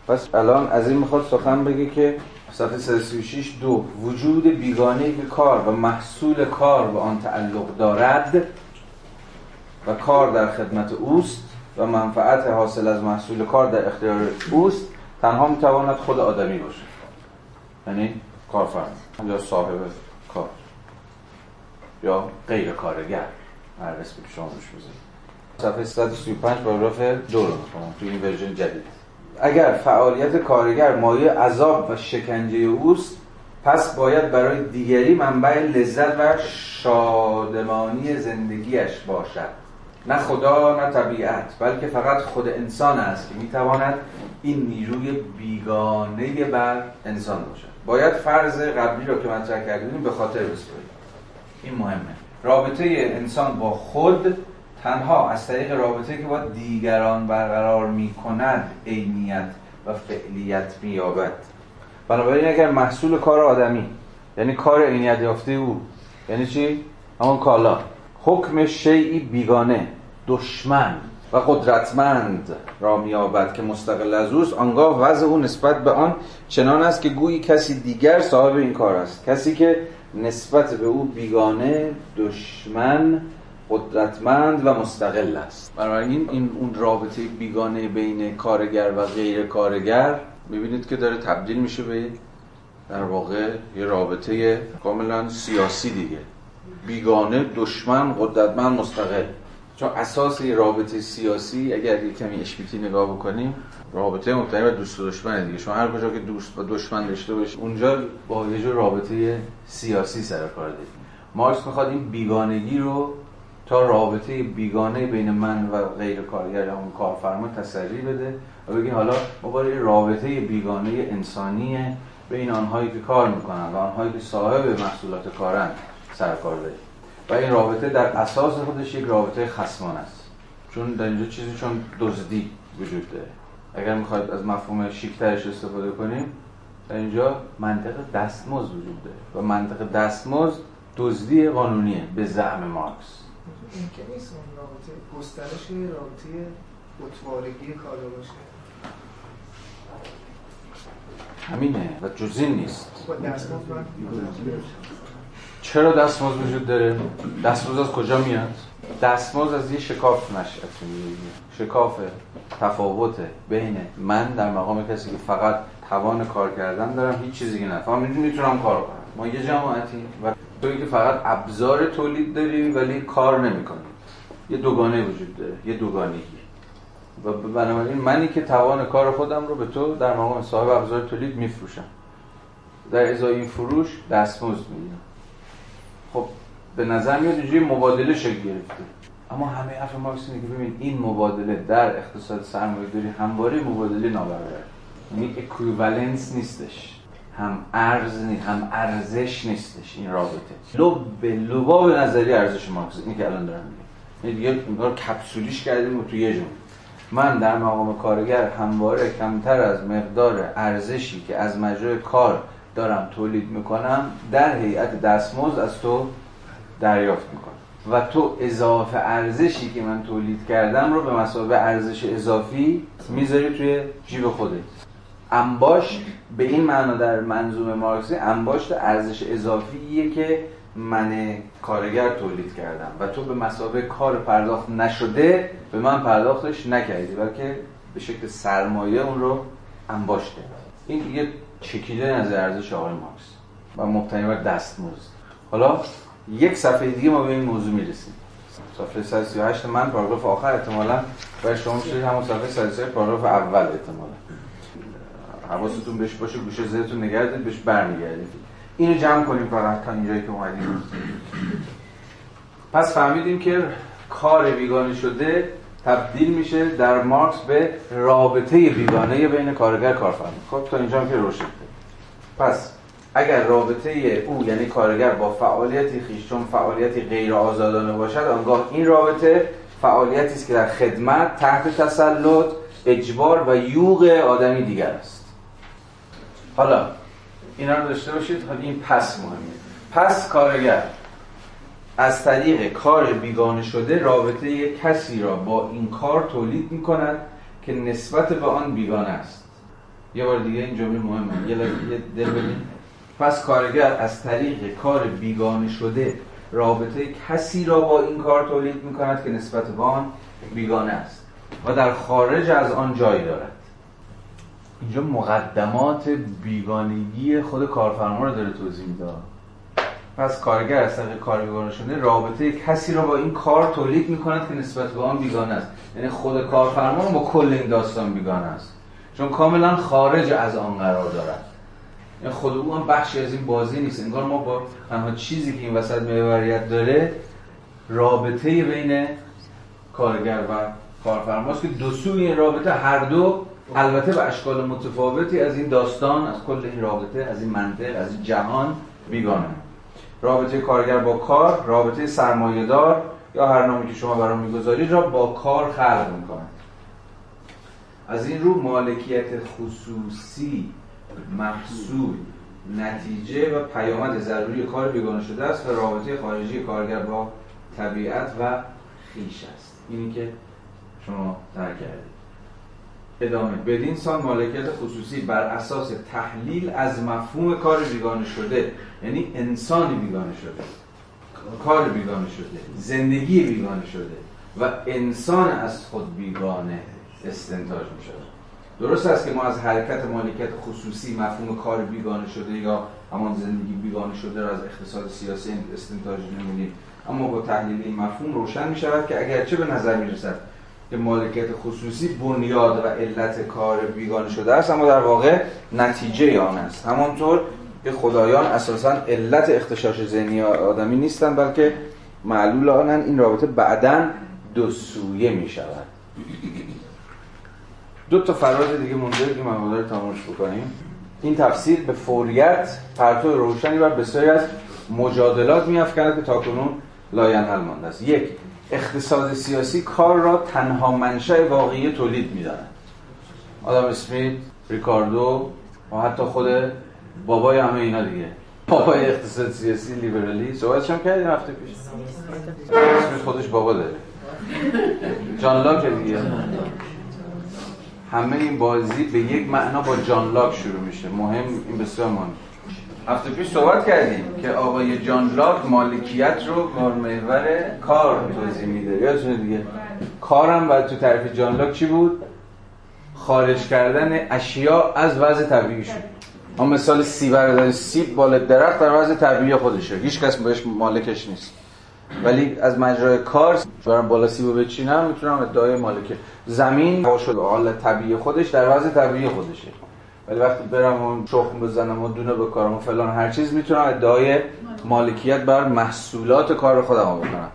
پس الان از این می‌خواد سخن بگه که صفحه 336 دو وجود بیگانه که کار و محصول کار به آن تعلق دارد و کار در خدمت اوست و منفعت حاصل از محصول کار در اختیار اوست تنها می‌تواند خود آدمی باشه یعنی کارفرما یا صاحب یا غیر کارگر هر اسمی که شما روش بزنید صفحه 135 پاراگراف دو رو می‌خونم. تو این ورژن جدید. اگر فعالیت کارگر مایه عذاب و شکنجه اوست پس باید برای دیگری منبع لذت و شادمانی زندگیش باشد. نه خدا نه طبیعت بلکه فقط خود انسان است که می‌تواند این نیروی بیگانه بر انسان باشد. باید فرض قبلی را که مطرح کردیم به خاطر بسپاریم این مهمه. رابطه انسان با خود تنها از طریق رابطه که با دیگران برقرار می کند عینیت و فعلیت می یابد بنابراین اگر محصول کار آدمی یعنی کار عینیت یافته او یعنی چی؟ همون کالا. حکم شیعی بیگانه دشمن و قدرتمند را میابد که مستقل از اوست. آنگاه وضع او نسبت به آن چنان است که گویی کسی دیگر صاحب این کار است. کسی که نسبت به او بیگانه دشمن قدرتمند و مستقل است. بنابراین این اون رابطه بیگانه بین کارگر و غیر کارگر می‌بینید که داره تبدیل میشه به در واقع یه رابطه کاملا سیاسی دیگه. بیگانه دشمن قدرتمند مستقل. چون اساس یه رابطه سیاسی اگر یه کمی اشبیتی نگاه بکنیم رابطه مبتنی بر دوست و دشمن دیگه. شما هر کجا که دوست و دشمن داشته باشید اونجا با یه جور رابطه سیاسی سر کار دارید مارکس می‌خواد این بیگانگی رو تا رابطه بیگانه بین من و غیر کارگر یا اون کارفرما تسری بده و بگی حالا ما باید رابطه بیگانه انسانی بین آنهایی که کار می‌کنن و آنهایی که صاحب محصولات کارن سرکار داریم. و این رابطه در اساس خودش یک رابطه خصمان است. چون در اینجا چیزی چون دزدی وجود داره. اگر می‌خواید از مفهوم شیکترش استفاده کنیم در اینجا منطق دستمزد وجود داره و منطق دستمزد دزدی قانونیه به زعم مارکس. این که نیست اون رابطه گسترش رابطه اتوارگی کالا باشه. همینه و جزین نیست. دستمزد چرا دستمزد وجود داره؟ دستمزد از کجا میاد؟ دستمزد از یه شکاف نشأت شکاف تفاوت بین من در مقام کسی که فقط توان کار کردن دارم هیچ چیزی که نفهم می‌تونم کار کنم. ما یه جماعتی و توی که فقط ابزار تولید داری ولی کار نمی‌کنی یه دوگانه وجود داره یه دوگانگی. و بنابراین منی که توان کار خودم رو به تو در مقام صاحب ابزار تولید میفروشم. در ازای این فروش دستمزد می‌گیرم. به نظر میاد اینجوری مبادله شکل گرفته. اما همه حرف مارکس اینه که ببین این مبادله در اقتصاد سرمایه داری همواره مبادله نابرابر یعنی equivalence نیستش. هم ارز نیست هم ارزش نیستش. این رابطه. لب نظریه ارزش مارکس اینی که الان دارم میگم. یعنی دیگه انگار کپسولیش کردیم تو یه جون. من در مقام کارگر همواره کمتر از مقدار ارزشی که از مجرای کار دارم تولید می‌کنم در هیئت دستمزد از تو دریافت می‌کنم و تو اضافه ارزشی که من تولید کردم رو به مسابقه ارزش اضافی می‌ذاری توی جیب خودت. انباشت به این معنا در منظوم مارکسی انباشت ارزش اضافیه که من کارگر تولید کردم و تو به مسابقه کار پرداخت نشده به من پرداختش نکردی بلکه به شکل سرمایه اون رو انباشته این یه چکیده نظر ارزش آقای مارکس و مبتنی بر دستمزد. حالا یک صفحه دیگه ما به این موضوع می‌رسیم. صفحه 138 من پاراگراف آخر احتمالا. برای شما میشه همون صفحه 138 پاراگراف اول احتمالا. حواستون بهش باشه گوشه زیرتون نگردید بهش برمیگردید. اینو جمع کنیم فقط تا اینجایی که اومدیم. پس فهمیدیم که کار بیگانه شده تبدیل میشه در مارکس به رابطه بیگانه بین کارگر کارفرما. خب تا اینجا که روشن. پس اگر رابطه او یعنی کارگر با فعالیتی خیش چون فعالیتی غیر آزادانه باشد آنگاه این رابطه فعالیتی است که در خدمت تحت تسلط اجبار و یوغ آدمی دیگر است. حالا اینا رو داشته باشید. حالا این پس مهمه. پس کارگر. از طریق کار بیگانه شده رابطه کسی را با این کار تولید می کند که نسبت به آن بیگانه است. یه بار دیگه این جمله مهمه. یه دل ببین پس کارگر از طریق کار بیگانه شده رابطه کسی را با این کار تولید می کند که نسبت به آن بیگانه است و در خارج از آن جای دارد. اینجا مقدمات بیگانگی خود کارفرما رو داره توضیح میده. پس کارگر از طریق کار بیگانه شده رابطه کسی را با این کار تولید می‌کند که نسبت به آن بیگانه است. یعنی خود کارفرما با کل این داستان بیگانه است. چون کاملا خارج از آن قرار دارد. خود او هم بخشی از این بازی نیست. انگار ما با تنها چیزی که این وسط محوریت داره رابطه بین کارگر و کارفرماست که دو سوی این رابطه هر دو البته به اشکال متفاوتی از این داستان از کل این رابطه از این منطق از این جهان بیگانه رابطه کارگر با کار رابطه سرمایه‌دار یا هر نامی که شما برام می‌گذارید را با کار خلق می‌کنند. از این رو مالکیت خصوصی محصول نتیجه و پیامد ضروری کار بیگانه شده است و رابطه خارجی کارگر با طبیعت و خیش است. اینی که شما درک کردید. ادامه. بدین سان مالکیت خصوصی بر اساس تحلیل از مفهوم کار بیگانه شده یعنی انسانی بیگانه شده کار بیگانه شده زندگی بیگانه شده و انسان از خود بیگانه استنتاج می شده درست است که ما از حرکت مالکیت خصوصی مفهوم کار بیگانه شده یا همان زندگی بیگانه شده را از اقتصاد سیاسی استنتاج نمونیم. اما با تحلیل این مفهوم روشن می شود که اگرچه به نظر می رسد که مالکیت خصوصی بنیاد و علت کار بیگانه شده است اما در واقع نتیجه آن است. همانطور که خدایان اساسا علت اختشاش ذهنی آدمی نیستند بلکه معلول آنن این رابطه بعدا دو سویه می دو تا فراز دیگه مونده که مقاله رو تمامش بکنیم. این تفسیر به فوریت پرتو روشنی بر بسیاری از مجادلات میافکند که تاکنون لاینحل مانده است. یک اقتصاد سیاسی کار را تنها منشأ واقعی تولید می‌داند. آدم اسمیت ریکاردو و حتی خود بابای همه اینا دیگه. بابای اقتصاد سیاسی لیبرالی. صحبتش هم کردیم هفته پیش؟ اسمیت خودش بابا داره. جان لاک دیگه. همه این بازی به یک معنا با جان لاک شروع میشه. مهم این بسیار مهم. هفته پیش صحبت کردیم که آقای جان لاک مالکیت رو کارمحور کار توضیح میده. یادتونه دیگه؟ کارم و تو تعریف جان لاک چی بود؟ خارج کردن اشیا از وضع طبیعی شد. ما مثال سی بردن سیب بالا درخت در وضع طبیعی خودشه. هیچ کس بهش مالکش نیست. ولی از مجرای کار برم بالا سیبو بچینم می‌تونم ادعای مالکه زمین شده حال طبیعی خودش در وضع طبیعی خودشه. ولی وقتی برم اون شخم بزنم و دونه بکارم و فلان هر چیز می‌تونم ادعای مالکیت بر محصولات کار خودم بکنم.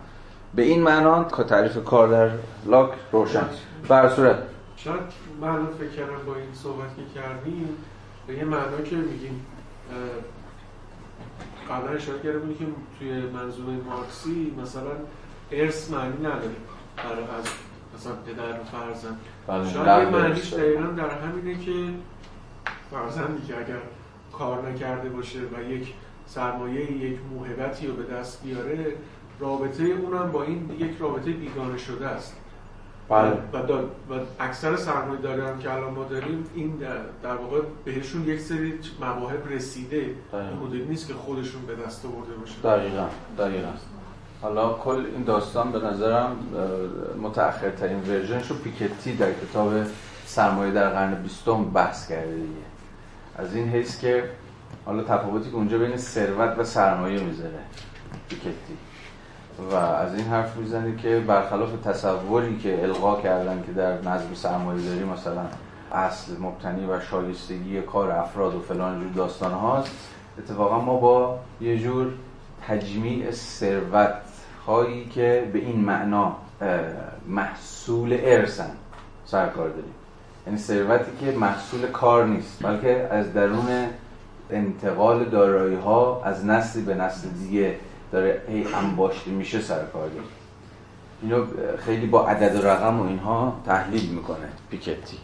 به این معنا که تعریف کار در لاک روشن. بر صورت. شاید من فکر کردم با این صحبت که کردیم به یه معنا که میگیم قبلا اشاره کرده بودی که توی منظومه مارکسی مثلا ارث معنی نداره برای از مثلا پدر و فرزند بله، شاید یه معنیش. دقیقا در همینه که فرزندی که اگر کار نکرده باشه و یک سرمایه یک موهبتی رو به دست بیاره رابطه اونم با این یک رابطه بیگانه شده است بله. و, و اکثر سرمایه هم که الان ما داریم این در, در واقع بهشون یک سری مواهب رسیده. مدلی نیست که خودشون به دست آورده باشه دقیقا دقیقا. حالا کل این داستان به نظرم متأخرترین ورژنش رو پیکتی در کتاب سرمایه در قرن بیستم بحث کرده دیگه. از این حیث که حالا تفاوتی که اونجا بین ثروت و سرمایه می‌ذاره پیکتی. و از این حرف می‌زنه که برخلاف تصوری که القا کردن که در نظم سرمایه داری مثلا اصل مبتنی و شایستگی کار افراد و فلان جور داستان هاست اتفاقا ما با یه جور تجمیع ثروت هایی که به این معنا محصول ارثن سرکار داریم. یعنی ثروتی که محصول کار نیست بلکه از درون انتقال دارایی ها از نسلی به نسل دیگه داره هی انباشته میشه سرکار داریم اینو خیلی با عدد و رقم و اینها تحلیل می‌کنه پیکتی.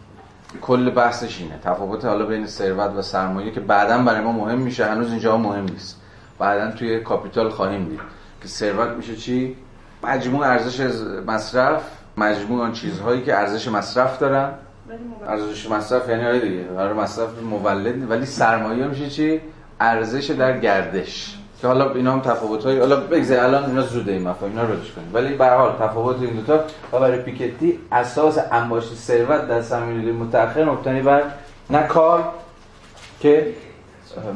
کل بحثش اینه. تفاوت حالا بین ثروت و سرمایه که بعدا برای ما مهم میشه هنوز اینجا مهم نیست. بعدا توی کاپیتال خواهیم دید که ثروت میشه چی؟ مجموع ارزش مصرف مجموع آن چیزهایی که ارزش مصرف دارن. ارزش مصرف یعنی آره دیگه قرار مصرف مولد. ولی سرمایه میشه چی؟ ارزش در گردش. که حالا اینا هم تفاوت های حالا بگذار الان اینا زوده این مفاهیم اینا رو ردش کنیم. ولی به حال تفاوت این دو تا و برای پیکتی اساس انباشت ثروت در سرمایه‌گذاری متأخر مبتنی بر نه کار که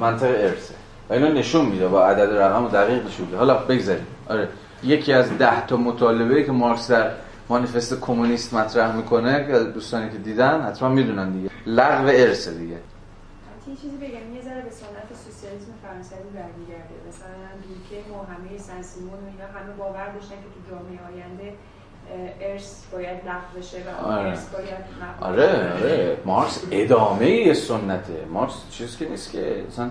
منطق ارثه. و اینا نشون میده با عدد رقم دقیق نشون حالا بگذاریم. آره. یکی از ده تا مطالبه که مارکس در مانیفست کمونیست مطرح می‌کنه که دوستانی که دیدن حتما می‌دونن دیگه. لغو ارث دیگه. یه چیزی بگم یه ذره به سنت سوسیالیسم فرانسوی برمیگرده. مثلا دوکه و همه سن سیمون و اینا همه باور داشتن که تو جامعه آینده ارث باید لغو بشه و آره. ارث باید آره. آره. مارکس ادامه یه سنته. مارکس چیز که نیست که مثلا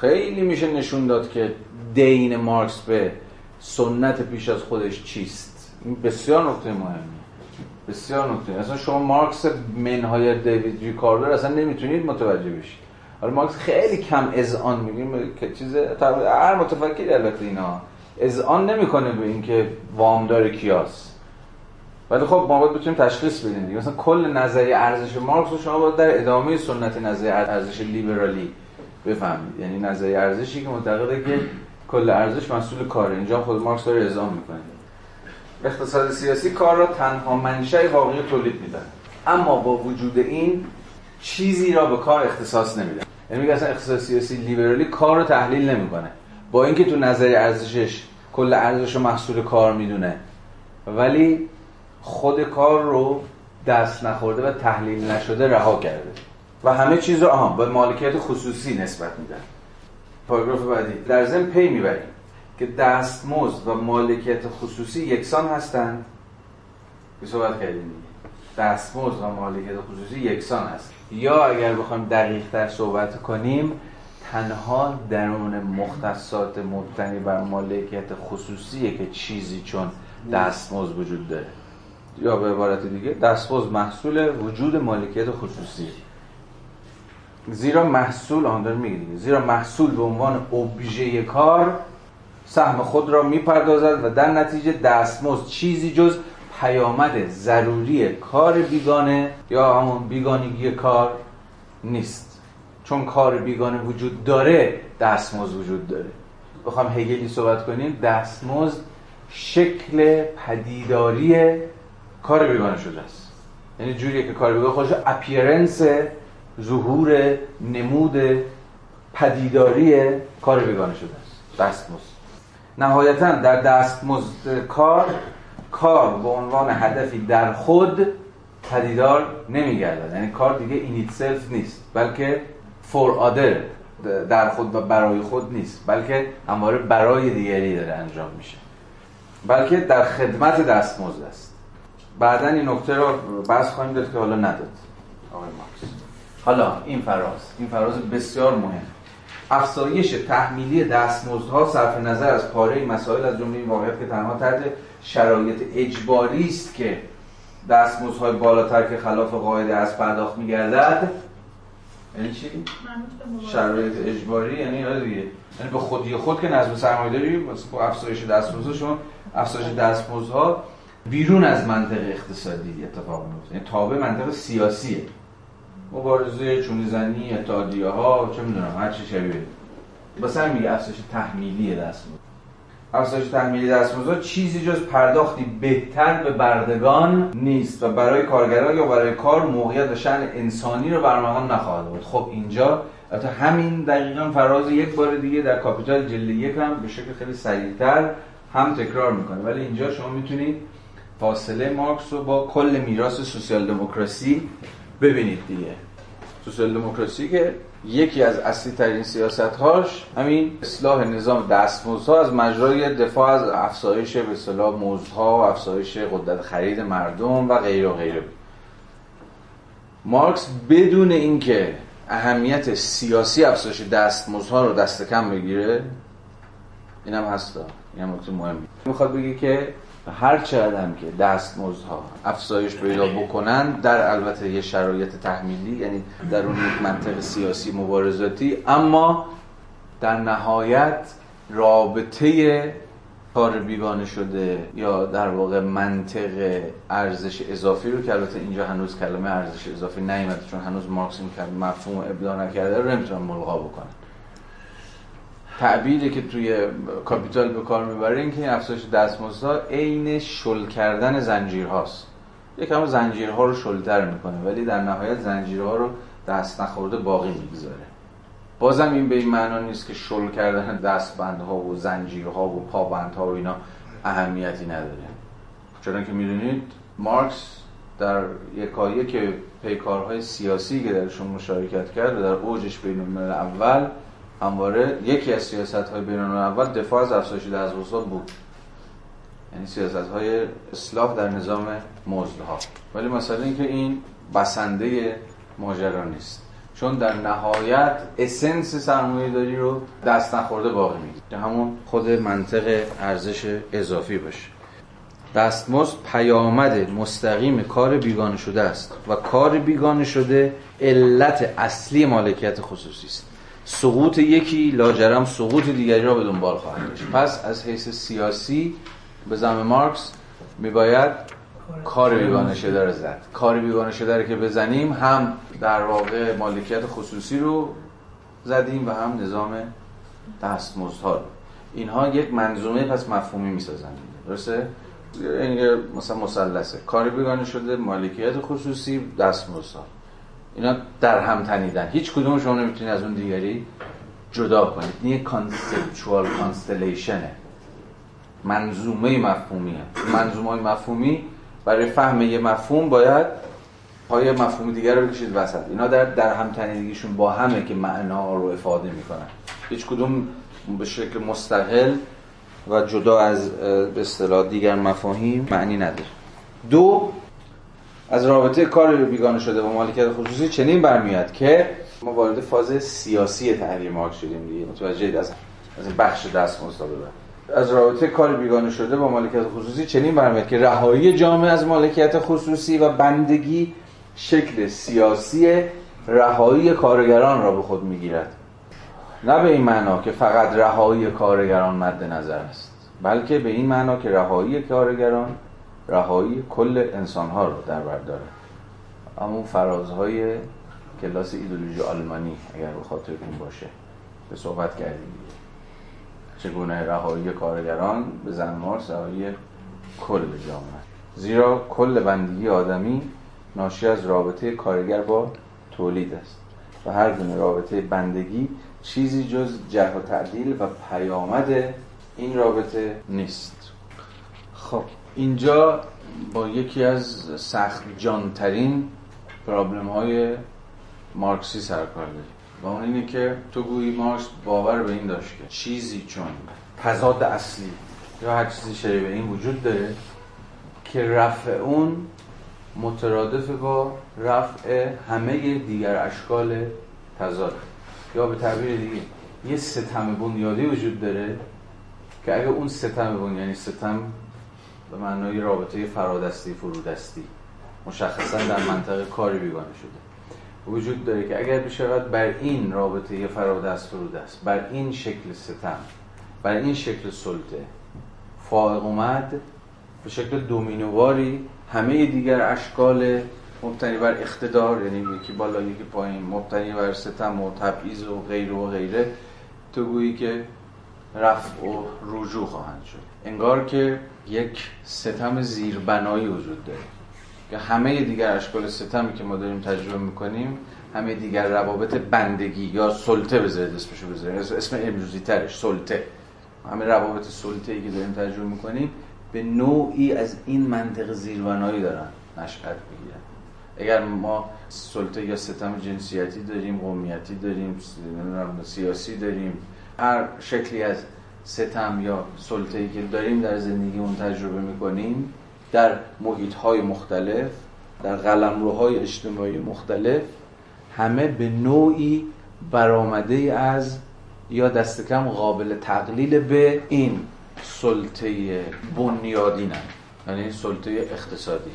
خیلی میشه نشون داد که دین مارکس به سنت پیش از خودش چیست. این بسیار نکته مهمی. بسیار نکته. اصلا شما مارکس منهای دیوید ریکاردر اصلا نمی‌تونید متوجه بشید. حالا مارکس خیلی کم اذعان میگیم که چیز هر متفکری البته اینا. اذعان نمی‌کنه به اینکه وامدار کیاس. ولی خب ما باید بتونیم تشخیص بدیم دیگه. مثلا کل نظریه ارزش مارکس رو شما باید در ادامه سنت نظریه ارزش لیبرالی بفهمید. یعنی نظریه ارزشی که معتقده که کل ارزش مسئول کاره. اینجا خود مارکس داره اعزام می‌کنه. اقتصاد سیاسی کار را تنها منشأ واقعی تولید میدن اما با وجود این چیزی را به کار اختصاص نمیدن یعنی میگه اصلا اقتصاد سیاسی لیبرالی کار رو تحلیل نمی‌کنه. با اینکه تو نظریه ارزشش کل ارزش رو محصول کار می‌دونه ولی خود کار رو دست نخورده و تحلیل نشده رها کرده. و همه چیز رو آها به مالکیت خصوصی نسبت میدن. پاراگراف بعدی. در ضمن پی می‌بریم که دستمزد و مالکیت خصوصی یکسان هستند. که صحبت کردیم دستمزد و مالکیت خصوصی یکسان هست یا اگر بخوایم دقیق تر صحبت کنیم تنها درون مختصات مبتنی بر مالکیت خصوصیه که چیزی چون دستمزد وجود داره. یا به عبارت دیگه دستمزد محصول وجود مالکیت خصوصی. زیرا محصول آن داره میگه. زیرا محصول به عنوان ابژه کار سهم خود را می‌پردازد و در نتیجه دستمزد چیزی جز پیامد ضروری کار بیگانه یا همون بیگانگی کار نیست. چون کار بیگانه وجود داره دستمزد وجود داره. بخوام هگلی صحبت کنیم. دستمزد شکل پدیداری کار بیگانه شده است. یعنی جوریه که کار بیگانه خودش اپیرنس ظهور نمود پدیداری کار بیگانه شده است. دستمزد. نهایتا در دستمزد کار کار به عنوان هدفی در خود پدیدار نمیگردد. یعنی کار دیگه این سلف نیست بلکه فور آدر در خود و برای خود نیست بلکه همواره برای دیگری داره انجام میشه. بلکه در خدمت دستمزد است. بعدا این نکته رو بحث خواهیم داد که حالا نداد. آقای مارکس. حالا این فراز. این فراز بسیار مهم. افزایش تحمیلی دستمزدها صرف نظر از پاره مسائل از جمله این واقعیت که تنها تحت شرایط اجباری است که دستمزدهای بالاتر که خلاف قاعده از پرداخت میگردد. یعنی چی؟ شرایط اجباری یعنی آره دیگه. یعنی به خودی خود که نظم سرمایه‌داری با افزایش دستمزدها شما افزایش دستمزدها بیرون از منطق اقتصادی اتفاق میفته یعنی تابع منطق سیاسیه. مبارزه چونی زنی اتحادیه ها چه می‌دونم هر چی شبیه. واسه میگه افزایش تحمیلی دستمزد. افزایش تحمیلی دستمزد چیزی جز پرداختی بهتر به بردگان نیست و برای کارگران یا برای کار موقعیت و شأن انسانی رو برمغان نخواهد بود خب اینجا حتی همین دقیقا فراز یک بار دیگه در کاپیتال جلد یک هم به شکل خیلی سریعتر هم تکرار می‌کنه. ولی اینجا شما می‌تونید فاصله مارکس رو با کل میراث سوسیال دموکراسی ببینید دیگه. سوسیال دموکراسی که یکی از اصلی ترین سیاست هاش همین اصلاح نظام دستمزدها از مجرای دفاع از افزایش به اصطلاح مزدها و افزایش قدرت خرید مردم و غیره و غیره. مارکس بدون اینکه اهمیت سیاسی افزایش دستمزدها رو دست کم بگیره اینم هستا اینم نکته مهمی. می‌خواد بگه که هر چقدر هم که دستمزدها افزایش پیدا بکنن در البته یه شرایط تحمیلی یعنی در اون یک منطق سیاسی مبارزاتی اما در نهایت رابطه کار بیگانه شده یا در واقع منطق ارزش اضافی رو که البته اینجا هنوز کلمه ارزش اضافی نیومده چون هنوز مارکس این مفهوم ابداع نکرده رو نمی‌تونن ملغا بکنن تعبیری که توی کاپیتال به کار می‌بره این که این افزایش دستمزدها عین شل کردن زنجیرهاست. یکم زنجیرها رو شلتر می‌کنه ولی در نهایت زنجیرها رو دست نخورده باقی می‌گذاره. بازم این به این معنا نیست که شل کردن دستبندها و زنجیرها و پابندها و اینا اهمیتی نداره. چون که می‌دونید مارکس در یکایی که پیکارهای سیاسی که درشون مشارکت کرد و در اوجش بین اول همواره یکی از سیاست های اول دفاع از افزایش دستمزدها بود. یعنی سیاست های اصلاح در نظام مزدها. ولی مثلا اینکه این بسنده ماجرا نیست. چون در نهایت اسنس سرمایه داری رو دست نخورده باقی می‌گیره. همون خود منطق ارزش اضافی باشه. دستمزد پیامد مستقیم کار بیگانه شده است و کار بیگانه شده علت اصلی مالکیت خصوصی است. سقوط یکی لاجرم سقوط دیگری را به دنبال خواهد داشت. پس از حیث سیاسی به زم مارکس میباید کار بیگانه شده رو زد. کار بیگانه شده رو که بزنیم هم در واقع مالکیت خصوصی رو زدیم و هم نظام دستمزدها رو. اینها یک منظومه پس مفهومی می‌سازن درسته؟ این مثلا مثلثه. کار بیگانه شده مالکیت خصوصی دستمزدها. اینا در هم تنیدن. هیچ کدوم شما نمی‌تونید از اون دیگری جدا کنید. این یک conceptual constellation ه منظومه مفهومیه منظومه مفهومی برای فهم یه مفهوم باید پای مفهوم دیگر رو بکشید وسط. اینا در در هم تنیدگیشون با همه که معنا رو افاده می‌کنن. هیچ کدوم به شکل مستقل و جدا از به اصطلاح دیگر مفاهیم معنی نداره. دو از رابطه کار بیگانه شده با مالکیت خصوصی چنین برمیاد که ما وارد فاز سیاسی تحریم مارکس شدیم دیگه. متوجه از از بخش دست ببر از رابطه کار بیگانه شده با مالکیت خصوصی چنین برمیاد که رهایی جامعه از مالکیت خصوصی و بندگی شکل سیاسی رهایی کارگران را به خود می‌گیرد. نه به این معنا که فقط رهایی کارگران مد نظر است بلکه به این معنا که رهایی کارگران رهایی کل انسان ها رو در بر داره. همون فرازهای کلاس ایدولوژی آلمانی اگر به خاطرتون باشه به صحبت کردیم. چگونه رهایی کارگران به زن مارس رهایی کل جامعه. زیرا کل بندگی آدمی ناشی از رابطه کارگر با تولید است. و هر گونه رابطه بندگی چیزی جز جه و تعدیل و پیامد این رابطه نیست. خب. اینجا با یکی از سخت جانترین پرابلم های مارکسی سرکار داریم. و اون اینه که تو گویی مارکس باور به این داشت که چیزی چون تضاد اصلی یا هر چیزی شبیه این وجود داره که رفع اون مترادف با رفع همه دیگر اشکال تضاد. یا به تعبیر دیگه یه ستم بنیادی وجود داره که اگه اون ستم بنیادی یعنی ستم به معنای رابطه فرادستی فرودستی. مشخصا در منطقه کاری بیگانه شده. وجود داره که اگر بشود بر این رابطه فرادست فرود است بر این شکل ستم بر این شکل سلطه فائق اومد به شکل دومینوواری همه دیگر اشکال مبتنی بر اقتدار یعنی یکی بالا یکی پایین مبتنی بر ستم و تبعیض و غیره و غیره تو گویی که رفع و رجوع خواهند شد. انگار که یک ستم زیربنایی وجود داره. که همه دیگر اشکال ستمی که ما داریم تجربه می‌کنیم همه دیگر روابط بندگی یا سلطه بذارید اسمشو بذارید اسم امروزی ترش سلطه. همه روابط سلطه ای که داریم تجربه می‌کنیم به نوعی از این منطق زیربنایی دارن نشأت بگیرن اگر ما سلطه یا ستم جنسیتی داریم قومیتی داریم سیاسی داریم هر شکلی از ستم یا سلطه ای که داریم در زندگی اون تجربه می‌کنیم در محیط های مختلف در قلمروهای اجتماعی مختلف همه به نوعی برآمده از یا دست کم قابل تقلیل به این سلطه بنیادین هم. یعنی سلطه اقتصادی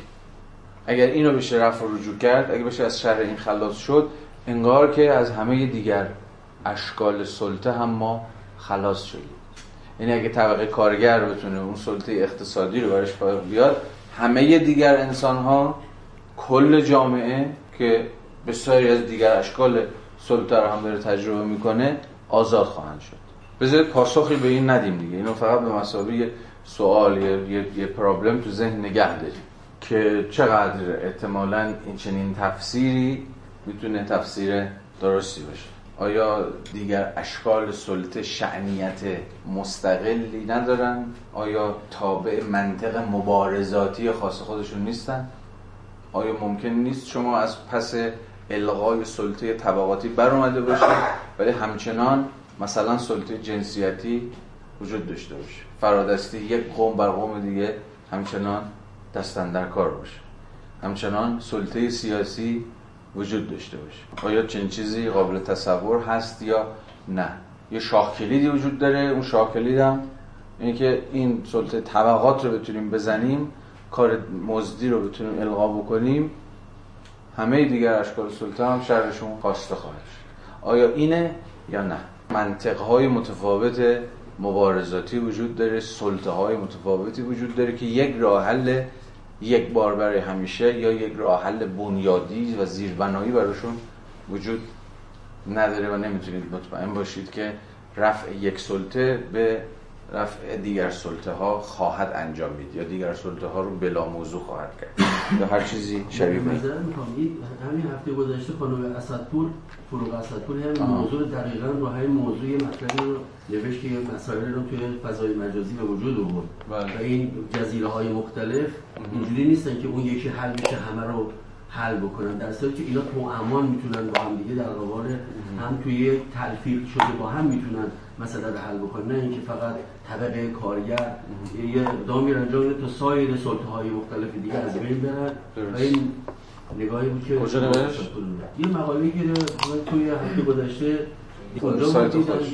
اگر اینو رفع و رجوع کرد اگر بشه از شر این خلاص شد انگار که از همه دیگر اشکال سلطه هم ما خلاص شدیم یعنی اگه طبقه کارگر بتونه اون سلطه اقتصادی رو برش بیاد همه دیگر انسان ها کل جامعه که بسیاری از دیگر اشکال سلطه رو هم داره تجربه می‌کنه آزاد خواهند شد. بذارید پاسخی به این ندیم دیگه. اینو فقط به مسابقه سوال یه, یه پرابلم تو ذهن نگه داریم. که چقدر احتمالا این چنین تفسیری می‌تونه تفسیر درستی باشه. آیا دیگر اشکال سلطه شعنیت مستقلی ندارن؟ آیا تابع منطق مبارزاتی خاص خودشون نیستن؟ آیا ممکن نیست شما از پس الغای سلطه طبقاتی بر اومده باشه ولی همچنان مثلا سلطه جنسیتی وجود داشته باشه فرادستی یک قوم بر قوم دیگه همچنان دستن در کار باشه همچنان سلطه سیاسی وجود داشته باشه. آیا چنین چیزی قابل تصور هست یا نه؟ یه شاخ کلیدی وجود داره اون شاخ کلید هم اینه که این سلطه طبقات رو بتونیم بزنیم کار مزدی رو بتونیم القا بکنیم همه دیگر اشکال سلطه هم شرشون خواسته خواهد آیا اینه یا نه؟ منطقه های متفاوت مبارزاتی وجود داره سلطه های متفاوتی وجود داره که یک راه حل یک بار برای همیشه یا یک راه حل بنیادی و زیربنایی براشون وجود نداره و نمی‌تونید مطمئن باشید که رفع یک سلطه به رفع دیگر سلطه ها خواهد انجام بید یا دیگر سلطه ها رو بلا موضوع خواهد کرد. یا هر چیزی شبیه به همین هفته گذشته خانم اسدپور فروغ اسدپور همین موضوع دقیقا رو همین موضوع مطلبی رو نوشت که مسائل رو توی فضای مجازی به وجود آورد. بله. و این جزیره های مختلف اینجوری نیستن که اون یکی حل میشه همه رو حل بکنن. در صورتی که اینا تو امان می‌تونن با هم دیگه در قبال هم توی تلفیق شده با هم می‌تونن مثلا رو حل بکنن نه اینکه فقط طبقه کارگر یه اقدامی انجام تا سایر سلطه های مختلف دیگه از بین برن. و این نگاهی بود که کجا یه مقاله که توی هفته گذشته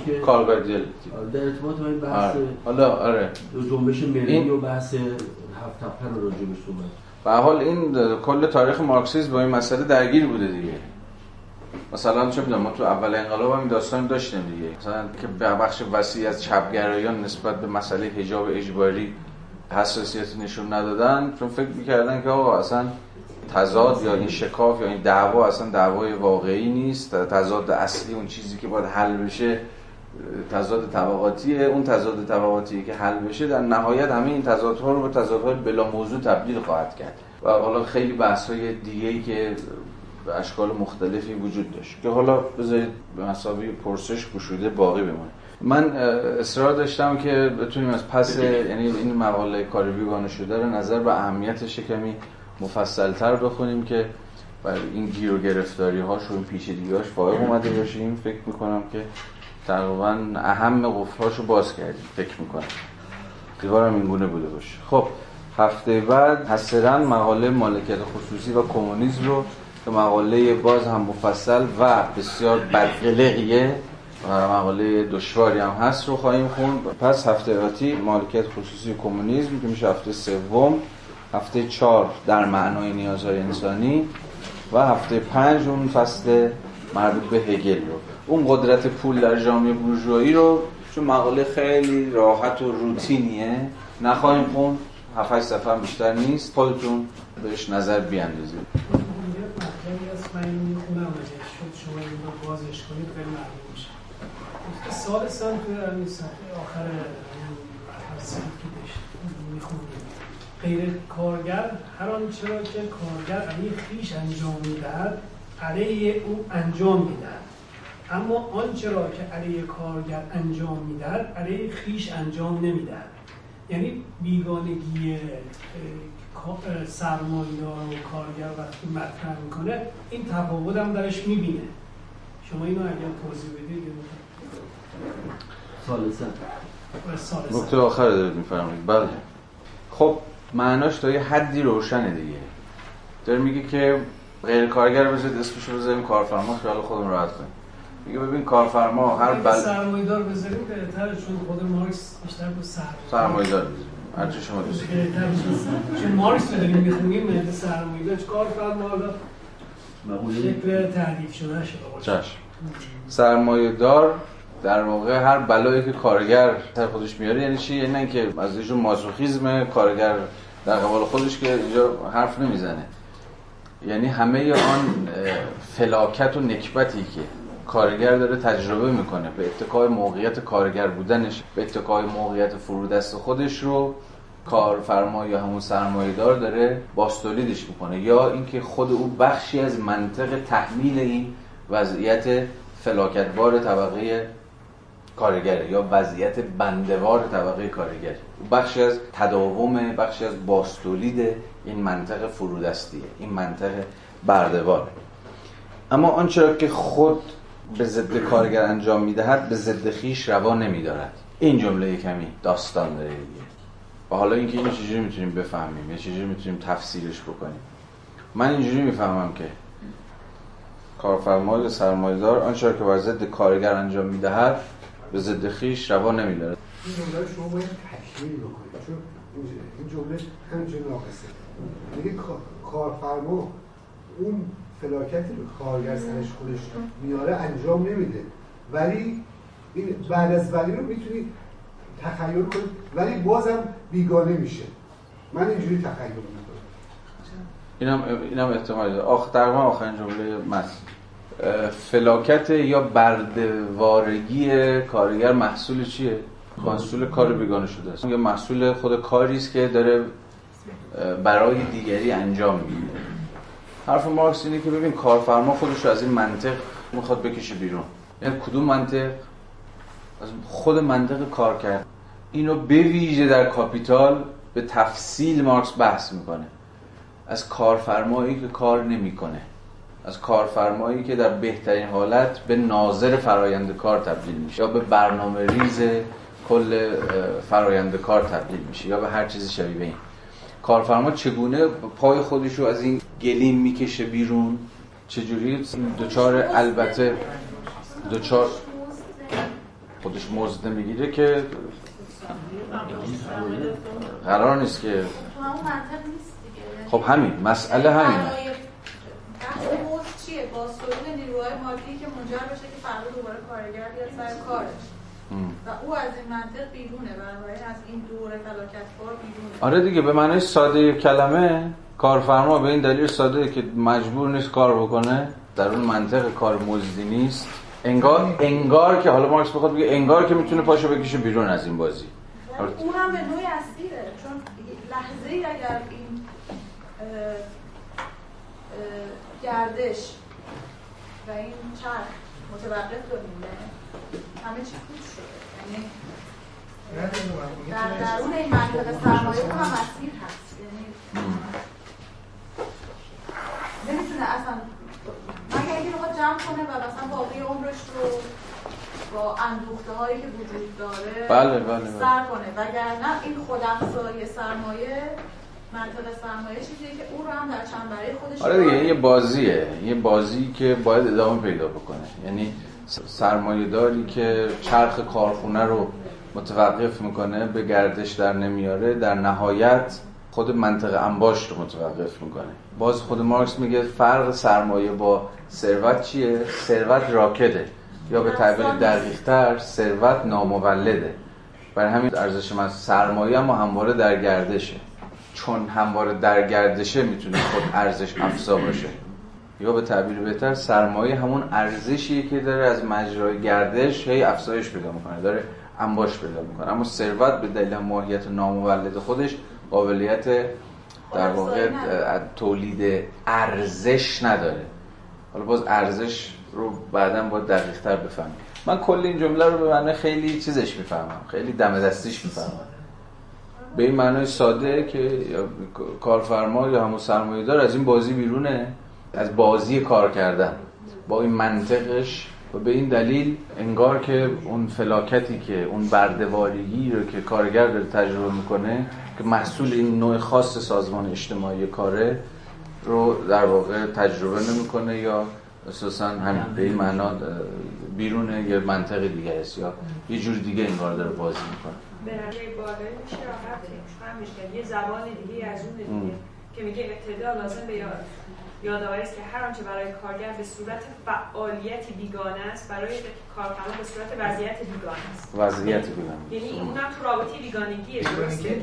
که کاربر در ارتباط با این بحث آره. حالا آره. جنبش ملی و بحث هفت تپه رو راجبش صحبت. به حال این کل تاریخ مارکسیسم با این مسئله درگیر بوده دیگه. مثلا چه می‌دونم ما تو اول انقلاب هم داستان داشتیم دیگه. مثلا که به بخش وسیع از چپگرایان نسبت به مسئله حجاب اجباری حساسیت نشون ندادن چون فکر می‌کردن که آقا اصلا تضاد یا این شکاف یا این دعوا اصلا دعوای واقعی نیست. تضاد اصلی اون چیزی که باید حل بشه تضاد طبقاتیه. اون تضاد طبقاتی که حل بشه در نهایت همه این تضادها رو به تضادهای بلا موضوع تبدیل خواهد کرد. و حالا خیلی بحث های دیگه که به اشکال مختلفی وجود داشت که حالا بذارید به مسابقه پرسش گشوده باقی بمونه. من اصرار داشتم که بتونیم از پس یعنی این مقاله کاری بیگانه شده رو نظر به اهمیتش کمی مفصلتر بخونیم که برای این گیر و گرفتاری هاش و این پیچیدگی هاش فائق اومده باشیم. فکر می‌کنم که تقریبا اهم قفلاشو باز کردیم. فکر می‌کنم. دیوارم این گونه بوده باشه. خب هفته بعد حسرا مقاله مالکیت خصوصی و کمونیسم رو که مقاله باز هم مفصل و بسیار بدقلقیه و مقاله دشواری هم هست رو خواهیم خوند. پس هفته آتی مالکیت خصوصی کمونیسم که میشه هفته سوم هفته چهار در معنای نیازهای انسانی و هفته پنج اون فصل مربوط به هگل رو. اون قدرت پول در جامعه بورژوایی رو چون مقاله خیلی راحت و روتینیه. نخواهیم خون هفت صفحه بیشتر نیست. خودتون بهش نظر بیاندازید. من این می‌خونم شد شما این رو بازش کنید خیلی معلوم میشه. سال سن توی همین آخر هر که می‌خونیم. غیر کارگر هر آنچه که کارگر علیه خیش انجام می‌دهد علیه او انجام می‌دهد. اما آنچه را که علیه کارگر انجام می‌دهد علیه خیش انجام نمی‌دهد. یعنی بیگانگی سرمایه‌دار و کارگر وقتی مطرح می‌کنه این تفاوت هم درش می‌بینه. شما اینو اگر توضیح بدید سال نکته آخر دارید میفرمایید. بله. خب معناش تا یه حدی روشنه دیگه. داره میگه که غیر کارگر بذارید اسمش رو بذاریم کارفرما خیال خودمون راحت کنیم میگه ببین کارفرما هر بل سرمایه‌دار بذاریم بهتره چون خود مارکس بیشتر به سرمایه‌دار چی شما دوست چون مارکس رو داریم می‌خونیم مهد سرمایه‌دار. کارفرما حالا شکل تعریف شده شده چشم. سرمایه‌دار در واقع هر بلایی که کارگر سر خودش میاره یعنی چی؟ یعنی که از ایشون ماسوخیزم کارگر در قبال خودش که اینجا حرف نمی‌زنه. یعنی همه آن فلاکت و نکبتی که کارگر داره تجربه می‌کنه. به اتکای موقعیت کارگر بودنش به اتکای موقعیت فرودست خودش رو کارفرما یا همون سرمایه دار داره باستولیدش می‌کنه. یا اینکه خود او بخشی از منطق تحمیل این وضعیت فلاکتبار طبقه کارگره یا وضعیت بندوار طبقه کارگر. بخشی از تداوم بخشی از باستولید این منطق فرودستیه این منطق بردواره. اما آنچه که خود به ضد کارگر انجام می‌دهد به ضد خیش روا نمیدارد. این جمله کمی داستان داره دیگه. و حالا اینکه اینو چجوری می‌تونیم بفهمیم؟ یا چجوری می‌تونیم تفسیرش بکنیم؟ من اینجوری می‌فهمم که کارفرما یا سرمایه‌دار آنچه که بر ضد کارگر انجام می‌دهد به ضد خیش روا نمیداره این جمله شما باید تکمیل بکنید چون این جمله همچنین ناقصه. میگه کارفرما اون فلاکتی که کارگر سرش خودش میاره انجام نمیده. ولی این بعد از ولی رو می‌تونی تخیل کنید ولی بازم بیگانه میشه. من اینجوری تخیل می‌کنم. اینم اینم احتمال داره. آخ در آخرین جمله متن فلاکت یا برده‌وارگی کارگر محصول چیه؟ محصول کار بیگانه شده است. یا محصول خود کاری است که داره برای دیگری انجام میده. حرف مارکس اینه که ببین کارفرما خودش رو از این منطق می‌خواد بکشه بیرون. یعنی کدوم منطق؟ از خود منطق کار کرد. اینو به ویژه در کاپیتال به تفصیل مارکس بحث می‌کنه. از کارفرمایی که کار نمی‌کنه. از کارفرمایی که در بهترین حالت به ناظر فرایند کار تبدیل میشه. یا به برنامه ریز کل فرایند کار تبدیل میشه. یا به هر چیزی شبیه این. کارفرما چگونه پای خودش رو از این گلیم می‌کشه بیرون چجوری دوچار البته دوچار خودش مزد می‌گیره که قرار نیست که خب همین مسئله همینه چیه نیروهای مادی که منجر بشه که فردا دوباره کارگر بیاد سر کارش و او از این منطق بیرونه بنابراین از این دوره فلاکتبار بیرونه آره دیگه به معنی ساده کلمه کارفرما به این دلیل ساده که مجبور نیست کار بکنه. در اون منطق کار مزدی نیست. انگار انگار که حالا مارکس بخواد بگه انگار که می‌تونه پاشو بکشه بیرون از این بازی. اون هم به نوعی اسیره. چون لحظه ای اگر این گردش و این چرخ متوقف کنیم همه چی خوب شده. یعنی در درون این منطقه سرمایه هم اسیر هست. یعنی نمی‌تونه اصلا مگر اینکه بخواد جمع کنه و مثلا باقی عمرش رو با اندوخته هایی که وجود داره بله بله, بله. سر کنه. وگرنه این خودافزایی سرمایه منطق سرمایه چیزیه که او رو هم در چنبره خودش آره دیگه یه بازیه. یه بازی که باید ادامه پیدا بکنه. یعنی سرمایه داری که چرخ کارخونه رو متوقف می‌کنه به گردش در نمیاره در نهایت خود منطق انباش رو متوقف می‌کنه. باز خود مارکس میگه فرق سرمایه با ثروت چیه؟ ثروت راکده. یا به تعبیر دقیقتر ثروت نامولده. برای همین ارزش من سرمایه هم همواره در گردشه. چون همواره در گردشه می‌تونه خود ارزش افزا باشه. یا به تعبیر بهتر سرمایه همون ارزشیه که داره از مجرای گردش هی افزایش پیدا می‌کنه. داره انباش پیدا می‌کنه. اما ثروت به دلیل ماهیت نامولد خودش قابلیت در واقع تولید ارزش نداره. حالا باز ارزش رو بعدا باید دقیق تر بفهمیم. من کل این جمله رو به معنی خیلی چیزش می‌فهمم. خیلی دم دستیش می‌فهمم. به این معنای ساده که کارفرما یا همون سرمایه دار از این بازی بیرونه. از بازی کار کردن. با این منطقش و به این دلیل انگار که اون فلاکتی که اون بردواریگی رو که کارگر داره تجربه می‌کنه که محصول این نوع خاص سازمان اجتماعی کاره رو در واقع تجربه نمی‌کنه یا اساسا همین به این معنا بیرون یه منطق دیگه است یا یه جور دیگه این داره بازی می‌کنه. به میشه یه زبان دیگه از اون دیگه که میگه ابتدا لازم به یاد یادآوری است که هر آنچه برای کارگر به صورت فعالیت بیگانه است برای کارفرما به صورت وضعیت بیگانه است. وضعیت بیگانه. یعنی اونم تو رابطه بیگانگیه. درسته؟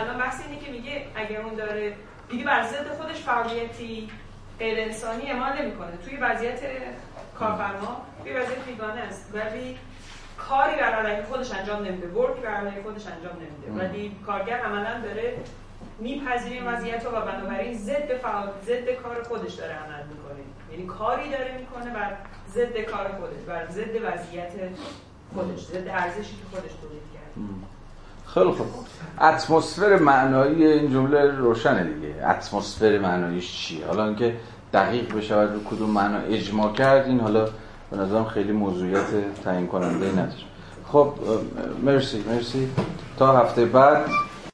الان بحث اینه که میگه اگر اون داره دیگه بر ضد خودش فعالیتی غیر انسانی اعمال نمی‌کنه. توی وضعیت کارفرما توی وضعیت بیگانه است. ولی کاری بر علیه خودش انجام نمیده. ورک بر علیه خودش انجام نمیده. ولی کارگر عملا داره میپذیره وضعیت رو و بنابراین ضد فعال ضد کار خودش داره عمل می‌کنه. یعنی کاری داره می‌کنه بر ضد کار خودش بر ضد وضعیت خودش ضد ارزشی که خودش تولید کرده. خیلی خوب. اتمسفر معنایی این جمله روشنه دیگه. اتمسفر معناییش چیه؟ حالا اینکه دقیق بشود رو کدوم معنا اجماع کرد این حالا به نظرم خیلی موضوعیت تعیین کننده نداره. خب مرسی مرسی. تا هفته بعد.